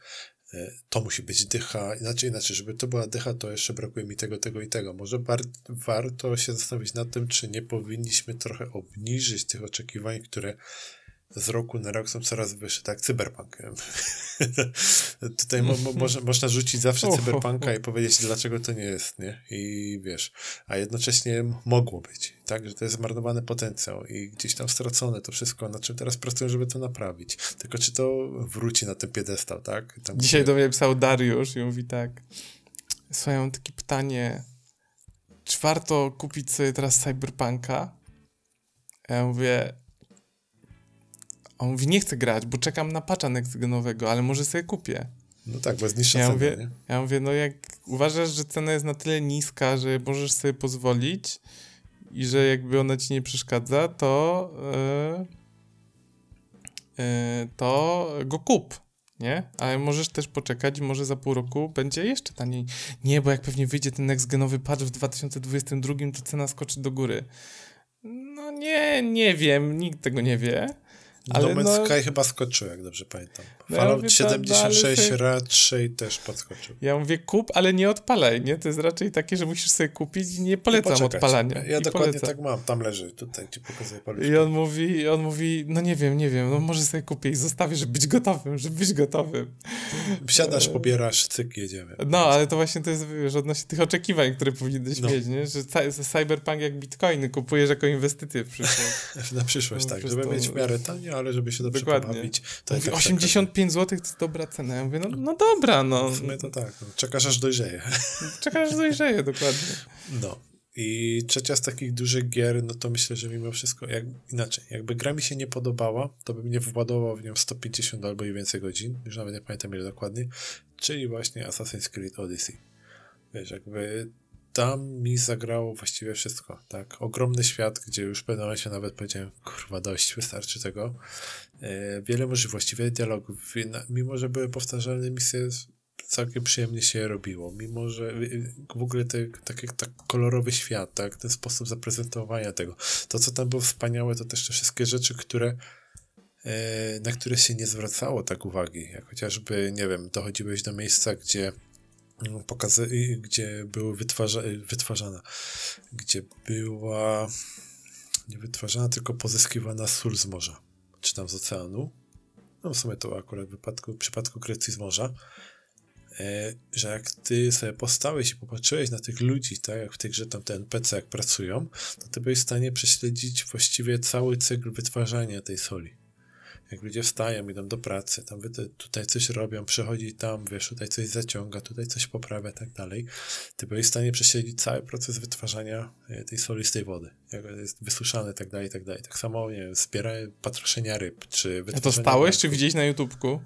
e, to musi być dycha, inaczej, inaczej, żeby to była dycha, to jeszcze brakuje mi tego, tego i tego. Może warto się zastanowić nad tym, czy nie powinniśmy trochę obniżyć tych oczekiwań, które z roku na rok są coraz wyższe, tak, cyberpunk. Tutaj mo, mo, może, można rzucić zawsze cyberpunka i powiedzieć, dlaczego to nie jest, nie? I wiesz, a jednocześnie mogło być, tak, że to jest zmarnowany potencjał i gdzieś tam stracone to wszystko, na czym teraz pracują, żeby to naprawić. Tylko czy to wróci na ten piedestał, tak? Tam, Dzisiaj gdzie... do mnie pisał Dariusz i mówi tak, słuchaj, mam takie pytanie, czy warto kupić sobie teraz cyberpunka? Ja mówię, on mówi, nie chcę grać, bo czekam na patcha nextgenowego, ale może sobie kupię. No tak, bo jest niższa ja cena, mówię, nie? Ja mówię, no jak uważasz, że cena jest na tyle niska, że możesz sobie pozwolić i że jakby ona ci nie przeszkadza, to yy, yy, to go kup, nie? Ale możesz też poczekać i może za pół roku będzie jeszcze taniej. Nie, bo jak pewnie wyjdzie ten nextgenowy patch w 2022, to cena skoczy do góry. No nie, nie wiem, nikt tego nie wie. Ale no Man's Sky chyba skoczył, jak dobrze pamiętam. No Fallout ja 76 no, raczej też podskoczył. Ja mówię kup, ale nie odpalaj, nie? To jest raczej takie, że musisz sobie kupić i nie polecam no odpalania. Ja I dokładnie polecam. tak mam, tam leży, tutaj ci pokazuję paluszkę. I on mówi, on mówi, no nie wiem, nie wiem, no może sobie kupię i zostawię, żeby być gotowym, żeby być gotowym. Wsiadasz, pobierasz, cyk, jedziemy. No, ale to właśnie to jest, wiesz, odnośnie tych oczekiwań, które powinieneś no. mieć, nie? Że cyberpunk jak bitcoiny kupujesz jako inwestycję w przyszłość. Na przyszłość, no, tak, żeby mieć w miarę ale żeby się dobrze Dokładnie. pobawić. To Mówi, tak 85 zł to jest dobra cena. Ja mówię, no, no dobra, no. W sumie to tak, no. czekasz aż dojrzeje. Czekasz aż dojrzeje, dokładnie. No. I trzecia z takich dużych gier, no to myślę, że mimo wszystko, jak, inaczej, jakby gra mi się nie podobała, to bym nie władował w nią 150 albo i więcej godzin, już nawet nie pamiętam ile dokładnie, czyli właśnie Assassin's Creed Odyssey. Wiesz, jakby tam mi zagrało właściwie wszystko, tak? Ogromny świat, gdzie już w pewnym momencie nawet powiedziałem, kurwa, dość, wystarczy tego. E, wiele możliwości, wiele dialogów, mimo że były powtarzalne misje, całkiem przyjemnie się je robiło, mimo że w ogóle te, tak jak tak kolorowy świat, tak? Ten sposób zaprezentowania tego. To, co tam było wspaniałe, to też te wszystkie rzeczy, które e, na które się nie zwracało tak uwagi, jak chociażby, nie wiem, dochodziłeś do miejsca, gdzie pokazy, gdzie były wytwarza, wytwarzana, gdzie była nie wytwarzana, tylko pozyskiwana sól z morza, czy tam z oceanu. No w sumie to akurat w, wypadku, w przypadku Grecji z morza, e, że jak ty sobie postałeś i popatrzyłeś na tych ludzi, tak jak w tej grze tam te NPC jak pracują, to ty byłeś w stanie prześledzić właściwie cały cykl wytwarzania tej soli jak ludzie wstają, idą do pracy, tam tutaj coś robią, przychodzi tam, wiesz, tutaj coś zaciąga, tutaj coś poprawia i tak dalej, ty byłeś w stanie prześledzić cały proces wytwarzania e, tej solistej wody, jak jest wysuszane i tak dalej, i tak dalej. Tak samo, nie wiem, zbieranie, patroszenia ryb, czy A to stałeś, czy widziałeś na YouTubku?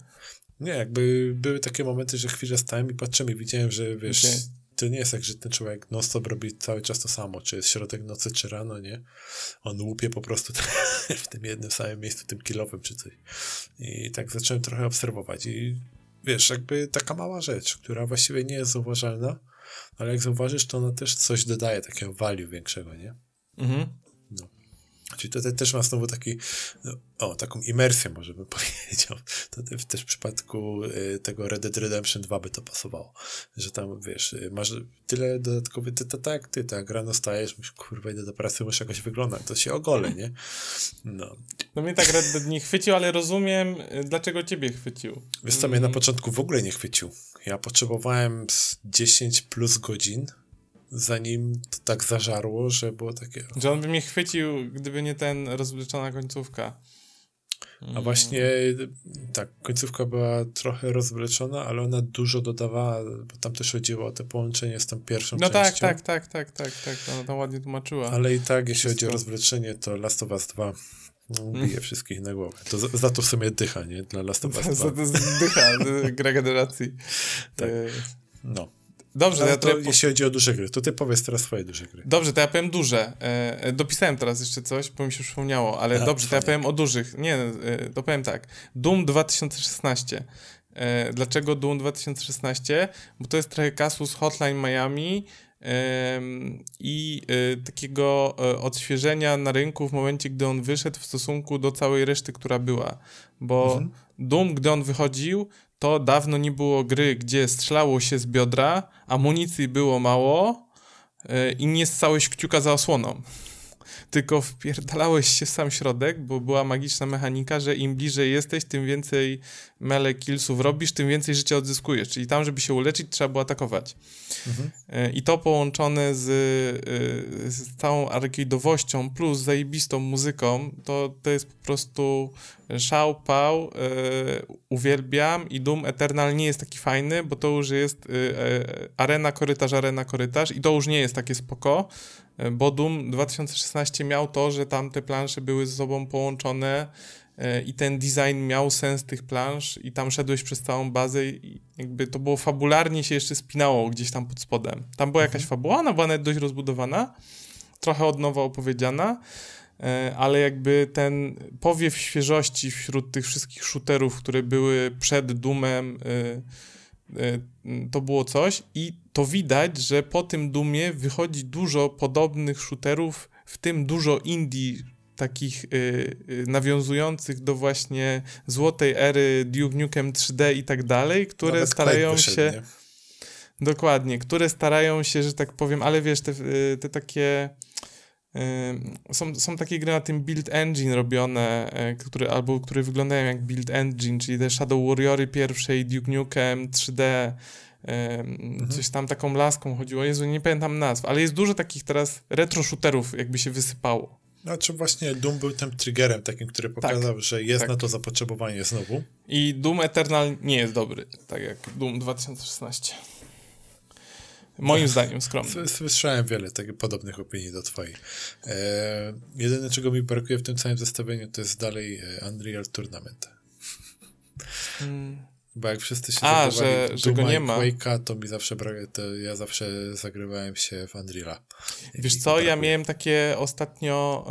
Nie, jakby były takie momenty, że chwilę stałem i patrzymy, widziałem, że wiesz, okay to nie jest tak, że ten człowiek non-stop robi cały czas to samo, czy jest środek nocy, czy rano, nie? On łupie po prostu w tym jednym samym miejscu, tym kilowym, czy coś. I tak zacząłem trochę obserwować i wiesz, jakby taka mała rzecz, która właściwie nie jest zauważalna, ale jak zauważysz, to ona też coś dodaje takiego value większego, nie? Mhm. No. Czyli tutaj też ma znowu taki, no, o, taką imersję, może bym powiedział. To też w przypadku y, tego Red Dead Redemption 2 by to pasowało. Że tam, wiesz, y, masz tyle dodatkowych, ty to tak, ty tak, rano stajesz, myślisz, kurwa, idę do pracy, muszę jakoś wyglądać, to się ogolę, nie? No. No mnie tak Red Dead nie chwycił, ale rozumiem, y, dlaczego ciebie chwycił. Wiesz co, mnie na mm. początku w ogóle nie chwycił. Ja potrzebowałem 10 plus godzin, zanim to tak zażarło, że było takie... Że on by mnie chwycił, gdyby nie ten rozwleczona końcówka. A właśnie tak, końcówka była trochę rozwleczona, ale ona dużo dodawała, bo tam też chodziło o te połączenie z tą pierwszą no tak, częścią. No tak, tak, tak, tak, tak, ona tam ładnie tłumaczyła. Ale i tak, jeśli chodzi o rozwleczenie, to Last of Us 2 no, bije wszystkich na głowę. To za, to w sumie dycha, nie? Dla Last of Us 2. Za to dycha, gra generacji. tak. E, no. Dobrze, no, ja to, jeśli chodzi o duże gry, to ty powiedz teraz swoje duże gry. Dobrze, to ja powiem duże. E, e dopisałem teraz jeszcze coś, bo mi się przypomniało, ale A, dobrze, to ja powiem o dużych. Nie, e, to powiem tak. Doom 2016. E, dlaczego Doom 2016? Bo to jest trochę kasus Hotline Miami i e, takiego e, odświeżenia na rynku w momencie, gdy on wyszedł w stosunku do całej reszty, która była. Bo mhm. Doom, gdy on wychodził, to dawno nie było gry, gdzie strzelało się z biodra, amunicji było mało yy, i nie ssałeś kciuka za osłoną tylko wpierdalałeś się sam środek, bo była magiczna mechanika, że im bliżej jesteś, tym więcej mele killsów robisz, tym więcej życia odzyskujesz. Czyli tam, żeby się uleczyć, trzeba było atakować. Mhm. E, I to połączone z, e, z całą arcade'owością plus zajebistą muzyką, to, to jest po prostu szał, pał, yy, uwielbiam i Doom Eternal nie jest taki fajny, bo to już jest yy, arena, korytarz, arena, korytarz i to już nie jest takie spoko, bo Doom 2016 miał to, że tam te plansze były ze sobą połączone e, i ten design miał sens tych plansz i tam szedłeś przez całą bazę i jakby to było fabularnie się jeszcze spinało gdzieś tam pod spodem. Tam była jakaś mhm. fabuła, ona była nawet dość rozbudowana, trochę od nowa opowiedziana, e, ale jakby ten powiew świeżości wśród tych wszystkich shooterów, które były przed Doomem, e, to było coś i to widać, że po tym Dumie wychodzi dużo podobnych shooterów, w tym dużo indie takich y, y, nawiązujących do właśnie złotej ery Duke Nukem 3D i tak dalej, które Nawet starają się nie? dokładnie, które starają się, że tak powiem, ale wiesz, te, te takie są, są takie gry na tym build engine robione, e, które, albo które wyglądają jak build engine, czyli te Shadow Warriory pierwszej, Duke Nukem 3D, mhm. coś tam taką laską chodziło. Jezu, nie pamiętam nazw, ale jest dużo takich teraz retro shooterów jakby się wysypało. Znaczy właśnie Doom był tym triggerem takim, który pokazał, tak, że jest tak. na to zapotrzebowanie znowu. I Doom Eternal nie jest dobry, tak jak Doom 2016. Moim zdaniem skromnie. Słyszałem wiele takich podobnych opinii do twojej. E, jedyne, czego mi brakuje w tym całym zestawieniu, to jest dalej e, Unreal Tournament. Hmm. Bo jak wszyscy się A, że, że go nie ma. Quake'a, to mi zawsze brakuje, to ja zawsze zagrywałem się w Unreal'a. Wiesz co, ja miałem takie ostatnio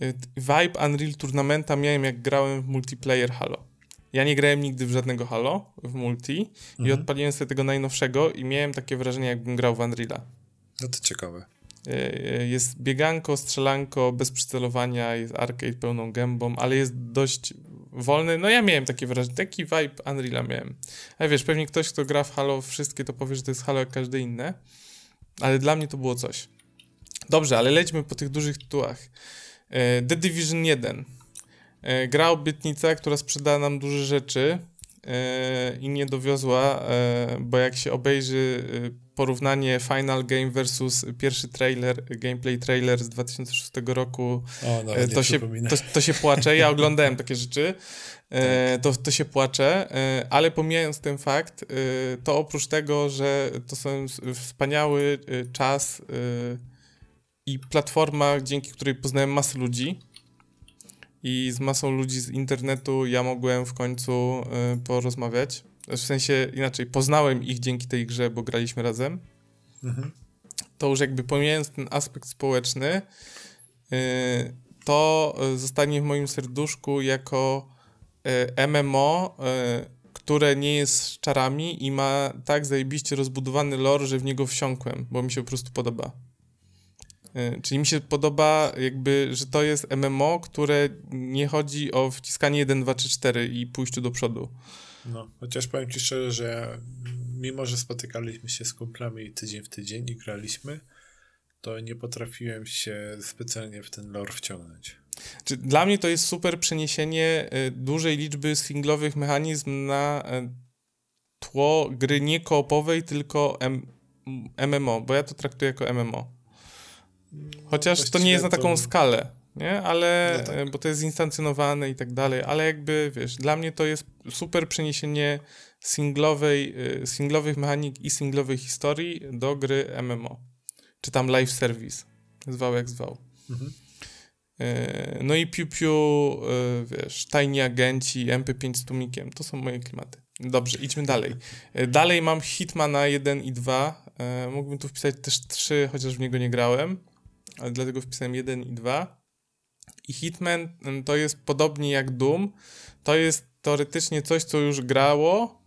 e, vibe Unreal Tournamenta miałem jak grałem w multiplayer Halo. Ja nie grałem nigdy w żadnego Halo w multi mhm. i odpaliłem sobie tego najnowszego i miałem takie wrażenie, jakbym grał w Unreal'a. No to ciekawe. E, e, jest bieganko, strzelanko, bez przycelowania, jest arcade pełną gębą, ale jest dość wolny. No ja miałem takie wrażenie, taki vibe Unreal'a miałem. Ale wiesz, pewnie ktoś, kto gra w Halo wszystkie, to powie, że to jest Halo jak każde inne, ale dla mnie to było coś. Dobrze, ale lećmy po tych dużych tytułach. E, The Division 1 E, gra obietnica, która sprzedała nam duże rzeczy e, i nie dowiozła, e, bo jak się obejrzy porównanie Final Game versus pierwszy trailer, gameplay trailer z 2006 roku, o, to, się, to, to, się płacze. Ja oglądałem takie rzeczy. Tak. To, to się płacze, ale pomijając ten fakt, to oprócz tego, że to są wspaniały czas i platforma, dzięki której poznałem masę ludzi, i z masą ludzi z internetu ja mogłem w końcu y, porozmawiać. W sensie inaczej, poznałem ich dzięki tej grze, bo graliśmy razem. Mhm. To już jakby pomijając ten aspekt społeczny, y, to zostanie w moim serduszku jako y, MMO, y, które nie jest z czarami i ma tak zajebiście rozbudowany lore, że w niego wsiąkłem, bo mi się po prostu podoba. Y, czyli mi się podoba jakby, że to jest MMO, które nie chodzi o wciskanie 1, 2, 3, 4 i pójściu do przodu. No, chociaż powiem ci szczerze, że mimo, że spotykaliśmy się z kumplami tydzień w tydzień i graliśmy, to nie potrafiłem się specjalnie w ten lore wciągnąć. Dla mnie to jest super przeniesienie y, dużej liczby singlowych mechanizm na y, tło gry nie koopowej, tylko M MMO, bo ja to traktuję jako MMO. Chociaż Właściwie to nie jest na taką to... skalę, nie? Ale, no tak. bo to jest instancjonowane i tak dalej, ale jakby, wiesz, dla mnie to jest super przeniesienie singlowej, y, singlowych mechanik i singlowej historii do gry MMO. Czy tam live service. Zwał jak zwał. Mhm. Y, no i Piu Piu, wiesz, tajni agenci, MP5 z tumikiem, to są moje klimaty. Dobrze, idźmy dalej. Dalej mam Hitmana 1 i 2. Mógłbym tu wpisać też 3, chociaż w niego nie grałem dlatego wpisałem 1 i 2. I Hitman mm, to jest podobnie jak Doom. To jest teoretycznie coś, co już grało,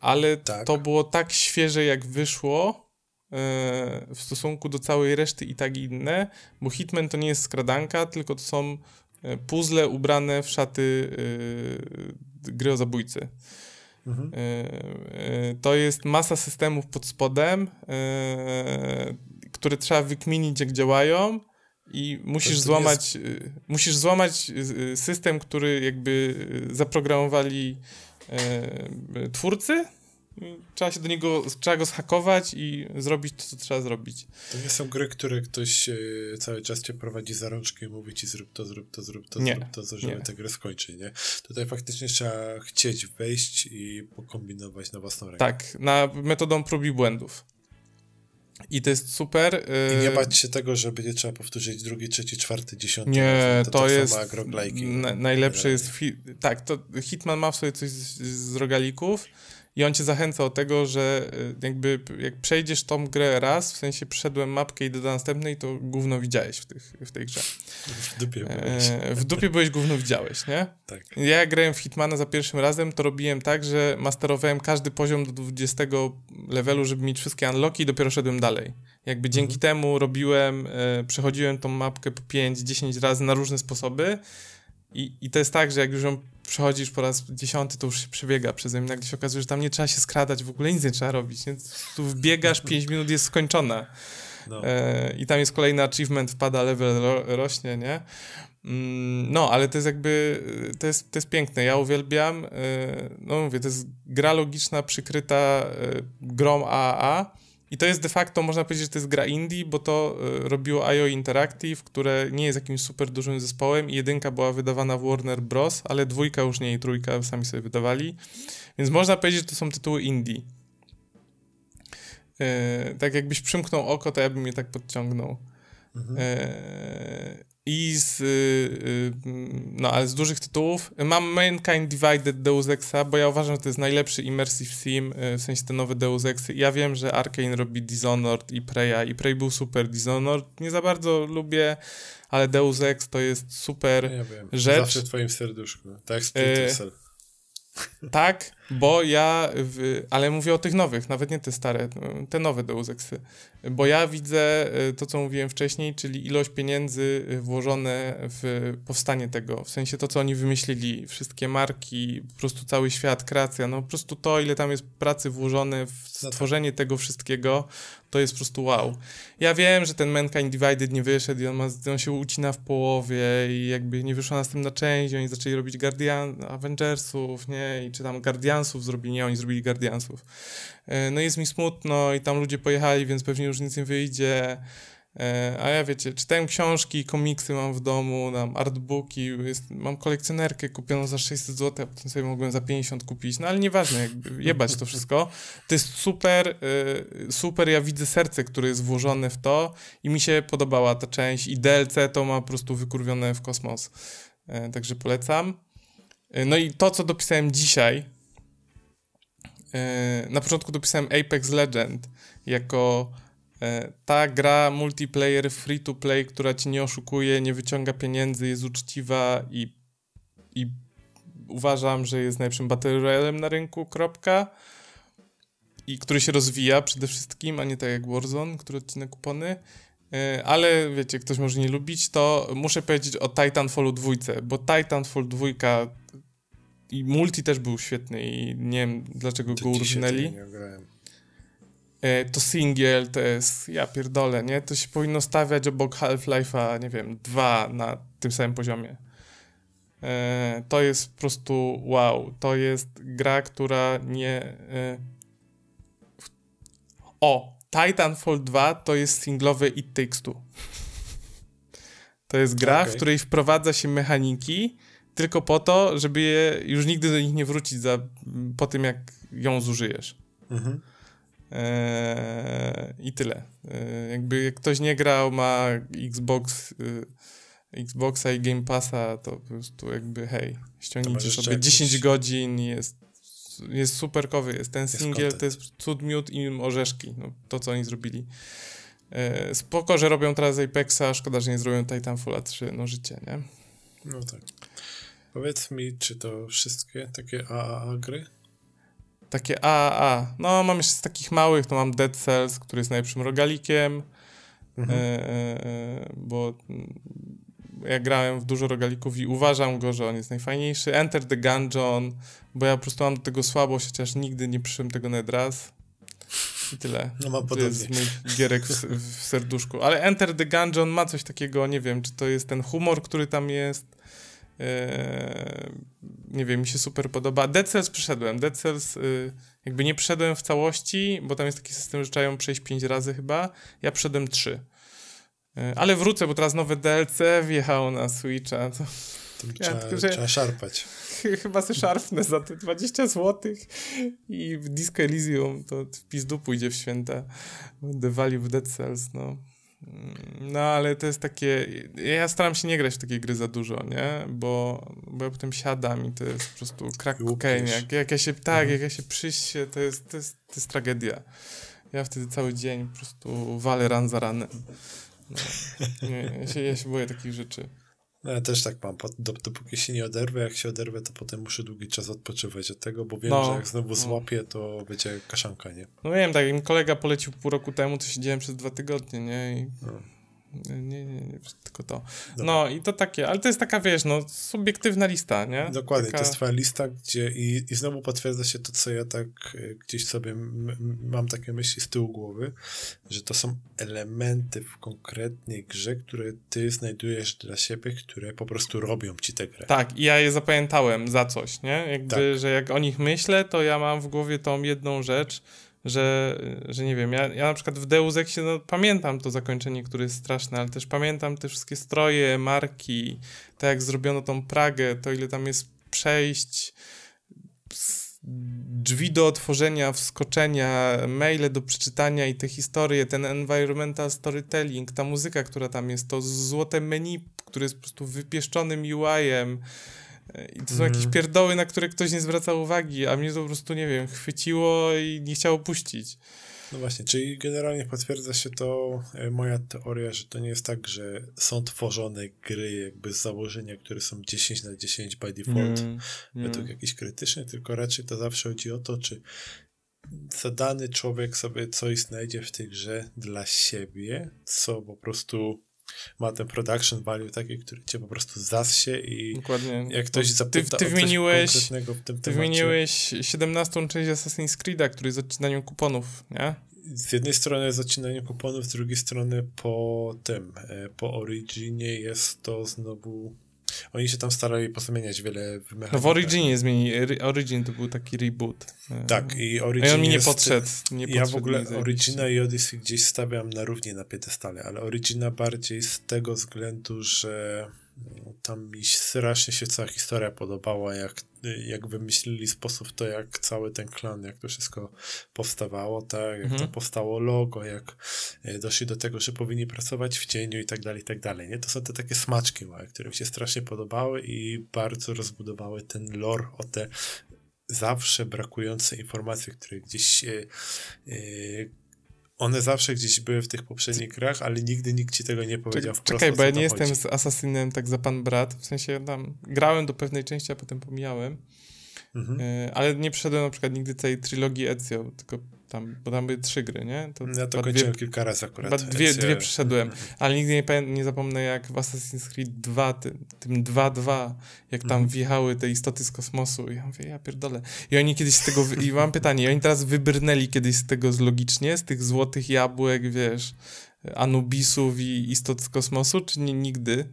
ale tak. to było tak świeże, jak wyszło yy, w stosunku do całej reszty i tak inne, bo Hitman to nie jest skradanka, tylko to są e, puzzle ubrane w szaty yy, gry o zabójcy. Mhm. Yy, to jest masa systemów pod spodem, które trzeba wykminić, jak działają i musisz złamać, jest... Y, musisz złamać y, system, który jakby y, zaprogramowali e, twórcy. Trzeba się do niego, trzeba go zhakować i zrobić to, co trzeba zrobić. To nie są gry, które ktoś e, cały czas cię prowadzi za rączkę i mówi ci zrób to, zrób to, zrób to, nie, zrób to, żeby nie. tę grę skończyć, nie? Tutaj faktycznie trzeba chcieć wejść i pokombinować na własną rękę. Tak, na metodą prób i błędów. I to jest super. I nie y, bać się tego, że będzie trzeba powtórzyć drugi, trzeci, czwarty, dziesiąty. Nie, to, to tak jest. Na, najlepsze jest. tak, to Hitman ma w sobie coś z, z rogalików i on cię zachęca do tego, że y, jakby jak przejdziesz tą grę raz, w sensie przeszedłem mapkę i do następnej, to gówno widziałeś w, tych, w tej grze. W dupie byłeś. E, w dupie byłeś, gówno widziałeś, nie? Tak. Ja jak grałem w Hitmana za pierwszym razem, to robiłem tak, że masterowałem każdy poziom do 20 levelu, żeby mieć wszystkie unlocki i dopiero szedłem dalej. Jakby dzięki mhm. temu robiłem, e, przechodziłem tą mapkę po 5-10 razy na różne sposoby i, I to jest tak, że jak już ją przechodzisz po raz dziesiąty, to już się przebiega przeze mnie. Nagle się okazuje, że tam nie trzeba się skradać, w ogóle nic nie trzeba robić. Nie? Tu wbiegasz, 5 minut jest skończona. No. E, I tam jest kolejny achievement, wpada level, ro, rośnie, nie? Mm, no, ale to jest jakby, to jest, to jest piękne. Ja uwielbiam, e, no mówię, to jest gra logiczna przykryta e, grą AAA i to jest de facto, można powiedzieć, że to jest gra indie, bo to y, robiło IO Interactive, które nie jest jakimś super dużym zespołem i jedynka była wydawana w Warner Bros., ale dwójka już nie i trójka sami sobie wydawali. Więc można powiedzieć, że to są tytuły indie. Yy, tak jakbyś przymknął oko, to ja bym je tak podciągnął. Mhm. Yy, i z, y, y, no, ale z dużych tytułów mam Mankind Divided Deus Exa, bo ja uważam, że to jest najlepszy immersive sim, y, w sensie te nowe Deus. Ja wiem, że Arkane robi Dishonored i Preya i Prey był super, Dishonored nie za bardzo lubię, ale Deus Ex to jest super ja wiem. rzecz. Zawsze w twoim serduszku, tak jak Splinter Cell. Tak, bo ja, w, ale mówię o tych nowych, nawet nie te stare, te nowe Deus Exy, bo ja widzę e, to, co mówiłem wcześniej, czyli ilość pieniędzy włożone w powstanie tego, w sensie to, co oni wymyślili, wszystkie marki, po prostu cały świat, kreacja, no po prostu to, ile tam jest pracy włożone w no tak. stworzenie tego wszystkiego, to jest po prostu wow. Ja wiem, że ten Mankind Divided nie wyszedł i on, ma, on się ucina w połowie i jakby nie wyszła następna część oni zaczęli robić Guardian, Avengersów, nie, i czy tam Guardiansów zrobili, nie, oni zrobili Guardiansów. E, no jest mi smutno i tam ludzie pojechali, więc pewnie już nic nie wyjdzie. E, a ja wiecie, czytałem książki, komiksy mam w domu, mam artbooki, jest, mam kolekcjonerkę kupioną za 600 zł, a potem sobie mogłem za 50 kupić, no ale nieważne, jakby jebać to wszystko. To jest super, e, super, ja widzę serce, które jest włożone w to i mi się podobała ta część i DLC to ma po prostu wykurwione w kosmos. Także polecam. No i to, co dopisałem dzisiaj, E, na początku dopisałem Apex Legend jako e, ta gra multiplayer free to play, która ci nie oszukuje, nie wyciąga pieniędzy, jest uczciwa i, i uważam, że jest najlepszym battle royalem na rynku, kropka. I który się rozwija przede wszystkim, a nie tak jak Warzone, który odcina kupony. E, ale wiecie, ktoś może nie lubić, to muszę powiedzieć o Titanfallu 2, bo Titanfall 2 i multi też był świetny i nie wiem dlaczego to go uróżnili. E, to single to jest, ja pierdolę, nie? To się powinno stawiać obok Half-Life'a, nie wiem, dwa na tym samym poziomie. E, to jest po prostu wow. To jest gra, która nie... O! Titanfall 2 to jest singlowy It Takes Two. To jest gra, okay. w której wprowadza się mechaniki tylko po to, żeby je już nigdy do nich nie wrócić za, po tym, jak ją zużyjesz. Mhm. Eee, I tyle. Eee, jakby jak ktoś nie grał, ma Xbox, y, Xboxa i Game Passa, to po prostu jakby hej, ściągnijcie sobie 10 godzin jest jest superkowy, jest ten singiel, to jest cud, miód i orzeszki, no, to co oni zrobili. E, spoko, że robią teraz Apexa, szkoda, że nie zrobią Titanfalla 3, no życie, nie? No tak. Powiedz mi, czy to wszystkie takie AAA gry? Takie AAA. No, mam jeszcze z takich małych, to mam Dead Cells, który jest najlepszym rogalikiem, mhm. e, e, e bo ja grałem w dużo rogalików i uważam go, że on jest najfajniejszy. Enter the Gungeon, bo ja po prostu mam do tego słabość, chociaż nigdy nie przyszłem tego nawet raz. I tyle. No ma podobnie. To jest mój gierek w, w, serduszku. Ale Enter the Gungeon ma coś takiego, nie wiem, czy to jest ten humor, który tam jest. Eee, nie wiem, mi się super podoba. Dead Cells przeszedłem. Dead Cells y, jakby nie przeszedłem w całości, bo tam jest taki system, że trzeba ją przejść 5 razy chyba. Ja przeszedłem 3. E, ale wrócę, bo teraz nowe DLC wjechało na Switcha. To... Ja, trzeba, tylko, trzeba szarpać. Chyba sobie szarpnę za te 20 zł i w Disco Elysium to w pizdu pójdzie w święta. Będę walił w Dead Cells, no. No, ale to jest takie... Ja staram się nie grać w takie gry za dużo, nie? Bo, bo ja potem siadam i to jest po prostu crack cocaine. Jak, jak ja się... Tak, mhm. jak ja się przyjście, to jest, to, jest, to jest tragedia. Ja wtedy cały dzień po prostu walę ran za ranem. No, nie, ja, się, ja się boję takich rzeczy. No ja też tak mam, dopóki się nie oderwę, jak się oderwę, to potem muszę długi czas odpoczywać od tego, bo wiem, no, że jak znowu no. złapię, to będzie kaszanka, nie? No wiem, tak, im kolega polecił pół roku temu, to siedziałem przez dwa tygodnie, nie? I... No. Nie, nie, nie, tylko to. Dobra. No i to takie, ale to jest taka, wiesz, no, subiektywna lista, nie? Dokładnie, taka... to jest twoja lista, gdzie i, i znowu potwierdza się to, co ja tak e, gdzieś sobie mam takie myśli z tyłu głowy, że to są elementy w konkretnej grze, które ty znajdujesz dla siebie, które po prostu robią ci tę grę. Tak, i ja je zapamiętałem za coś, nie? Jakby, tak. że jak o nich myślę, to ja mam w głowie tą jedną rzecz, że, że nie wiem, ja, ja na przykład w Deus Exie no, pamiętam to zakończenie, które jest straszne, ale też pamiętam te wszystkie stroje, marki, tak jak zrobiono tą Pragę, to ile tam jest przejść, drzwi do otworzenia, wskoczenia, maile do przeczytania i te historie, ten environmental storytelling, ta muzyka, która tam jest, to złote menu, które jest po prostu wypieszczonym UI-em, i to są mm. jakieś pierdoły, na które ktoś nie zwraca uwagi, a mnie to po prostu, nie wiem, chwyciło i nie chciało puścić. No właśnie, czyli generalnie potwierdza się to e, moja teoria, że to nie jest tak, że są tworzone gry jakby z założenia, które są 10 na 10 by default, mm, według mm. jakichś krytycznych, tylko raczej to zawsze chodzi o to, czy zadany człowiek sobie coś znajdzie w tej grze dla siebie, co po prostu ma ten production value taki, który cię po prostu zassie i Dokładnie. jak ktoś zapyta ty, ty wymieniłeś, w tym Ty temacie, wymieniłeś 17 część Assassin's Creed'a, który jest odcinaniem kuponów, nie? Z jednej strony jest odcinanie kuponów, z drugiej strony po tym, e, po Originie jest to znowu oni się tam starali pozmieniać wiele w No w Originie zmieni. Origin to był taki reboot. Tak, i Origin. A on mi nie podszedł. Nie ja w ogóle Origina i Odyssey gdzieś stawiam na równie na piedestale, ale Origina bardziej z tego względu, że tam mi strasznie się cała historia podobała, jak, jak wymyślili sposób to, jak cały ten klan, jak to wszystko powstawało, tak, jak mhm. to powstało logo, jak e, doszli do tego, że powinni pracować w cieniu i tak dalej, i tak dalej, nie? To są te takie smaczki małe, które mi się strasznie podobały i bardzo rozbudowały ten lore o te zawsze brakujące informacje, które gdzieś yy, yy, one zawsze gdzieś były w tych poprzednich grach, ale nigdy nikt ci tego nie powiedział wprost. Czekaj, bo ja nie jestem z Assassinem tak za pan brat, w sensie tam grałem do pewnej części, a potem pomijałem. Mhm. E, ale nie przeszedłem na przykład nigdy tej trylogii Ezio, tylko tam, bo tam były trzy gry, nie? To ja to kończyłem dwie, kilka razy akurat. Dwie, dwie przeszedłem, ale nigdy nie, nie zapomnę jak w Assassin's Creed 2, tym, tym 2-2, jak tam mhm. wjechały te istoty z kosmosu i ja mówię, ja pierdolę. I oni kiedyś z tego, i mam pytanie, i oni teraz wybrnęli kiedyś z tego z logicznie, z tych złotych jabłek, wiesz, Anubisów i istot z kosmosu, czy nie, nigdy?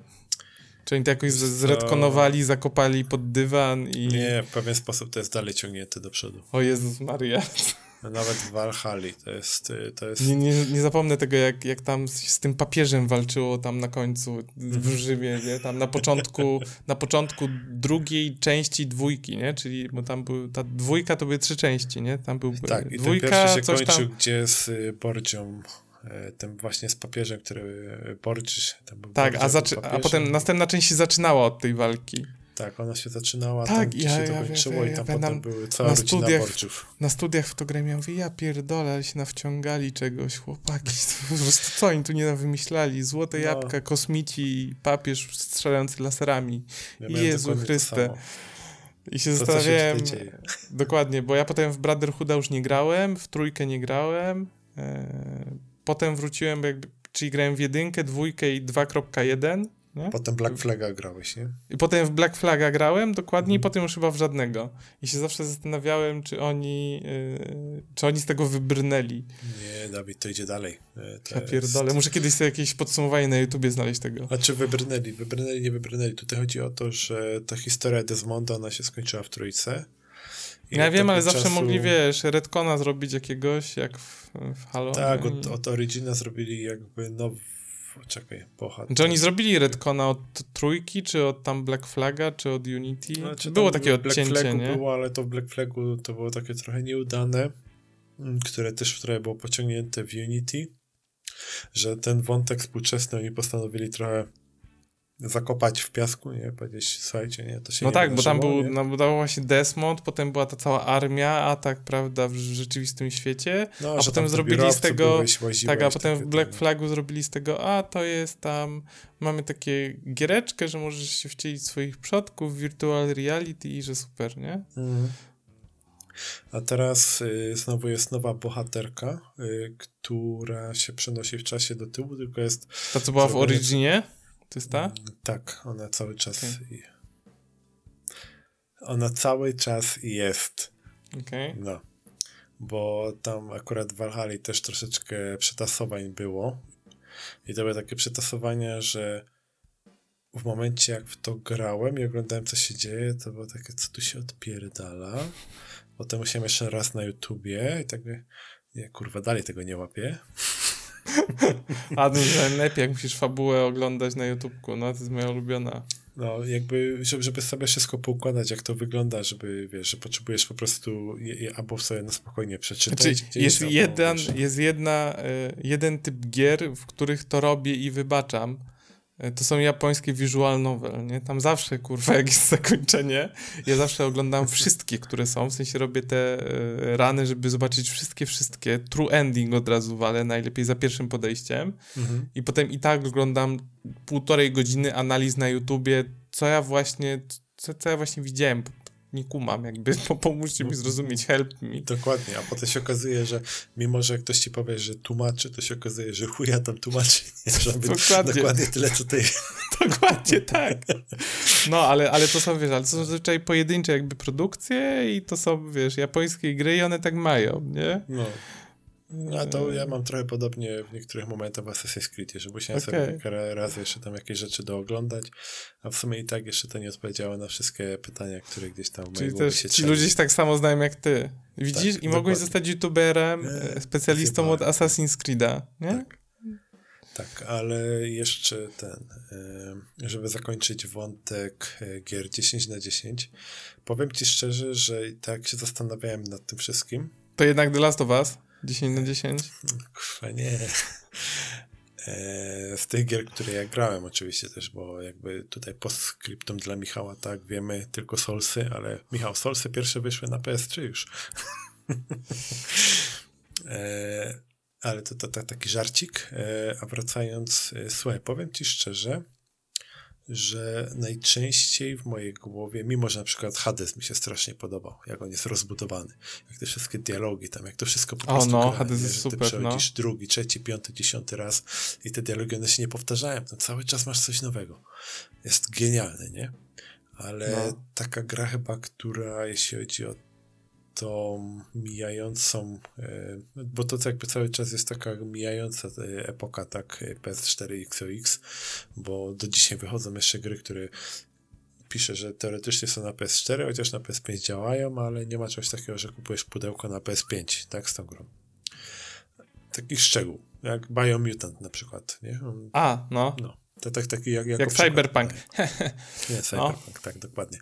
Czy oni to jakoś zredkonowali, zakopali pod dywan i... Nie, w pewien sposób to jest dalej ciągnięte do przodu. O Jezus Maria. Nawet w Valhalla to jest... Y, to jest... Nie, nie, nie zapomnę tego, jak, jak tam z, z tym papieżem walczyło tam na końcu w mhm. Rzymie, nie? Tam na początku, na początku drugiej części dwójki, nie? Czyli, bo tam był, ta dwójka to były trzy części, nie? Tam był tak, dwójka, i ten pierwszy się kończył, tam... gdzie z y, Bordzią E, tym właśnie z papieżem, który Borges tam był. Tak, a, a potem następna część się zaczynała od tej walki. Tak, ona się zaczynała, tak, tam ja, się ja, kończyło ja, i tam ja, potem były cała na studiach, Borczów. Na studiach w to grę ja mówię, ja pierdolę, ale się nawciągali czegoś, chłopaki, po prostu co oni tu nie wymyślali, złote no. jabłka, kosmici, papież strzelający laserami, ja Jezu Chryste. I się to, zastanawiałem, dokładnie, bo ja potem w Brotherhooda już nie grałem, w trójkę nie grałem, e, Potem wróciłem, jakby, czyli grałem w jedynkę, dwójkę i 2.1. Nie? Potem Black Flaga grałeś, nie? I potem w Black Flaga grałem, dokładnie, i potem już chyba w żadnego. I się zawsze zastanawiałem, czy oni, yy, czy oni z tego wybrnęli. Nie, Dawid, to idzie dalej. E, to ja pierdolę, jest... muszę kiedyś sobie jakieś podsumowanie na YouTubie znaleźć tego. A czy wybrnęli? Wybrnęli, nie wybrnęli. Tutaj chodzi o to, że ta historia Desmonda, ona się skończyła w trójce. Ja wiem, ale zawsze czasu... mogli, wiesz, Redcona zrobić jakiegoś, jak w, w Halo. Tak, od, od Origina zrobili jakby nowy czekaj, bohater. Czy oni zrobili Redcona od trójki, czy od tam Black Flaga, czy od Unity? Znaczy, było takie Black odcięcie, Flagu nie? było, ale to w Black Flagu to było takie trochę nieudane, mm, które też trochę było pociągnięte w Unity, że ten wątek współczesny oni postanowili trochę zakopać w piasku, nie? Powiedzieć, słuchajcie, nie, to się No nie tak, bo tam był, no, był właśnie Desmond, potem była ta cała armia, atak, prawda, w rzeczywistym świecie, no, a potem zrobili z tego, byłeś, tak, a potem w Black Flagu zrobili z tego, a to jest tam, mamy takie giereczkę, że możesz się wcielić swoich przodków, virtual reality i że super, nie? Mhm. A teraz y, znowu jest nowa bohaterka, y, która się przenosi w czasie do tyłu, tylko jest... Ta, co była w Originie? To jest ta? Tak, ona cały czas. Okay. Ona cały czas jest. Okej. Okay. No. Bo tam akurat w Valhalla też troszeczkę przetasowań było. I to były takie przetasowania, że w momencie jak w to grałem i oglądałem co się dzieje, to było takie, co tu się odpierdala. Potem musiałem jeszcze raz na YouTubie i tak nie, kurwa, dalej tego nie łapię. A no, najlepiej, jak musisz fabułę oglądać na YouTubku, no to jest moja ulubiona. No, jakby, żeby, sobie wszystko poukładać, jak to wygląda, żeby, wiesz, że potrzebujesz po prostu je, je, albo sobie na spokojnie przeczytać. Znaczy, jest, jeden, jest jedna, y, jeden typ gier, w których to robię i wybaczam, to są japońskie visual novel, nie? Tam zawsze, kurwa, jak jest zakończenie, ja zawsze oglądam wszystkie, które są, w sensie robię te e, rany, żeby zobaczyć wszystkie, wszystkie, true ending od razu walę, najlepiej za pierwszym podejściem mhm. i potem i tak oglądam półtorej godziny analiz na YouTubie, co ja właśnie, co, co ja właśnie widziałem nie kumam, jakby pomóżcie mi zrozumieć, help mi. Dokładnie, a potem się okazuje, że mimo, że ktoś ci powie, że tłumaczy, to się okazuje, że chuja tam tłumaczy, nie, dokładnie. dokładnie tyle, co ty. dokładnie tak. No, ale, ale to są, wiesz, ale to są zazwyczaj pojedyncze jakby produkcje i to są, wiesz, japońskie gry i one tak mają, nie? No. A to ja mam trochę podobnie w niektórych momentach w Assassin's Creed, że musiałem okay. sobie kilka razy jeszcze tam jakieś rzeczy dooglądać, a w sumie i tak jeszcze to nie odpowiedziało na wszystkie pytania, które gdzieś tam w Czyli też się ci ludzie tak samo znają jak ty. Widzisz? Tak, I mogłeś zostać youtuberem, nie, specjalistą od Assassin's Creed'a, nie? Tak. Tak, ale jeszcze ten, żeby zakończyć wątek e, gier 10 na 10, powiem ci szczerze, że tak się zastanawiałem nad tym wszystkim. To jednak The Last of Us? 10 na 10? Kurwa, nie. E, z tych gier, które ja grałem oczywiście też, bo jakby tutaj postscriptum dla Michała, tak, wiemy tylko Solsy, ale Michał, Solsy pierwsze wyszły na PS3 już. e, ale to, to, to, taki żarcik. E, a wracając, słuchaj, powiem ci szczerze, że najczęściej w mojej głowie, mimo że na przykład Hades mi się strasznie podobał, jak on jest rozbudowany, jak te wszystkie dialogi tam, jak to wszystko po prostu O no, gra, Hades nie? jest super, ty przechodzisz no. drugi, trzeci, piąty, dziesiąty raz i te dialogi, one się nie powtarzają, to cały czas masz coś nowego. Jest genialny, nie? Ale No. taka gra chyba, która jeśli chodzi o tą mijającą, e, bo to jakby cały czas jest taka mijająca e, epoka, tak, e, PS4 i XOX, bo do dzisiaj wychodzą jeszcze gry, które pisze, że teoretycznie są na PS4, chociaż na PS5 działają, ale nie ma czegoś takiego, że kupujesz pudełko na PS5, tak, z tą grą. Taki szczegół, jak Biomutant na przykład, nie? On- A, no. No, to tak taki jak, jako Jak Cyberpunk. Nie, Cyberpunk, tak, dokładnie.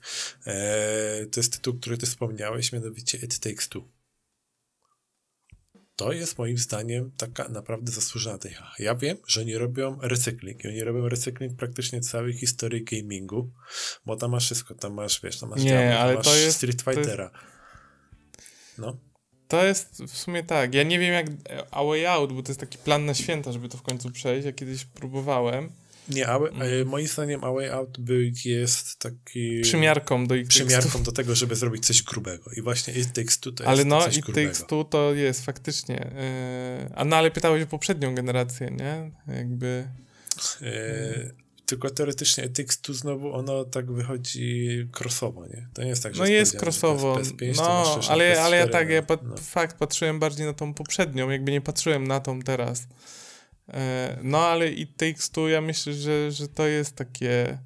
E, to jest tytuł, który ty wspomniałeś, mianowicie It Takes Two. To jest moim zdaniem taka naprawdę zasłużona technika. Ja wiem, że oni robią recykling i oni robią recykling praktycznie całej historii gamingu, bo tam masz wszystko, tam masz, wiesz, tam masz, Nie, tam ale masz to jest- Street to jest- Fightera. No, To jest w sumie tak. Ja nie wiem jak A Way Out, bo to jest taki plan na święta, żeby to w końcu przejść. Ja kiedyś próbowałem. Nie, a, Mm. e, moim zdaniem A Way Out był, jest taki... Przymiarką do ich przymiarką do tego, żeby zrobić coś grubego. I właśnie It Takes Two to jest Ale no coś i grubego. Takes Two to jest faktycznie. Yy, a no ale pytałeś o poprzednią generację, nie? Jakby. E, tylko teoretycznie It Takes Two znowu ono tak wychodzi crossowo, nie? To nie jest tak, że No jest crossowo. to jest PS5, to masz No, ale, ale ja PS4, tak, ja pat, no. fakt patrzyłem bardziej na tą poprzednią, jakby nie patrzyłem na tą teraz. E, no ale i Takes Two, ja myślę, że, że to jest takie.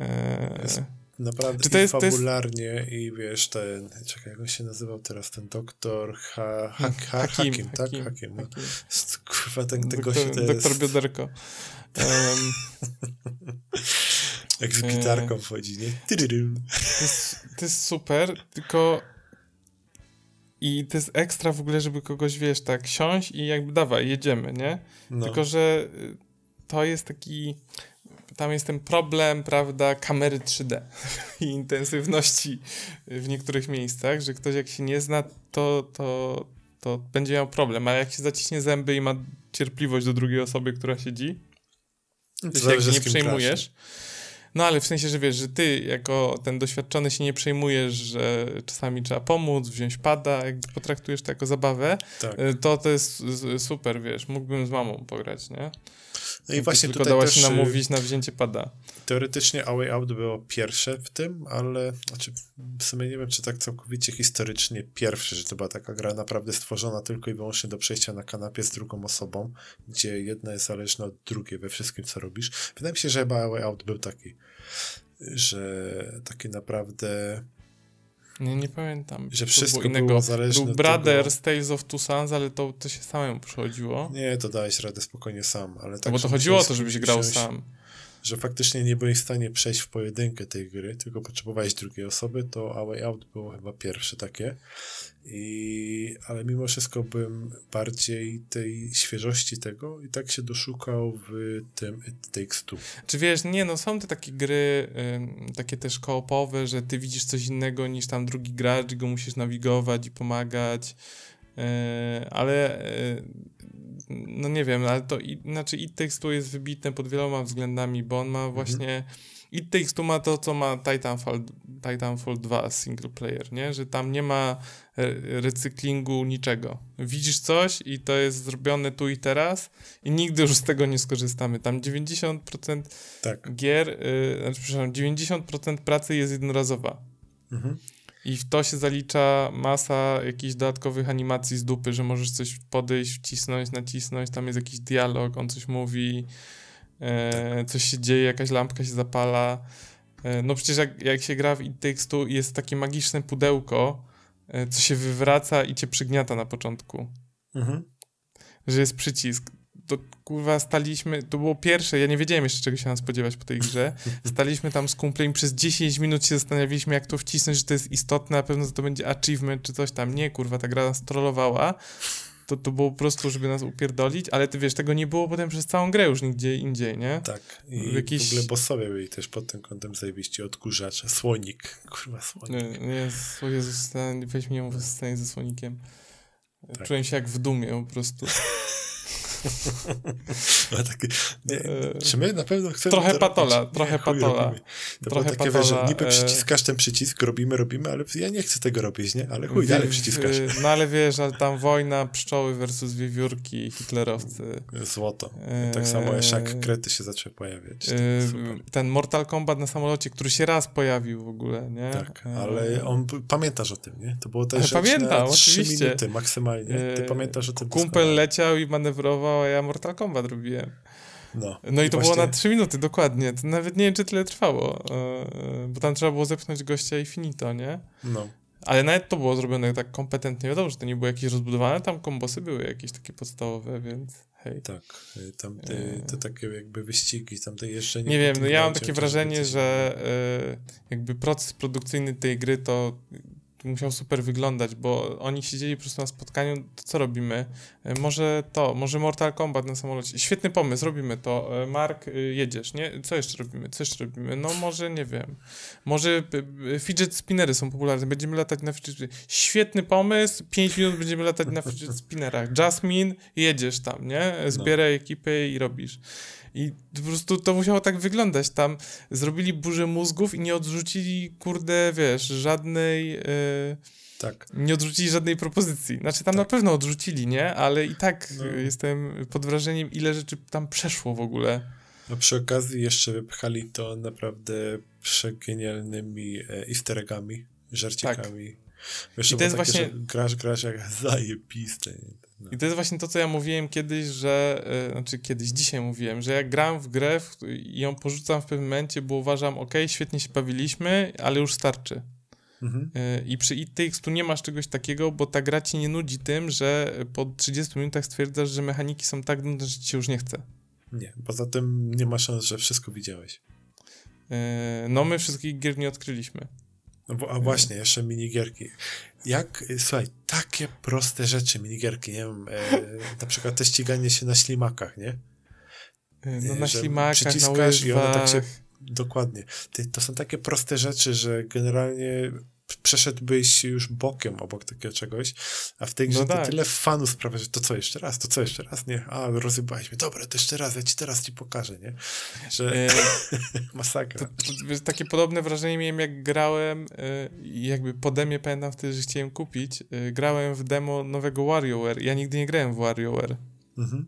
E, Jest Naprawdę Czy to jest- to jest- fabularnie i wiesz, ten, czekaj, jak on się nazywał teraz, ten doktor ha, ha, ha, Hakim, Hakim, tak? Hakim, Hakim, no. Kurwa, ten, ten doktor, gość to jest, doktor Bioderko. Em, jak z e, gitarką wchodzi, nie? To, jest, to jest super, tylko i to jest ekstra w ogóle, żeby kogoś, wiesz, tak siąść i jakby dawaj, jedziemy, nie? No. Tylko, że y, to jest taki. Tam jest ten problem, prawda, kamery 3D i intensywności w niektórych miejscach, że ktoś jak się nie zna, to, to, to będzie miał problem, ale jak się zaciśnie zęby i ma cierpliwość do drugiej osoby, która siedzi, To się jak nie przejmujesz. No ale w sensie, że wiesz, że ty jako ten doświadczony się nie przejmujesz, że czasami trzeba pomóc, wziąć pada, jakby potraktujesz to jako zabawę, Tak. y, to to jest super, wiesz, mógłbym z mamą pograć, nie? No i właśnie tylko tutaj dała też się y, namówić na wzięcie pada. Teoretycznie A Way Out było pierwsze w tym, ale znaczy, w sumie nie wiem, czy tak całkowicie historycznie pierwsze, że to była taka gra naprawdę stworzona tylko i wyłącznie do przejścia na kanapie z drugą osobą, gdzie jedna jest zależna od drugiej we wszystkim, co robisz. Wydaje mi się, że chyba A Way Out był taki, że taki naprawdę, Nie, nie pamiętam. że wszystko było było, innego. zależne Był Brothers Tales of Two Sons, ale to, to się samemu przychodziło. tego... Nie, to dałeś radę spokojnie sam, ale No tak, bo to chodziło o to, żebyś grał sam. że faktycznie nie byłeś w stanie przejść w pojedynkę tej gry, tylko potrzebowałeś drugiej osoby, to A Way Out było chyba pierwsze takie. I, ale mimo wszystko byłem bardziej tej świeżości tego i tak się doszukał w tym It Takes Two. Czy wiesz, nie no, są te takie gry, ym, takie też koopowe, że ty widzisz coś innego niż tam drugi gracz i go musisz nawigować i pomagać, yy, ale yy, no nie wiem, ale to i, znaczy It Takes Two jest wybitne pod wieloma względami, bo on ma właśnie It Takes Two ma to, co ma Titanfall, Titanfall 2 single player, nie? Że tam nie ma recyklingu niczego. Widzisz coś i to jest zrobione tu i teraz i nigdy już z tego nie skorzystamy. Tam 90% Tak. gier, yy, znaczy, przepraszam, 90% pracy jest jednorazowa. Mhm. I w to się zalicza masa jakichś dodatkowych animacji z dupy, że możesz coś podejść, wcisnąć, nacisnąć, tam jest jakiś dialog, on coś mówi, e, coś się dzieje, jakaś lampka się zapala. E, no przecież jak, jak się gra w It Takes Two, jest takie magiczne pudełko, e, co się wywraca i cię przygniata na początku Mhm. że jest przycisk. To kurwa staliśmy, to było pierwsze, ja nie wiedziałem jeszcze czego się mam spodziewać po tej grze. Staliśmy tam z kumplem przez 10 minut się zastanawialiśmy jak to wcisnąć, że to jest istotne, na pewno to będzie achievement czy coś tam. Nie, kurwa, ta gra nas trollowała. To, to było po prostu, żeby nas upierdolić, ale ty wiesz, tego nie było potem przez całą grę już nigdzie indziej, nie? Tak. I Jakiś- w ogóle bossowie byli też pod tym kątem zajebiście odkurzacze. Słonik. Kurwa, słonik. Nie, nie, o Jezus, weź mnie o scenie ze słonikiem. Tak. Czułem się jak w dumie po prostu. takie, nie, czy my na pewno chcemy Trochę patola, robić? trochę nie, patola. To trochę takie, patola, że niby przyciskasz ten przycisk, robimy, robimy, ale ja nie chcę tego robić, nie? Ale chuj, dalej przyciskasz. No ale wiesz, ale tam wojna, pszczoły versus wiewiórki, hitlerowcy. Złoto. tak samo jak krety się zaczęły pojawiać. Ten Mortal Kombat na samolocie, który się raz pojawił w ogóle, nie? Tak, ale on, pamiętasz o tym, nie? To było też Pamiętam, oczywiście. minuty maksymalnie. Ty pamiętasz o tym Kumpel leciał i manewrował, ja Mortal Kombat robiłem. No, no i, i to właśnie... było na 3 minuty, dokładnie. To nawet nie wiem, czy tyle trwało, e, bo tam trzeba było zepchnąć gościa i finito, nie? No. Ale nawet to było zrobione tak kompetentnie. Wiadomo, że to nie było jakieś rozbudowane, tam kombosy były jakieś takie podstawowe, więc hej. Tak, tam te, te takie jakby wyścigi, tam te jeszcze nie... Nie wiem, no ja mam takie wrażenie, że jakby proces produkcyjny tej gry to musiał super wyglądać, bo oni siedzieli po prostu na spotkaniu, to co robimy? E, może to, może Mortal Kombat na samolocie. Świetny pomysł, robimy to. E, Mark, e, jedziesz, nie? Co jeszcze robimy? Co jeszcze robimy? No może, nie wiem. Może fidget spinnery są popularne, będziemy latać na fidget. Świetny pomysł, 5 minut będziemy latać na fidget spinnerach. Jasmine, jedziesz tam, nie? Zbieraj ekipy i robisz. I po prostu to musiało tak wyglądać. Tam zrobili burzę mózgów i nie odrzucili, kurde, wiesz, żadnej. Yy, tak. Nie odrzucili żadnej propozycji. Znaczy, tam tak. na pewno odrzucili, nie? Ale i tak no. jestem pod wrażeniem, ile rzeczy tam przeszło w ogóle. A przy okazji jeszcze wypchali to naprawdę przegenialnymi e, easter eggami, żarcikami. Tak. Wiesz, I to jest takie, właśnie... grasz, grasz jak zajebiste. No. I to jest właśnie to, co ja mówiłem kiedyś, że, yy, znaczy kiedyś, dzisiaj mówiłem, że jak gram w grę w, i ją porzucam w pewnym momencie, bo uważam, ok, świetnie się bawiliśmy, ale już starczy. Mhm. Yy, I przy It tu nie masz czegoś takiego, bo ta gra ci nie nudzi tym, że po 30 minutach stwierdzasz, że mechaniki są tak nudne, że ci się już nie chce. Nie, poza tym nie ma szans, że wszystko widziałeś. Yy, no my wszystkich gier nie odkryliśmy. No, a właśnie, jeszcze minigierki. Jak, słuchaj, takie proste rzeczy, minigierki, nie wiem, e, na przykład te ściganie się na ślimakach, nie? No na ślimakach, na łyżwach. i one tak się, dokładnie. Ty, to są takie proste rzeczy, że generalnie przeszedłbyś już bokiem obok takiego czegoś, a w tej grze no tak. tyle fanów sprawia, że to co jeszcze raz, to co jeszcze raz, nie? A, rozjebaliśmy, dobra, to jeszcze raz, ja ci teraz ci pokażę, nie? Że e... masakra. To, to, takie podobne wrażenie miałem jak grałem e, jakby po demie pamiętam wtedy, że chciałem kupić, e, grałem w demo nowego WarioWare, ja nigdy nie grałem w WarioWare. Mhm.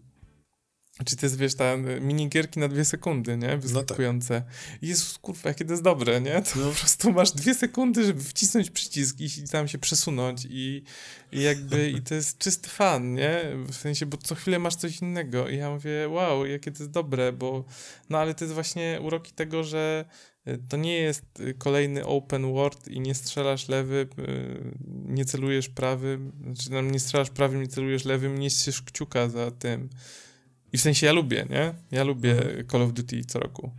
Czy to jest, wiesz, tam minigierki na dwie sekundy, nie? Wyskakujące. No tak. Jezus, kurwa, jakie to jest dobre, nie? To no. po prostu masz dwie sekundy, żeby wcisnąć przycisk i tam się przesunąć i, i jakby, i to jest czysty fan, nie? W sensie, bo co chwilę masz coś innego i ja mówię, wow, jakie to jest dobre, bo, no ale to jest właśnie uroki tego, że y, to nie jest y, kolejny open world i nie strzelasz lewy, nie celujesz prawym, znaczy tam nie strzelasz prawym, nie celujesz lewym, nie ściesz kciuka za tym i w sensie ja lubię, nie? Ja lubię mhm. Call of Duty co roku.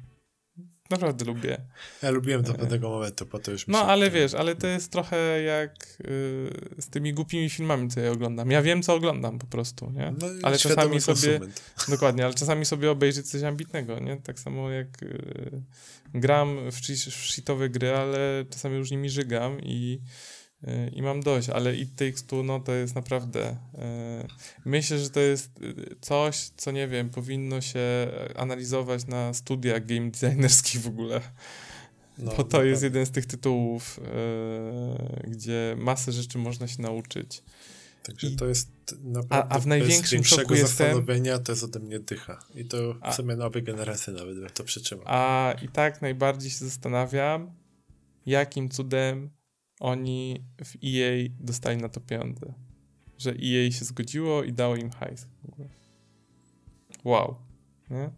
Naprawdę lubię. Ja lubiłem do e. pewnego momentu, po to już No, ale wiesz, ale to jest trochę jak y, z tymi głupimi filmami, co ja oglądam. Ja wiem, co oglądam po prostu, nie? No, ale czasami sobie... Dokładnie, ale czasami sobie obejrzeć coś ambitnego, nie? Tak samo jak y, gram w, w shitowe gry, ale czasami już nimi żygam i i mam dość, ale It Takes Two, no to jest naprawdę e, myślę, że to jest e, coś, co nie wiem, powinno się analizować na studiach game designerskich w ogóle. No, bo to jest jeden z tych tytułów, e, gdzie masę rzeczy można się nauczyć. Także I, to jest naprawdę a, a w największym bez szoku zastanowienia to jest ode mnie dycha. I to w sumie nowej generacji nawet to przytrzymam. A i tak najbardziej się zastanawiam, jakim cudem oni w EA dostali na to pieniądze. Że EA się zgodziło i dało im hajs. Wow. Nie?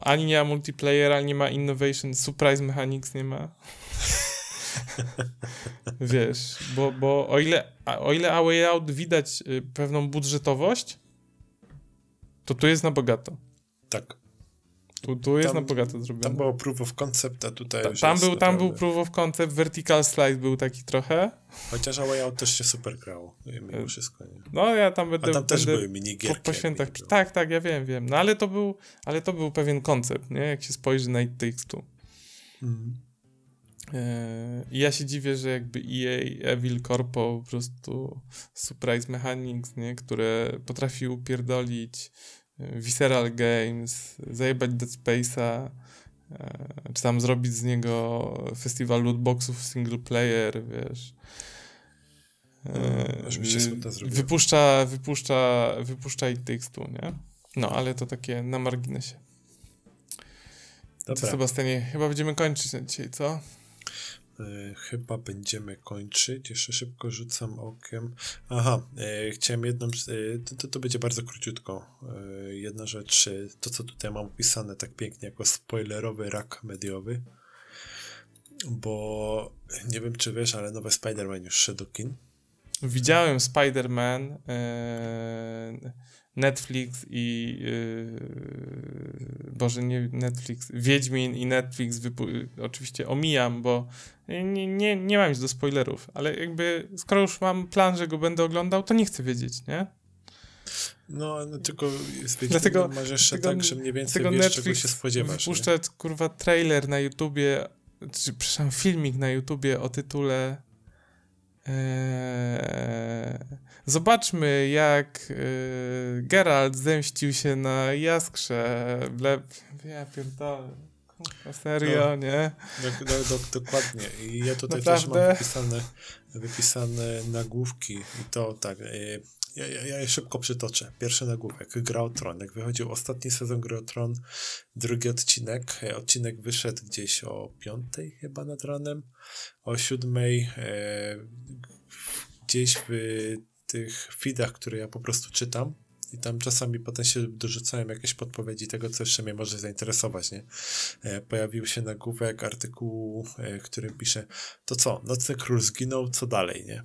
Ani nie ma multiplayer, ani nie ma innovation, surprise mechanics nie ma. Wiesz, bo, bo o, ile, o ile A Way Out widać y, pewną budżetowość, to tu jest na bogato. Tak. Tu, tu jest tam, na bogato zrobione. Tam było proof of concept, a tutaj Ta, tam, był, tam był proof of concept, vertical slide był taki trochę. Chociaż A Way Out też się super grało, mimo wszystko. Nie? No ja tam będę... A tam też były minigierki. Po, po świętach. Tak, tak, ja wiem, wiem. No ale to był, ale to był pewien koncept, nie? Jak się spojrzy na It Takes Two. Mhm. E, I ja się dziwię, że jakby EA, Evil Corpo, po prostu Surprise Mechanics, nie, które potrafi upierdolić Visceral Games, zajebać Dead Space'a, e, czy tam zrobić z niego festiwal lootboxów single player, wiesz. No, wypuszcza, wypuszcza, wypuszcza i tekstu, nie? No, ale to takie na marginesie. Dobra. To Sebastianie, chyba będziemy kończyć na dzisiaj, co? E, chyba będziemy kończyć. Jeszcze szybko rzucam okiem. Aha, e, chciałem jedną. E, to, to, to, będzie bardzo króciutko. Jedna rzecz, to co tutaj mam opisane tak pięknie jako spoilerowy rak mediowy. Bo nie wiem, czy wiesz, ale nowy Spider-Man już szedł do kin. Widziałem Spider-Man. E, Netflix i yy, Boże, nie Netflix, Wiedźmin i Netflix oczywiście omijam, bo nie, nie, nie mam nic do spoilerów, ale jakby skoro już mam plan, że go będę oglądał, to nie chcę wiedzieć, nie? No, no tylko z dlatego, masz jeszcze tak, że mniej więcej wiesz, Netflix czego się spodziewasz. Wypuszcza, nie? kurwa, trailer na YouTubie, czy, przepraszam, filmik na YouTubie o tytule zobaczmy, jak e, Geralt zemścił się na Jaskrze. Ble... Ja pierdolę. Serio, no, nie? Do, do, do, dokładnie. I ja tutaj Naprawdę? też mam wypisane, wypisane nagłówki i to tak. E, ja, ja, ja je szybko przytoczę. Pierwszy nagłówek. Gra o Tron. Jak wychodził ostatni sezon Gry o Tron, drugi odcinek. E, odcinek wyszedł gdzieś o piątej chyba nad ranem. O siódmej e, gdzieś w tych feedach, które ja po prostu czytam, i tam czasami potem się dorzucają jakieś podpowiedzi tego, co jeszcze mnie może zainteresować, nie? E, pojawił się nagłówek artykułu, e, który pisze, to co, Nocny Król zginął, co dalej, nie?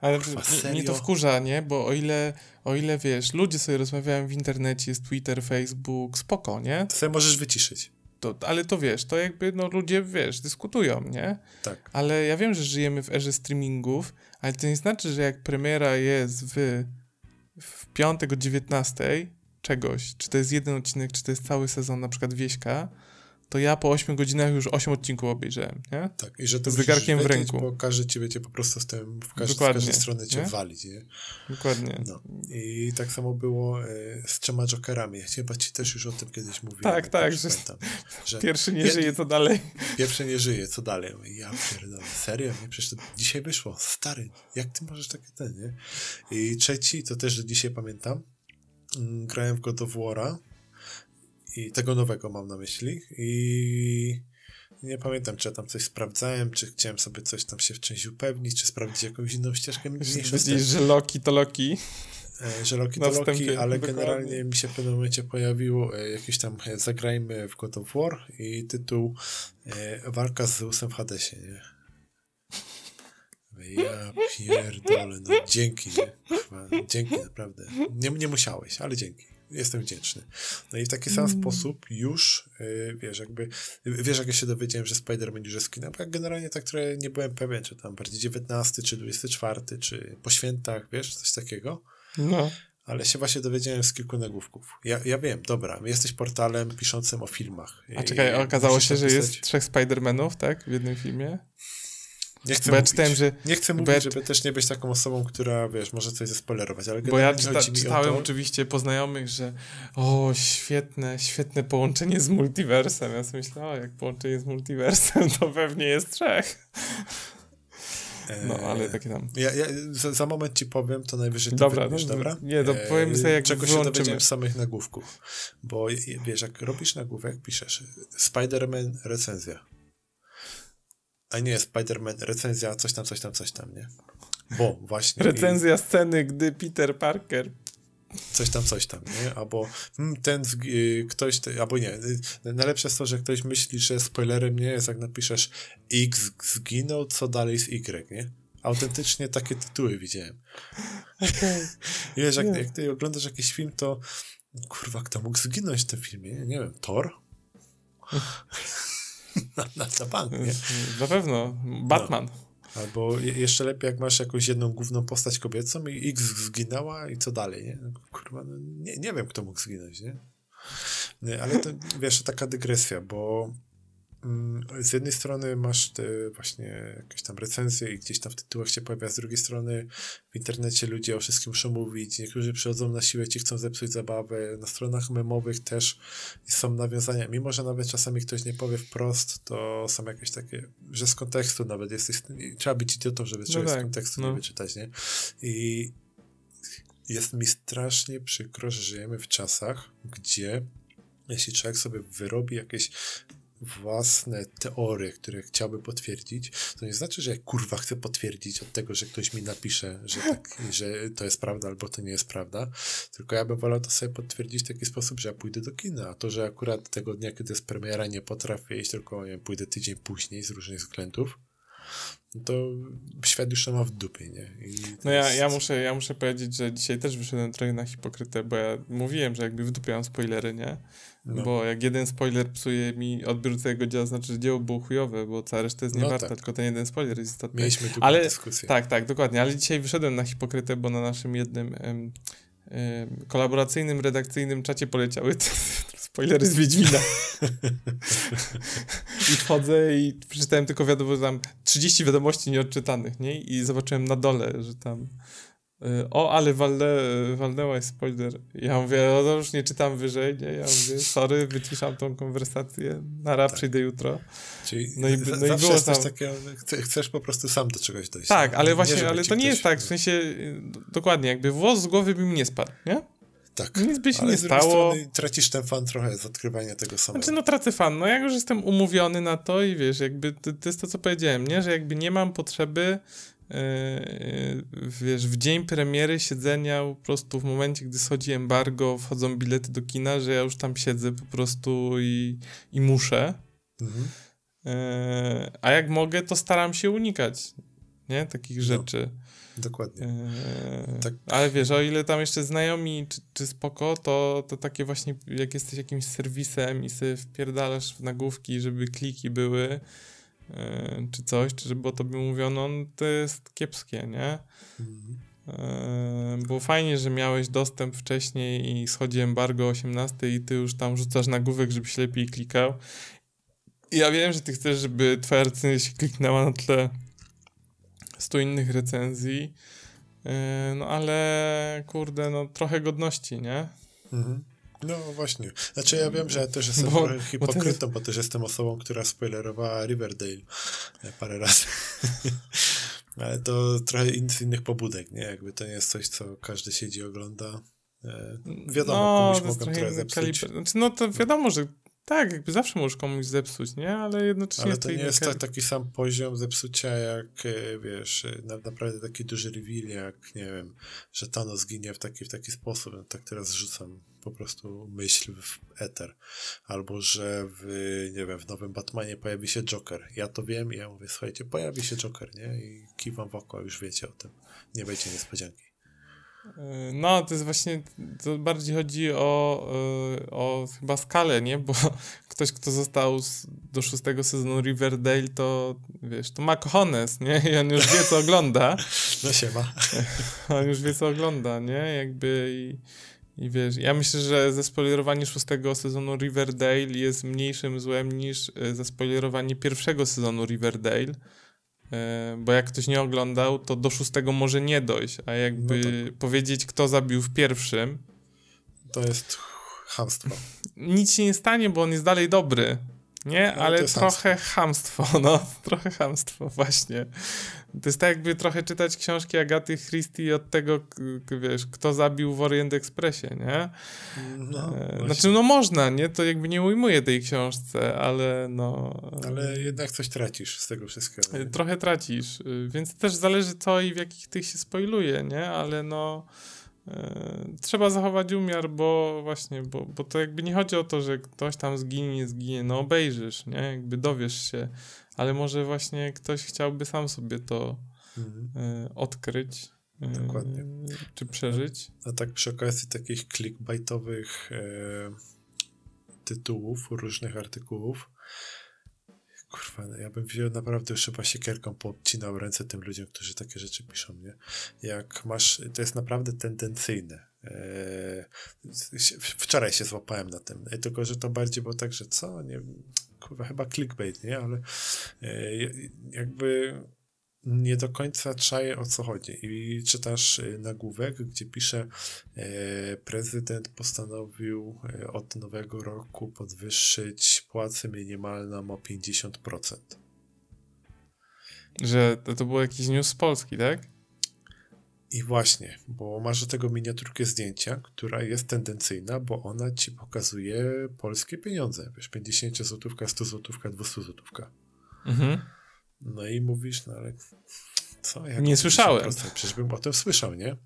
Ale Kurwa, mnie to wkurza, nie? Bo o ile, o ile, wiesz, ludzie sobie rozmawiają w internecie, jest Twitter, Facebook, spoko, nie? To sobie możesz wyciszyć. To, ale to wiesz, to jakby no ludzie, wiesz, dyskutują, nie? Tak. Ale ja wiem, że żyjemy w erze streamingów, ale to nie znaczy, że jak premiera jest w w piątek o 19 czegoś, czy to jest jeden odcinek, czy to jest cały sezon, na przykład Wieśka, to ja po 8 godzinach już 8 odcinków obejrzałem, nie? Tak, i że to z zegarkiem w ręku. Bo każdy cię będzie po prostu z tym, w każdy, z każdej strony cię nie? walić, nie? Dokładnie. No. I tak samo było e, z trzema Jokerami. Chyba ci też już o tym kiedyś mówiłem. Tak, tak, że, że, pierwszy nie żyje, co dalej? Pierwszy nie żyje, co dalej? Ja pierdolę, serio? Nie? Przecież to dzisiaj wyszło. Stary, jak ty możesz takie ten, nie? I trzeci, to też, że dzisiaj pamiętam, mm, grałem w God of War'a i tego nowego mam na myśli i nie pamiętam, czy ja tam coś sprawdzałem, czy chciałem sobie coś tam się w czymś upewnić, czy sprawdzić jakąś inną ścieżkę. Widzisz, że Loki to Loki. E, że Loki to Loki, ale dokładnie. generalnie mi się w pewnym momencie pojawiło e, jakieś tam e, zagrajmy w God of War i tytuł Walka z Zeusem w Hadesie, nie? Ja pierdolę, no dzięki, nie? dzięki naprawdę. Nie, nie musiałeś, ale dzięki jestem wdzięczny. No i w taki sam mm. sposób już, yy, wiesz, jakby, wiesz, jak ja się dowiedziałem, że Spider-Man już jest kinem, ja generalnie tak trochę nie byłem pewien, czy tam bardziej 19, czy 24, czy po świętach, wiesz, coś takiego. No. Ale się właśnie dowiedziałem z kilku nagłówków. Ja, ja wiem, dobra, jesteś portalem piszącym o filmach. A czekaj, okazało się, że jest trzech Spider-Manów, tak, w jednym filmie? Nie chcę, bo ja czytałem, że, nie chcę mówić, ja... żeby też nie być taką osobą, która, wiesz, może coś zespoilerować, ale Bo ja czyta, czytałem to... oczywiście po znajomych, że o, świetne, świetne połączenie z multiversem. Ja sobie myślę, o, jak połączenie z multiversem, to pewnie jest trzech. No, ale takie tam. Ja, ja za, za, moment ci powiem, to najwyżej to dobra, no, dobra? Nie, to powiem sobie, jak Czego wyłączymy. się dowiedziałem z samych nagłówków. Bo wiesz, jak robisz nagłówek, piszesz Spider-Man recenzja a nie, Spider-Man, recenzja, coś tam, coś tam, coś tam, nie? Bo właśnie... Recenzja i... sceny, gdy Peter Parker coś tam, coś tam, nie? Albo hmm, ten y, ktoś, albo nie. Y, najlepsze jest to, że ktoś myśli, że spoilerem nie jest, jak napiszesz X zginął, co dalej z Y, nie? Autentycznie takie tytuły widziałem. Okay. I wiesz, jak, jak ty oglądasz jakiś film, to kurwa, kto mógł zginąć w tym filmie? Nie wiem, Thor? na, na, na bank, nie? Na pewno. Batman. No. Albo jeszcze lepiej, jak masz jakąś jedną główną postać kobiecą i X zginęła i co dalej, nie? Kurwa, no nie, nie wiem, kto mógł zginąć, nie? nie ale to, wiesz, taka dygresja, bo z jednej strony masz te właśnie jakieś tam recenzje i gdzieś tam w tytułach się pojawia, z drugiej strony w internecie ludzie o wszystkim muszą mówić, niektórzy przychodzą na siłę, ci chcą zepsuć zabawę, na stronach memowych też są nawiązania, mimo że nawet czasami ktoś nie powie wprost, to są jakieś takie, że z kontekstu nawet jesteś, trzeba być idiotą, żeby no czegoś tak, z kontekstu no. nie wyczytać, nie? I jest mi strasznie przykro, że żyjemy w czasach, gdzie jeśli człowiek sobie wyrobi jakieś własne teorie, które chciałby potwierdzić, to nie znaczy, że ja kurwa chcę potwierdzić od tego, że ktoś mi napisze, że, tak, że to jest prawda albo to nie jest prawda, tylko ja bym wolał to sobie potwierdzić w taki sposób, że ja pójdę do kina, a to, że akurat tego dnia, kiedy jest premiera, nie potrafię iść, tylko nie wiem, pójdę tydzień później z różnych względów, to świat już ma w dupie, nie? no ja, jest... ja, muszę, ja muszę powiedzieć, że dzisiaj też wyszedłem trochę na hipokrytę, bo ja mówiłem, że jakby wdupiałem spoilery, nie? No. Bo jak jeden spoiler psuje mi odbiór całego dzieła, znaczy, że dzieło było chujowe, bo cała reszta jest nie no tak. tylko ten jeden spoiler jest istotny. Mieliśmy tu ale, dyskusję. Tak, tak, dokładnie, ale dzisiaj wyszedłem na hipokrytę, bo na naszym jednym kolaboracyjnym, redakcyjnym czacie poleciały spoilery z Wiedźmina. I wchodzę i przeczytałem tylko wiadomo, tam 30 wiadomości nieodczytanych, nie? I zobaczyłem na dole, że tam o, ale walnę, walnęłaś spoiler. Ja mówię, no to już nie czytam wyżej, nie? Ja mówię, sorry, wyciszam tą konwersację, nara, tak. przyjdę jutro. Czyli no i, no i było tam... takiego, chcesz po prostu sam do czegoś dojść. Tak, ale właśnie, ale to nie jest tak, w sensie, dokładnie, jakby włos z głowy by mi nie spadł, nie? Tak. Nic by się ale nie stało. tracisz ten fan trochę z odkrywania tego samego. Znaczy, no tracę fan. No jak już jestem umówiony na to i wiesz, jakby to, to jest to, co powiedziałem, nie? Że jakby nie mam potrzeby wiesz, w dzień premiery siedzenia po prostu w momencie, gdy schodzi embargo, wchodzą bilety do kina, że ja już tam siedzę po prostu i, i muszę. Mhm. Yy, a jak mogę, to staram się unikać, nie? Takich no. rzeczy. Dokładnie. Tak. Ale wiesz, o ile tam jeszcze znajomi czy, czy spoko, to, to takie właśnie, jak jesteś jakimś serwisem i sobie wpierdalasz w nagłówki, żeby kliki były, e, czy coś, czy żeby o tobie mówiono, no to jest kiepskie, nie? Mhm. E, było fajnie, że miałeś dostęp wcześniej i schodzi embargo 18 i ty już tam rzucasz nagłówek, żebyś lepiej klikał. I ja wiem, że ty chcesz, żeby twoja recenzja się kliknęła na tle 100 innych recenzji. E, no ale kurde, no trochę godności, nie? Mhm. No właśnie. Znaczy ja wiem, że ja też jestem bo, trochę hipokrytą, bo, bo, też jestem osobą, która spoilerowała Riverdale e, parę razy. ale to trochę z innych pobudek, nie? Jakby to nie jest coś, co każdy siedzi i ogląda. E, wiadomo, no, komuś mogą trochę zepsuć. Znaczy, no to wiadomo, że tak, jakby zawsze możesz komuś zepsuć, nie? Ale jednocześnie... Ale to nie jest tak, taki sam poziom zepsucia, jak e, wiesz, na, naprawdę taki duży reveal, jak nie wiem, że Thanos zginie w taki, w taki sposób. No, tak teraz rzucam po prostu myśl w eter. Albo, że w, nie wiem, w nowym Batmanie pojawi się Joker. Ja to wiem i ja mówię, słuchajcie, pojawi się Joker, nie? I kiwam w oko, już wiecie o tym. Nie będzie niespodzianki. E, no, to jest właśnie, to bardziej chodzi o, e, o chyba skalę, nie? Bo ktoś, kto został do szóstego sezonu Riverdale, to wiesz, to ma cojones, nie? I on już wie, co ogląda. No się ma. On już wie, co ogląda, nie? Jakby i, i wiesz, ja myślę, że zaspoilerowanie szóstego sezonu Riverdale jest mniejszym złem niż e, zaspoilerowanie pierwszego sezonu Riverdale E, bo jak ktoś nie oglądał, to do szóstego może nie dojść, a jakby no tak. powiedzieć, kto zabił w pierwszym. To jest hamstwo. Nic się nie stanie, bo on jest dalej dobry. Nie, ale, ale trochę hamstwo. hamstwo, no, trochę hamstwo, właśnie. To jest tak jakby trochę czytać książki Agaty Christie od tego, wiesz, kto zabił w Orient Expressie, nie? No, e, znaczy, no można, nie? To jakby nie ujmuje tej książce, ale no... Ale jednak coś tracisz z tego wszystkiego. Nie? Trochę tracisz, y, więc też zależy co i w jakich tych się spoiluje, nie? Ale no... E, trzeba zachować umiar, bo właśnie, bo, bo to jakby nie chodzi o to, że ktoś tam zginie, nie zginie, no obejrzysz, nie? Jakby dowiesz się, ale może właśnie ktoś chciałby sam sobie to mhm. E, odkryć. E, Dokładnie. Czy przeżyć. A, a, tak przy okazji takich clickbaitowych e, tytułów, różnych artykułów, kurwa, no ja bym wziął naprawdę już chyba siekierką poobcinał ręce tym ludziom, którzy takie rzeczy piszą, nie? Jak masz, to jest naprawdę tendencyjne. Eee, wczoraj się złapałem na tym, tylko że to bardziej było tak, że co, nie kurwa, chyba clickbait, nie? Ale e, jakby nie do końca czaję o co chodzi. I czytasz e, nagłówek, gdzie pisze e, prezydent postanowił e, od nowego roku podwyższyć płacę minimalną o 50%. Że to, to był jakiś news z Polski, tak? I właśnie, bo masz do tego miniaturkę zdjęcia, która jest tendencyjna, bo ona ci pokazuje polskie pieniądze. Wiesz, 50 złotówka, 100 złotówka, 200 złotówka. Mhm. No i mówisz, no ale co? Jak nie słyszałem. Przecież bym o tym słyszał, nie?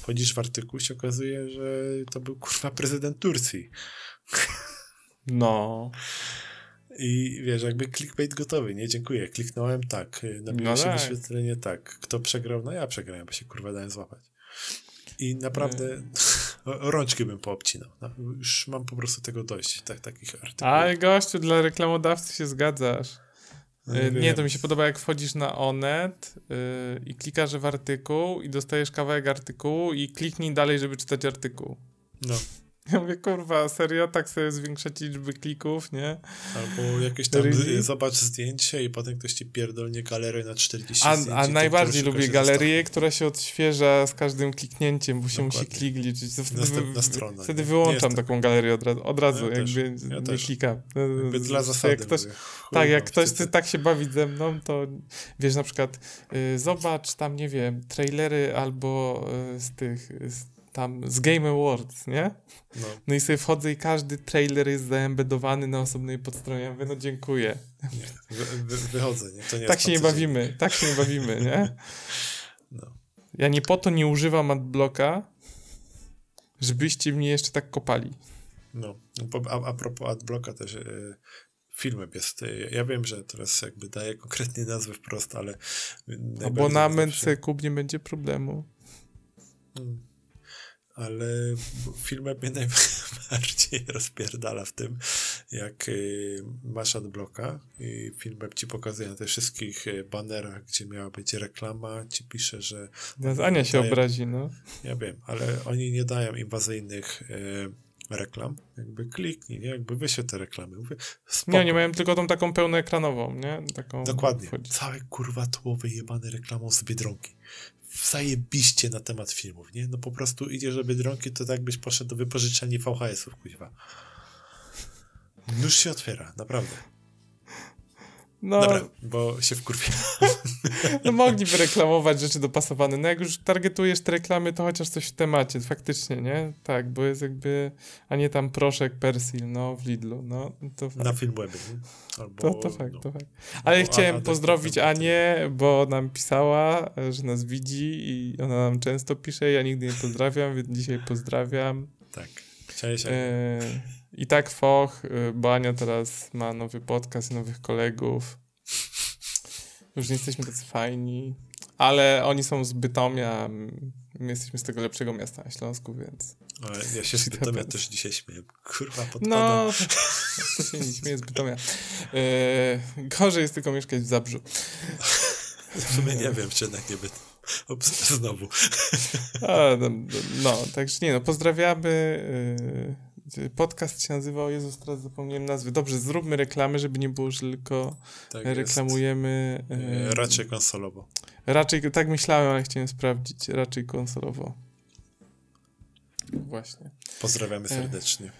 Wchodzisz w artykuł się okazuje, że to był kurwa prezydent Turcji. No. I wiesz, jakby clickbait gotowy, nie? Dziękuję. Kliknąłem tak. Nabiło no się tak. wyświetlenie tak. Kto przegrał? No ja przegrałem, bo się kurwa dałem złapać. I naprawdę rączki bym poobcinał. No, już mam po prostu tego dość, tak, takich artykułów. Ale gościu, dla reklamodawcy się zgadzasz. No nie, nie to mi się podoba, jak wchodzisz na Onet yy, i klikasz w artykuł i dostajesz kawałek artykułu i kliknij dalej, żeby czytać artykuł. No. Ja mówię, kurwa, serio, tak sobie zwiększać liczby klików, nie? Albo jakieś tam really? zobacz zdjęcie i potem ktoś ci pierdolnie galerię na 40 A, zdjęć, a najbardziej lubię galerię, która się odświeża z każdym kliknięciem, bo się Dokładnie. musi klik liczyć. Wtedy, Następna strona. Wtedy wyłączam taką tak. galerię od razu, od razu ja jakby też, ja nie też. klikam. Jakby dla zasady jak ktoś, Tak, jak ktoś chce tak się bawić ze mną, to wiesz, na przykład y, zobacz tam, nie wiem, trailery albo y, z tych... Z, tam z Game Awards, nie? No. no i sobie wchodzę i każdy trailer jest zaembedowany na osobnej podstronie. Ja mówię, no dziękuję. Nie, wy, wy, wychodzę, nie? To nie tak się nie bawimy, tak się nie bawimy, nie? No. Ja nie po to nie używam adblocka, żebyście mnie jeszcze tak kopali. No, a, a propos adblocka też yy, filmem jest. E, ja wiem, że teraz jakby daję konkretnie nazwy wprost, ale. Abonament zawsze... kup nie będzie problemu. Hmm ale film mnie najbardziej rozpierdala w tym, jak y, masz adblocka i film ci pokazuje na tych wszystkich y, banerach, gdzie miała być reklama, ci pisze, że... No, Ania się dają, obrazi, no. Ja wiem, ale oni nie dają inwazyjnych y, reklam, jakby kliknij, nie? jakby wyślę te reklamy. Mówię, nie, nie mają tylko tą taką pełnoekranową, nie? Taką Dokładnie. Wchodzi. Całe kurwa tło wyjebane reklamą z Biedronki zajebiście na temat filmów, nie? No po prostu idziesz do Biedronki, to tak byś poszedł do wypożyczalni VHS-ów, kuźwa. Nóż się otwiera, naprawdę. No, Dobra, bo się wkurwię. No mogliby reklamować rzeczy dopasowane. No jak już targetujesz te reklamy, to chociaż coś w temacie, faktycznie, nie? Tak, bo jest jakby, a nie tam proszek Persil, no, w Lidlu, no. To Na Filmwebie, nie? Albo, to, to fakt, no. to fakt. Ale chciałem a, a, pozdrowić Anię, bo nam pisała, że nas widzi i ona nam często pisze, ja nigdy nie pozdrawiam, więc dzisiaj pozdrawiam. Tak. Cześć, e i tak foch, y, bo Ania teraz ma nowy podcast, nowych kolegów. Już nie jesteśmy tacy fajni, ale oni są z Bytomia, my jesteśmy z tego lepszego miasta na Śląsku, więc... Ale ja się z Bytomia też dzisiaj śmieję. Kurwa, podpadam. No, to się nie śmieję z Bytomia. Yy, gorzej jest tylko mieszkać w Zabrzu. W sumie nie wiem, czy jednak nie by... Znowu. A, no, no, także nie no, pozdrawiamy... Yy, Podcast się nazywał, Jezus, teraz zapomniałem nazwy. Dobrze, zróbmy reklamy, żeby nie było, że tylko tak reklamujemy. Jest. Raczej konsolowo. Raczej, tak myślałem, ale chciałem sprawdzić. Raczej konsolowo. Właśnie. Pozdrawiamy serdecznie.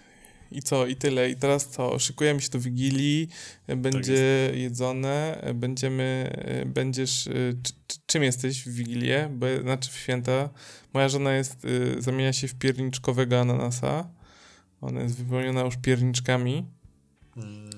I co, i tyle. I teraz co? Szykujemy się do Wigilii, będzie tak jedzone, będziemy, będziesz, czym jesteś w Wigilię? Bo, znaczy w święta. Moja żona jest, zamienia się w pierniczkowego ananasa. Ona jest wypełniona już pierniczkami. Hmm.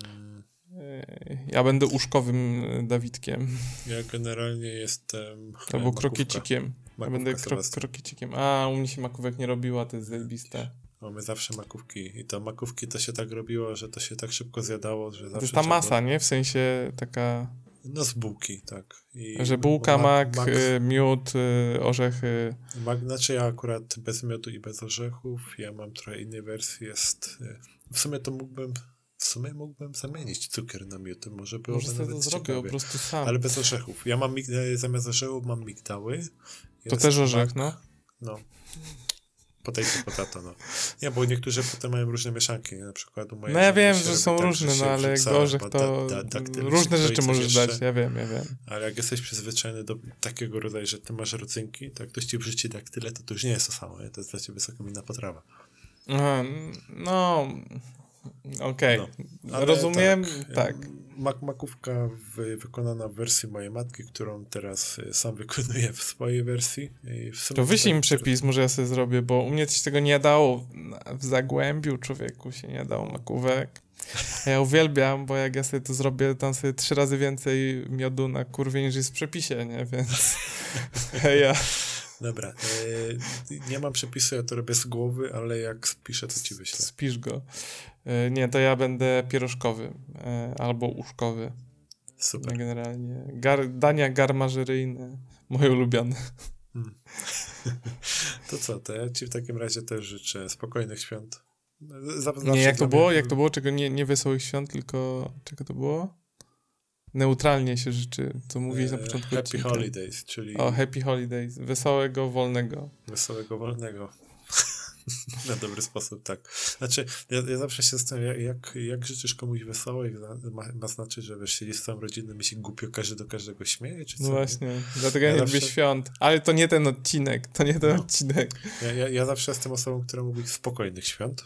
Ja będę uszkowym e, Dawidkiem. Ja generalnie jestem. Albo krokiecikiem. Ja będę kro, krokiecikiem. A, u mnie się makówek nie robiła, to jest zajebiste. Mamy zawsze makówki. I to makówki to się tak robiło, że to się tak szybko zjadało, że zawsze. To jest ta masa, nie? W sensie taka. No z bułki, tak. I że bułka, mak, mak, y, miód, y, orzechy. Mak, znaczy ja akurat bez miodu i bez orzechów. Ja mam trochę innej wersji. Jest, y, w sumie to mógłbym w sumie mógłbym zamienić cukier na miód. Może byłoby Może nawet to zrobię po prostu sam. Ale bez orzechów. Ja mam, zamiast orzechów mam migdały. To też orzech, mak, no. No. Potato, potato, no. Nie, bo niektórzy potem mają różne mieszanki, nie? na przykład u mojej No ja wiem, że są tak, różne, się no ale wrzuca gorzech da- to da- daktyl, różne rzeczy możesz jeszcze. dać, ja wiem, ja wiem. Ale jak jesteś przyzwyczajony do takiego rodzaju, że ty masz rodzynki, to jak ktoś ci wrzuci daktyle, to to już nie jest to samo, nie? to jest dla ciebie całkiem inna potrawa. Aha, no, okej, No, ale rozumiem, tak. tak. Mak makówka wy wykonana w wersji mojej matki, którą teraz y, sam wykonuję w swojej wersji. I w To wyślij mi tak- przepis, może ja sobie zrobię, bo u mnie coś tego nie dało. W Zagłębiu człowieku się nie dało makówek. Ja uwielbiam, bo jak ja sobie to zrobię, tam sobie trzy razy więcej miodu na kurwie niż jest w przepisie, nie? Więc heja. Dobra, y, nie mam przepisu, ja to robię z głowy, ale jak spiszę, to ci wyślę. Spisz go. E, Nie, to ja będę pierożkowy e, albo uszkowy. Super. Generalnie. Gar, dania garmażeryjne, moje ulubione. To co, to ja ci w takim razie też życzę spokojnych świąt. Zawsze Nie, jak to było? mnie- Jak to było? Czego nie, nie wesołych świąt, tylko czego to było? Neutralnie się życzy, co mówiłeś na e, początku Happy odcinka. Holidays, czyli O, Happy Holidays. Wesołego, wolnego. wesołego wolnego. Na dobry sposób, tak. Znaczy, ja, ja zawsze się zastanawiam, jak, jak życzysz komuś wesołych, ma, ma znaczyć, że wiesz, siedzisz z całą rodziną i się głupio każdy do każdego śmieje, czy co? No nie? właśnie, dlatego ja nie lubię zawsze- świąt. Ale to nie ten odcinek, to nie ten No. odcinek. Ja, ja, ja zawsze jestem osobą, która mówi spokojnych świąt,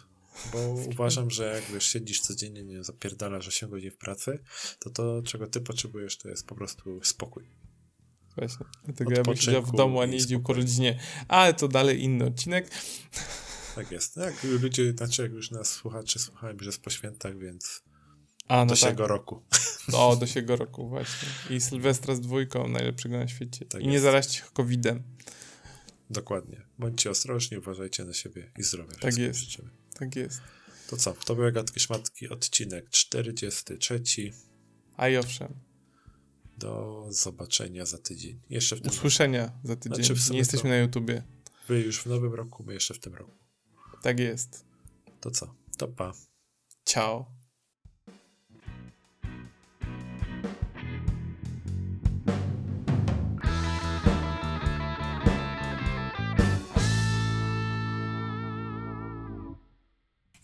bo uważam, że jak wiesz, siedzisz codziennie, nie zapierdalasz 8 godzin w pracy, to to, czego ty potrzebujesz, to jest po prostu spokój. Właśnie, dlatego ja bym siedział w domu, a nie jeździł po rodzinie. Ale to dalej inny odcinek. Tak jest. No Jak ludzie, znaczy jak już nas słuchacze słuchają, że jest po świętach, więc A, no do tak. siego roku. O, do siego roku właśnie. I Sylwestra z dwójką, najlepszego na świecie. Tak I nie jest. zaraźcie ich COVID-em. Dokładnie. Bądźcie ostrożni, uważajcie na siebie i zdrowia. Tak jest. życzymy. Tak jest. To co? To były Gadki Szmatki, odcinek 43. A i owszem. Do zobaczenia za tydzień. Jeszcze w tym roku. Usłyszenia za tydzień. Znaczy nie jesteśmy to- na YouTubie. Wy już w nowym roku, my jeszcze w tym roku. Tak jest. To co? To pa. Ciao.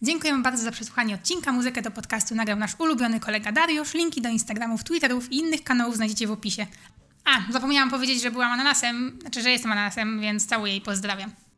Dziękujemy bardzo za przesłuchanie odcinka. Muzykę do podcastu nagrał nasz ulubiony kolega Dariusz. Linki do Instagramów, Twitterów i innych kanałów znajdziecie w opisie. A, zapomniałam powiedzieć, że byłam ananasem, znaczy, że jestem ananasem, więc całuję i pozdrawiam.